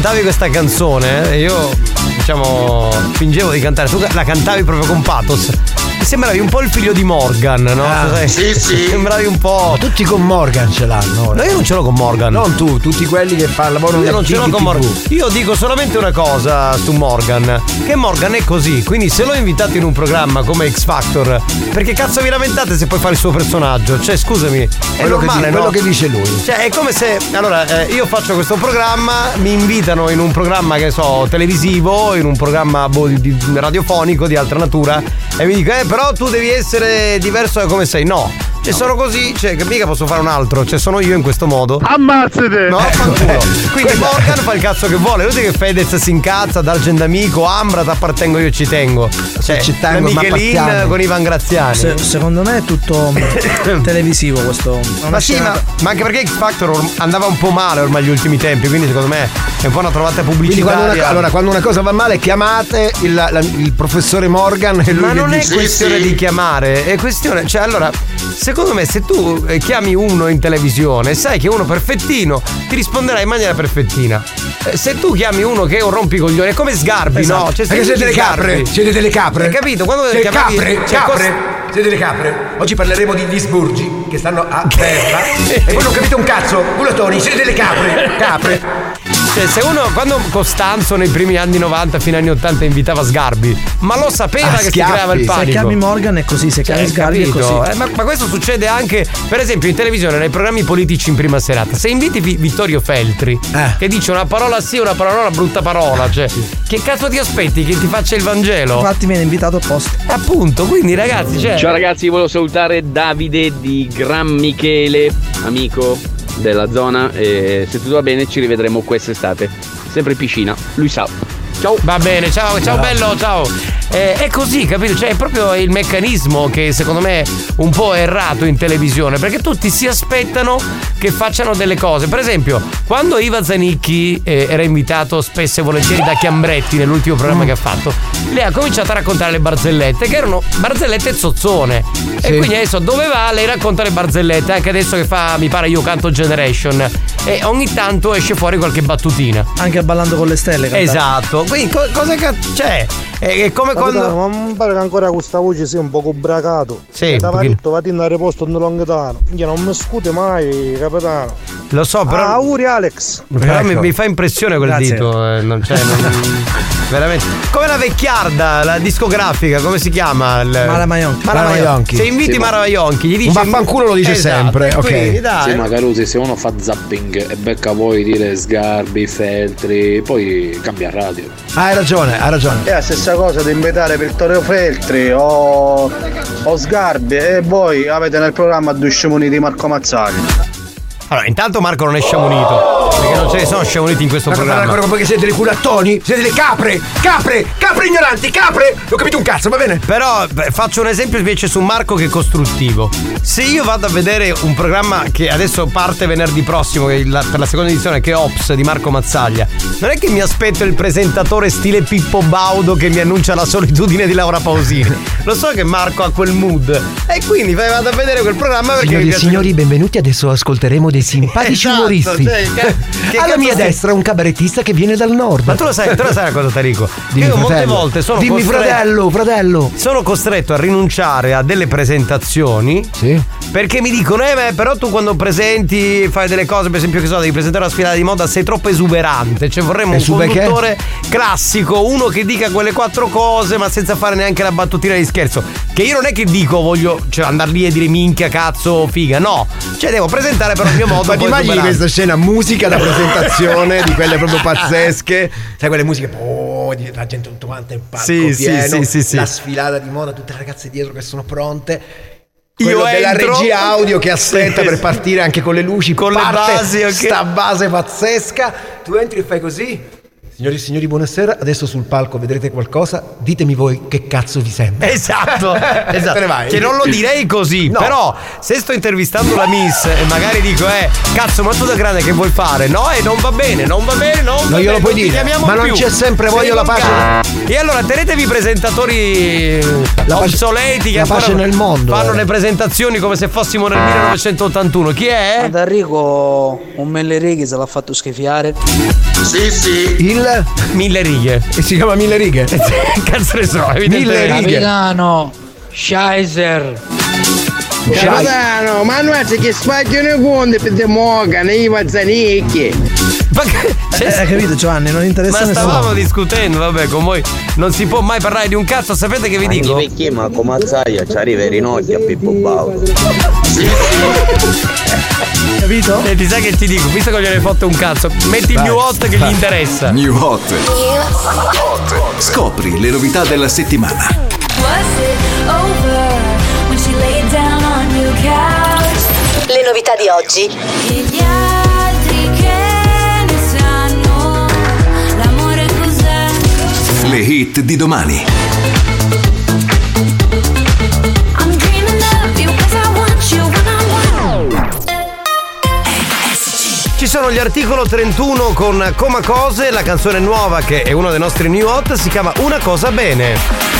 Cantavi questa canzone, io diciamo fingevo di cantare, tu la cantavi proprio con pathos. Sembravi un po' il figlio di Morgan, no?
Ah, sì, sì.
Sembravi un po'.
Tutti con Morgan ce l'hanno. ora.
No, io non ce l'ho con Morgan.
Non tu, tutti quelli che fanno lavorano
Io non ce l'ho con. Morgan. Io dico solamente una cosa su Morgan: che Morgan è così. Quindi, se l'ho invitato in un programma come X Factor, perché cazzo vi lamentate se poi fa il suo personaggio? Cioè, scusami, è
Quello che
normale,
di-
no?
quello che dice lui.
Cioè, è come se. Allora, eh, io faccio questo programma, mi invitano in un programma che so, televisivo, in un programma boh, di- di- radiofonico di altra natura, e mi dico, eh, però tu devi essere diverso da come sei. No. Cioè, sono così, cioè, che mica posso fare un altro. Cioè, sono io in questo modo.
Ammazzate!
No, fanculo. Quindi Morgan fa il cazzo che vuole. Vedi che Fedez si incazza, D'Argent amico, Ambra, t'appartengo io ci tengo. Cioè,
ci tengo,
Michelin con Ivan Graziani.
Se- secondo me è tutto mm, televisivo questo.
Ma sì, ma, ma anche perché X Factor or- andava un po' male ormai negli ultimi tempi, quindi secondo me è un po' una trovata
Quindi quando
pubblicitaria.
una, allora, quando una cosa va male, chiamate il, la- il professore Morgan e lui
Ma non è
dice-
questione di chiamare, è questione, cioè allora, secondo me se tu eh, chiami uno in televisione, sai che uno perfettino, ti risponderà in maniera perfettina. Eh, Se tu chiami uno che è un rompicoglione, è come Sgarbi,
Esatto.
no? Cioè,
Perché siete delle capre, siete delle capre.
Hai capito? Quando
Siete
chiamavi-
capre, capre, siete delle capre. Oggi parleremo di Disburgi che stanno a terra e voi non capite un cazzo. Culatoni, siete delle capre, capre.
Cioè, se uno, quando Costanzo nei primi anni 90 fino agli anni 80 invitava Sgarbi, ma lo sapeva
Ah,
che si
schiaffi.
creava il
Se
panico.
chiami Morgan è così, se chiami
Cioè,
Sgarbi è
capito?
così.
Eh, ma, ma questo succede anche, per esempio, in televisione, nei programmi politici in prima serata. Se inviti Vi- Vittorio Feltri,
Eh.
che dice una parola sì, una parola una brutta parola, cioè, che cazzo ti aspetti? Che ti faccia il Vangelo?
Infatti viene invitato apposta.
Appunto, quindi ragazzi, cioè.
Ciao ragazzi, volevo salutare Davide di Gran Michele, amico della zona. E se tutto va bene, ci rivedremo quest'estate. Sempre in piscina. Lui sa. Ciao.
Va bene, ciao, ciao
Ciao.
bello, ciao. Eh, è così, capito? Cioè, è proprio il meccanismo che secondo me è un po' errato in televisione, perché tutti si aspettano che facciano delle cose. Per esempio, quando Iva Zanicchi eh, era invitato spesso e volentieri da Chiambretti nell'ultimo programma che ha fatto, lei ha cominciato a raccontare le barzellette, che erano barzellette zozzone. E
Sì.
quindi adesso dove va? Lei racconta le barzellette, anche adesso che fa, mi pare, io canto Generation. E ogni tanto esce fuori qualche battutina.
Anche ballando con le stelle. cantava.
Esatto, quindi co- cosa c'è? È, è come
Capitano,
quando.
ma mi pare che ancora questa voce sia un poco ubriacato.
Sì, pochino.
paritto vado in aeroporto in lontano. Io non mi scute mai, capitano.
Lo so, però.
Ah, auguri Alex.
Però mi,
Ecco.
mi fa impressione quel
Grazie.
dito. eh, non c'è. non- veramente. Come la vecchiarda, la discografica, come si chiama? Il...
Mara Maionchi.
Mara Maionchi. Se inviti
Sì, ma-
Mara Maionchi, gli dici.
Un vaffanculo lo dice
Esatto,
sempre, ok.
quindi, dai.
Sì, ma Carusi, se uno fa zapping e becca poi dire Sgarbi, Feltri, poi cambia radio.
Ah, hai ragione, hai ragione.
È la stessa cosa di invitare Vittorio Feltri o, o Sgarbi e voi avete nel programma due scemoni di Marco Mazzari.
Allora, intanto Marco non è sciamonito. Perché non ce ne sono sciamoniti in questo
Guarda,
programma.
guarda, guarda, perché siete dei culattoni? Siete delle capre! Capre! Capre ignoranti! Capre! Non ho capito un cazzo, va bene?
Però beh, faccio un esempio invece su Marco che è costruttivo. Se io vado a vedere un programma che adesso parte venerdì prossimo, che è la- per la seconda edizione, che è Ops di Marco Mazzaglia, non è che mi aspetto il presentatore stile Pippo Baudo che mi annuncia la solitudine di Laura Pausini. Lo so che Marco ha quel mood. E quindi vado a vedere quel programma perché
Signori
mi
e
piace.
signori, benvenuti. Adesso ascolteremo dei simpatici
Esatto,
umoristi.
cioè, che- che
Alla mia
stai-
destra un cabarettista che viene dal nord.
Ma tu lo sai, tu lo sai una cosa, Tarico?
Dimmi,
io molte
fratello.
volte sono
Dimmi,
costretto-
fratello, fratello.
Sono costretto a rinunciare a delle presentazioni.
Sì.
Perché mi dicono, eh, beh, però tu quando presenti, fai delle cose, per esempio, che so, devi presentare una sfilata di moda, sei troppo esuberante. Cioè, vorremmo un
Esube che?
conduttore classico, uno che dica quelle quattro cose, ma senza fare neanche la battutina di scherzo. Che io non è che dico voglio cioè, andare lì e dire minchia, cazzo, figa. No. Cioè, devo presentare però il mio modo.
Ma ti immagini questa scena? Musica da presentazione di quelle proprio pazzesche. Sai quelle musiche, oh, la gente tutto quanto il palco
Sì,
pieno,
sì, sì, sì.
la sfilata di moda, tutte le ragazze dietro che sono pronte.
Io
della
entro-
regia audio che aspetta
Sì.
per partire anche con le luci,
Con le
parte
basi, ok.
sta base pazzesca. Tu entri e fai così. Signori e signori, buonasera. Adesso sul palco vedrete qualcosa. Ditemi voi che cazzo vi sembra.
Esatto, esatto. Che non lo direi così,
No.
però se sto intervistando la Miss e magari dico, eh, cazzo, ma tu da grande che vuoi fare? No, e non va bene, non va bene, non va
Non glielo
bene,
puoi dire, ma non
più.
c'è sempre
Sei
voglio la pace.
volgare. E allora tenetevi i presentatori
La pace-
obsoleti che
la pace nel mondo,
fanno
eh.
le presentazioni come se fossimo nel 1981. Chi è?
Ad Enrico un mille righe se l'ha fatto schifiare.
Sì, sì.
Il
Mille righe.
E si chiama Mille righe.
Cazzo ne so,
Mille
evidentemente.
righe.
Capitano, Scheiser.
Capitano, ma non è che spagliano i conti per te mogano, i mazzanicchi.
Ma che- cioè,
Hai capito Giovanni? Non interessa
Ma
a
stavamo
nessuno.
discutendo, vabbè, con voi non si può mai parlare di un cazzo, sapete che vi dico?
Perché ma come Mazzaia ci arriva i rinocchi a Pippo Baudo.
Capito?
E ti sai che ti dico, visto che non gliene fotte un cazzo, metti il new hot che gli interessa.
New Hot. Scopri le novità della settimana.
Was it over
Le novità di oggi.
E gli altri che ne sanno l'amore cos'è?
Le hit di domani.
Ci sono gli articolo 31 con Coma Cose, la canzone nuova che è uno dei nostri new hot, si chiama Una cosa bene.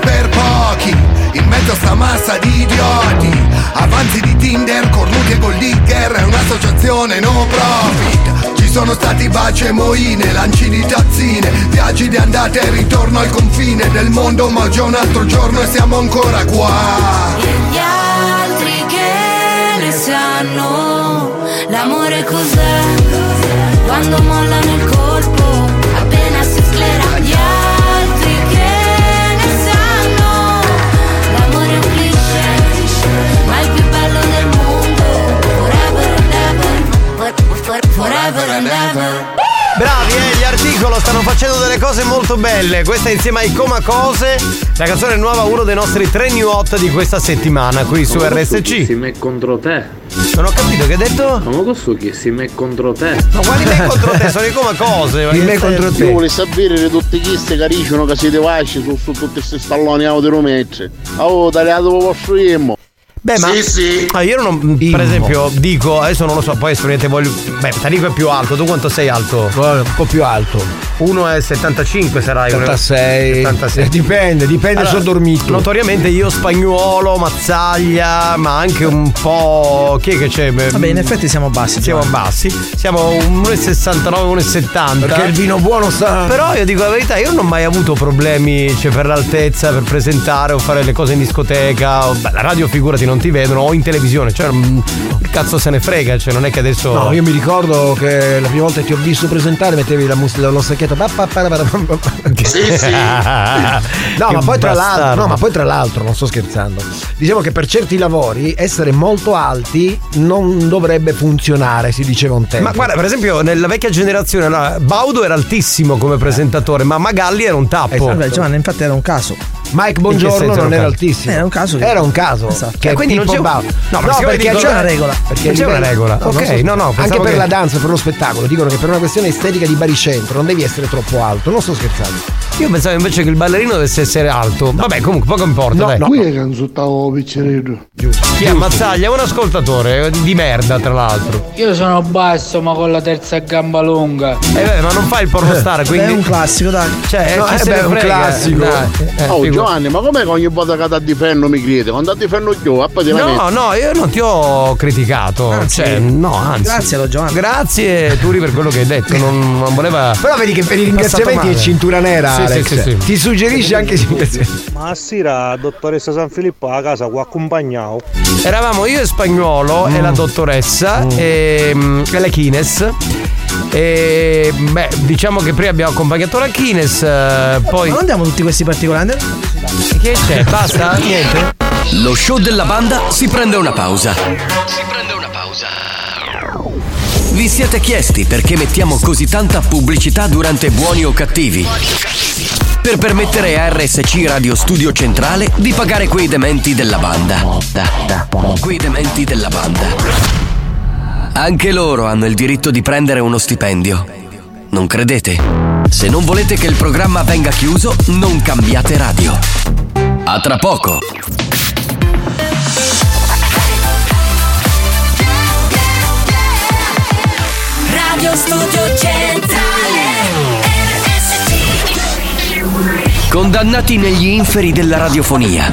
per pochi In mezzo a sta massa di idioti. Avanzi di Tinder, cornuti e gold digger È un'associazione no profit. Ci sono stati baci e moine, lanci di tazzine Viaggi di andata e ritorno al confine del mondo Ma già un altro giorno e siamo ancora qua.
E gli altri che ne sanno L'amore cos'è? Quando mollano il colpo
Bravi, eh, gli articolo stanno facendo delle cose molto belle. Questa insieme ai Coma Cose, la canzone nuova, uno dei nostri tre new hot di questa settimana qui su RSC.
Si me contro te.
Non ho capito che hai detto?
Ma posso che si me contro te.
Ma quali me contro te? Sono i Coma Cose. ma che stai-
Io volevo sapere tutti questi che dicono che siete vasci su, su tutti questi stalloni autorometri. Oh, tagliato lo posso io.
Beh, ma Ah, io non, per esempio, dico, adesso non lo so, poi esponente voglio. Beh, Tarico è più alto, tu quanto sei alto?
Un po' più alto.
Uno è 75 sarai. uno è
76.
76.
Eh, dipende, dipende se ho dormito.
Notoriamente io spagnolo, mazzaglia, ma anche un po'. Chi è che c'è?
Vabbè, in effetti siamo bassi.
Siamo bassi. Siamo 1,69, 1,70.
Perché il vino buono sta.
Però io dico la verità, io non ho mai avuto problemi cioè, per l'altezza, per presentare o fare le cose in discoteca. o- beh, la radio figurati non ti vedono, o in televisione. Cioè, mm, che cazzo se ne frega, cioè non è che adesso.
No, io mi ricordo che la prima volta che ti ho visto presentare mettevi la musica pa, pa.
Sì, sì.
No, ma poi tra
bastardo.
l'altro, no, ma poi tra l'altro, non sto scherzando. Diciamo che per certi lavori essere molto alti non dovrebbe funzionare, si diceva un tempo.
Ma guarda, per esempio, nella vecchia generazione, allora, Baudo era altissimo come presentatore, ma Magalli era un tappo.
Vabbè, Giovanni, infatti era un caso.
Mike Buongiorno non
era un
altissimo.
Era un caso che-
Era un caso.
Esatto.
Che
Eh, quindi non c'è-
Baudo.
no, siccome dico-
c'è
una
regola.
Perché
c'è una regola. Ok,
so-
no, no,
Anche per
che-
la danza, per lo spettacolo, dicono che per una questione estetica di baricentro non devi essere troppo alto. Non sto scherzando.
Io pensavo invece che il ballerino dovesse essere alto. Vabbè, comunque, poco importa. dai.
Qui è che insultavo piccerino.
Chi è Mazzaglia? È un ascoltatore di merda, tra l'altro.
Io sono basso ma con la terza gamba lunga.
Eh beh, ma non fai il pornostar, quindi.
È un classico, dai.
Cioè,
No, eh beh, è un
frega?
classico.
Dai, eh,
oh Giovanni, ma com'è che ogni volta che ti difendo mi crede? Quando ti difendo io, a poi ti la
No,
metti.
no, io non ti ho criticato.
Anzi.
cioè, no, anzi.
Grazie, lo Giovanni.
Grazie, Turi, per quello che hai detto. Non, non voleva.
Però vedi che per i ringraziamenti è cintura nera.
Sì, sì,
Alex.
sì, sì.
Ti suggerisce anche i ringraziamenti.
Ma sera, dottoressa San Filippo a casa qua accompagnato.
Eravamo io e Spagnolo e la dottoressa e, mm, e la Kines. E beh, diciamo che prima abbiamo accompagnato la Kines, eh, poi.
Ma non diamo tutti questi particolari?
Che c'è? Basta? Niente?
Lo show della banda si prende una pausa. Si prende una pausa. Vi siete chiesti perché mettiamo così tanta pubblicità durante buoni o cattivi? Per permettere a RSC Radio Studio Centrale di pagare quei dementi della banda. Da, da, Quei dementi della banda. Anche loro hanno il diritto di prendere uno stipendio. Non credete? Se non volete che il programma venga chiuso, non cambiate radio. A tra poco.
Radio Studio Centrale
Condannati negli inferi della radiofonia.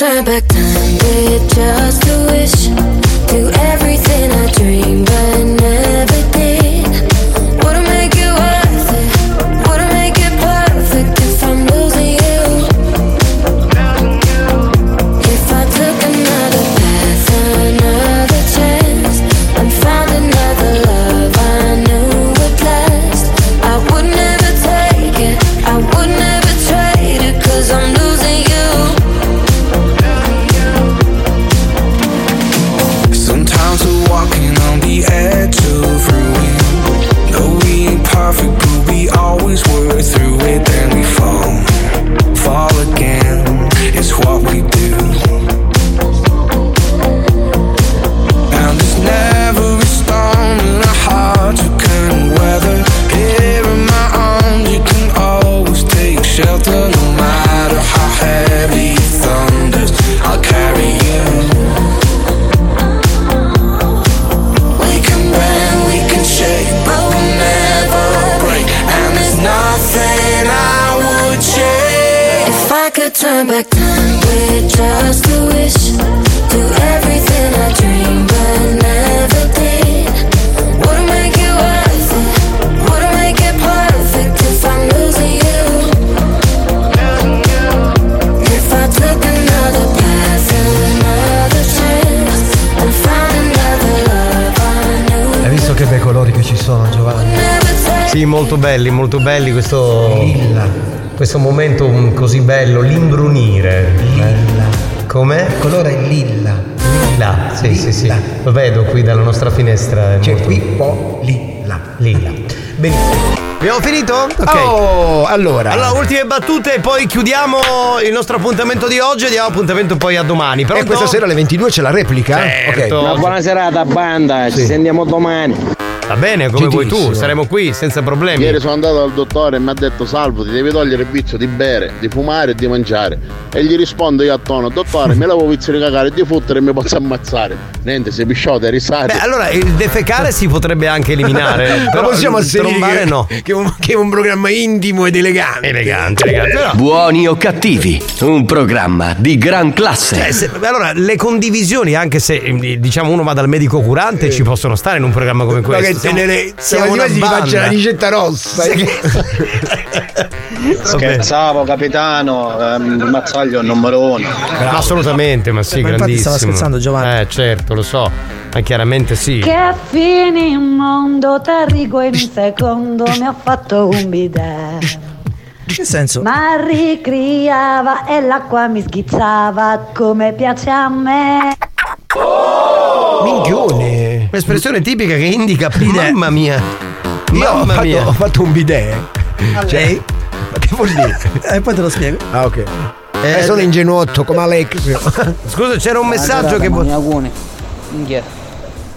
Turn back time,
molto belli, molto belli questo. Questo momento così bello, l'imbrunire. Com'è? Il
colore è lilla.
Lilla, sì, sì, sì. Lo vedo qui dalla nostra finestra. C'è
qui un po' lilla.
Lilla. Benissimo. Abbiamo finito? Ok.
Oh, allora.
Allora, ultime battute e poi chiudiamo il nostro appuntamento di oggi e diamo appuntamento poi a domani.
E
Pronto?
questa sera alle 22 c'è la replica?
Certo.
Ok.
Una buona
serata, banda. Ci sentiamo domani.
Va bene, come vuoi tu, saremo qui senza problemi.
Ieri sono andato dal dottore e mi ha detto Salvo ti devi togliere il vizio di bere, di fumare e di mangiare. E gli rispondo io a tono, dottore mi lavo vizio di cagare e di fottere e mi posso ammazzare. Niente, sei pisciato e risate.
Beh, allora il defecare si potrebbe anche eliminare.
Ma
però
possiamo asserire che,
no.
che, è un, che è un programma intimo ed elegante.
Elegante, elegante. Però-
Buoni o cattivi, un programma di gran classe.
Cioè, se- allora, le condivisioni, anche se eh, diciamo uno va dal medico curante, ci possono stare in un programma come
Ma
questo.
Tenere,
siamo una
ti faccio la ricetta rossa.
Scherzavo capitano, ehm, Mazzaglio numero uno.
Assolutamente, ma sì,
Ma infatti
grandissimo.
stava scherzando,
Giovanni. Eh, certo, lo so. Ma chiaramente sì.
Che fini in mondo, Terrico in un secondo mi ha fatto un bidet.
Che senso?
Ma ricriava e l'acqua mi sghizzava come piace a me.
Minchione. Un'espressione tipica che indica mamma mia.
Io ho
Mamma
fatto,
mia.
ho fatto un bidet. Cioè, ma che vuol dire?
E poi te lo spiego.
Ah, ok. Eh, sono ingenuotto come Alex.
Scusa, c'era un messaggio che. vo-
Maniacone. Minchia.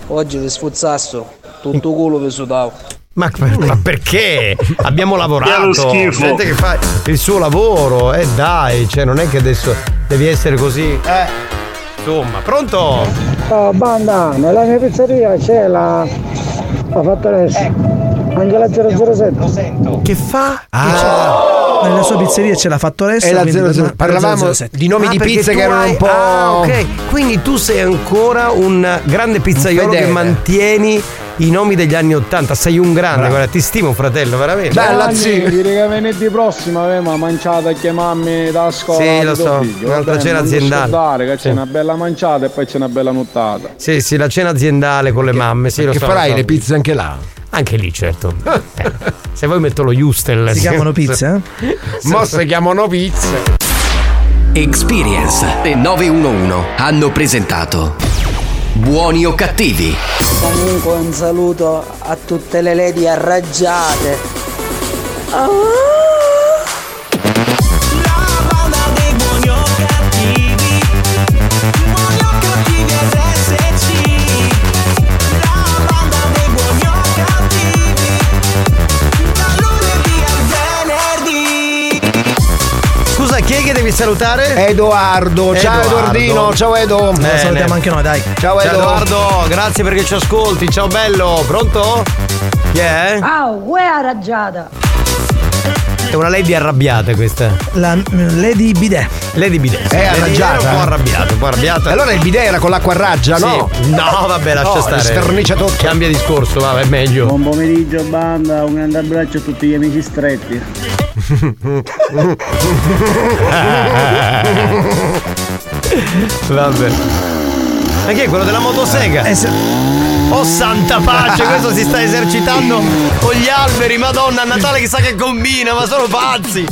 Oggi vi sfuzzasso. Tutto culo vi sudavo.
Ma, ma perché? Abbiamo lavorato. Gente che fa il suo lavoro. E dai, cioè, non è che adesso devi essere così. Eh. Insomma, pronto?
Oh, banda, nella mia pizzeria c'è la, la fattoressa. Anche la 007.
Che fa?
Ah. Nella sua pizzeria c'è la fattoressa.
E la
quindi
00.
per-
Parlavamo
per 007.
di nomi di
perché
pizza
tu
che erano
hai-
un po'.
Ah, ok. Quindi tu sei ancora un grande pizzaiolo che mantieni i nomi degli anni Ottanta. Sei un grande,
Bravo.
guarda, ti stimo, fratello, veramente.
Giovanni, dire che venerdì prossimo avevamo mangiato a chiamarmi da scuola.
Sì,
di
lo so,
figlio,
un'altra cena aziendale.
scordare che
Sì.
c'è una bella manciata e poi c'è una bella nuttata.
Sì, sì, la cena aziendale con le mamme, sì, lo
Che
so.
farai
lo so.
le pizze anche là?
Anche lì, certo. Eh, se vuoi metto lo Justel.
Si chiamano pizze,
eh?
Mo si chiamano pizze.
Experience e 911 hanno presentato Buoni o cattivi?
Comunque un saluto a tutte le lady arraggiate.
Scusa, devi salutare?
Edoardo. Ciao Edoardino, ciao Edo.
Bene.
salutiamo anche noi, dai.
Ciao
Ciao
Edo.
Edoardo, grazie perché ci ascolti. Ciao bello, pronto? Chi è?
Ah, uè arraggiata.
È una lady arrabbiata questa.
La Lady Bidet.
Lady Bidet.
È arrabbiata.
Era un po' arrabbiata, un po' arrabbiata.
Allora il bidet era con l'acqua a raggia, no?
Sì. No, vabbè, lascia
No,
stare.
sfernicia tutto.
Cambia discorso, va, è meglio.
Buon pomeriggio banda, un grande abbraccio a tutti gli amici stretti.
Vabbè. Ma chi è quello della motosega? Oh santa pace, questo si sta esercitando con gli alberi, madonna, a Natale chissà che combina, ma sono pazzi!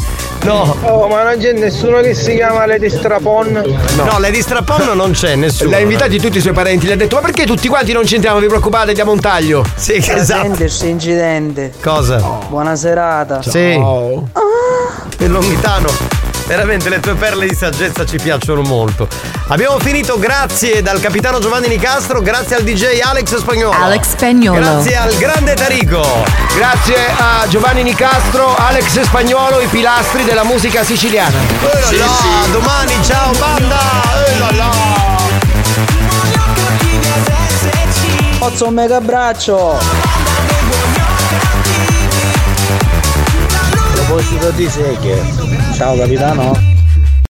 No.
Oh, ma non c'è nessuno che si chiama Lady Strapon?
No, Lady Strapon non c'è nessuno.
L'ha invitati tutti i suoi parenti, gli ha detto: Ma perché tutti quanti non ci entriamo? Vi preoccupate, diamo un taglio.
Sì, esatto.
Presente questo incidente.
Cosa?
Buona serata.
Sì. Il Longhitano. Veramente le tue perle di saggezza ci piacciono molto. Abbiamo finito, grazie dal capitano Giovanni Nicastro, grazie al DJ Alex Spagnolo.
Alex Spagnolo.
Grazie al grande Tarico.
Grazie a Giovanni Nicastro, Alex Spagnuolo, i pilastri della musica siciliana.
Eh là là, domani ciao banda. Eh là là.
Pozzo un mega abbraccio.
Proposito di seghe. Ciao capitano.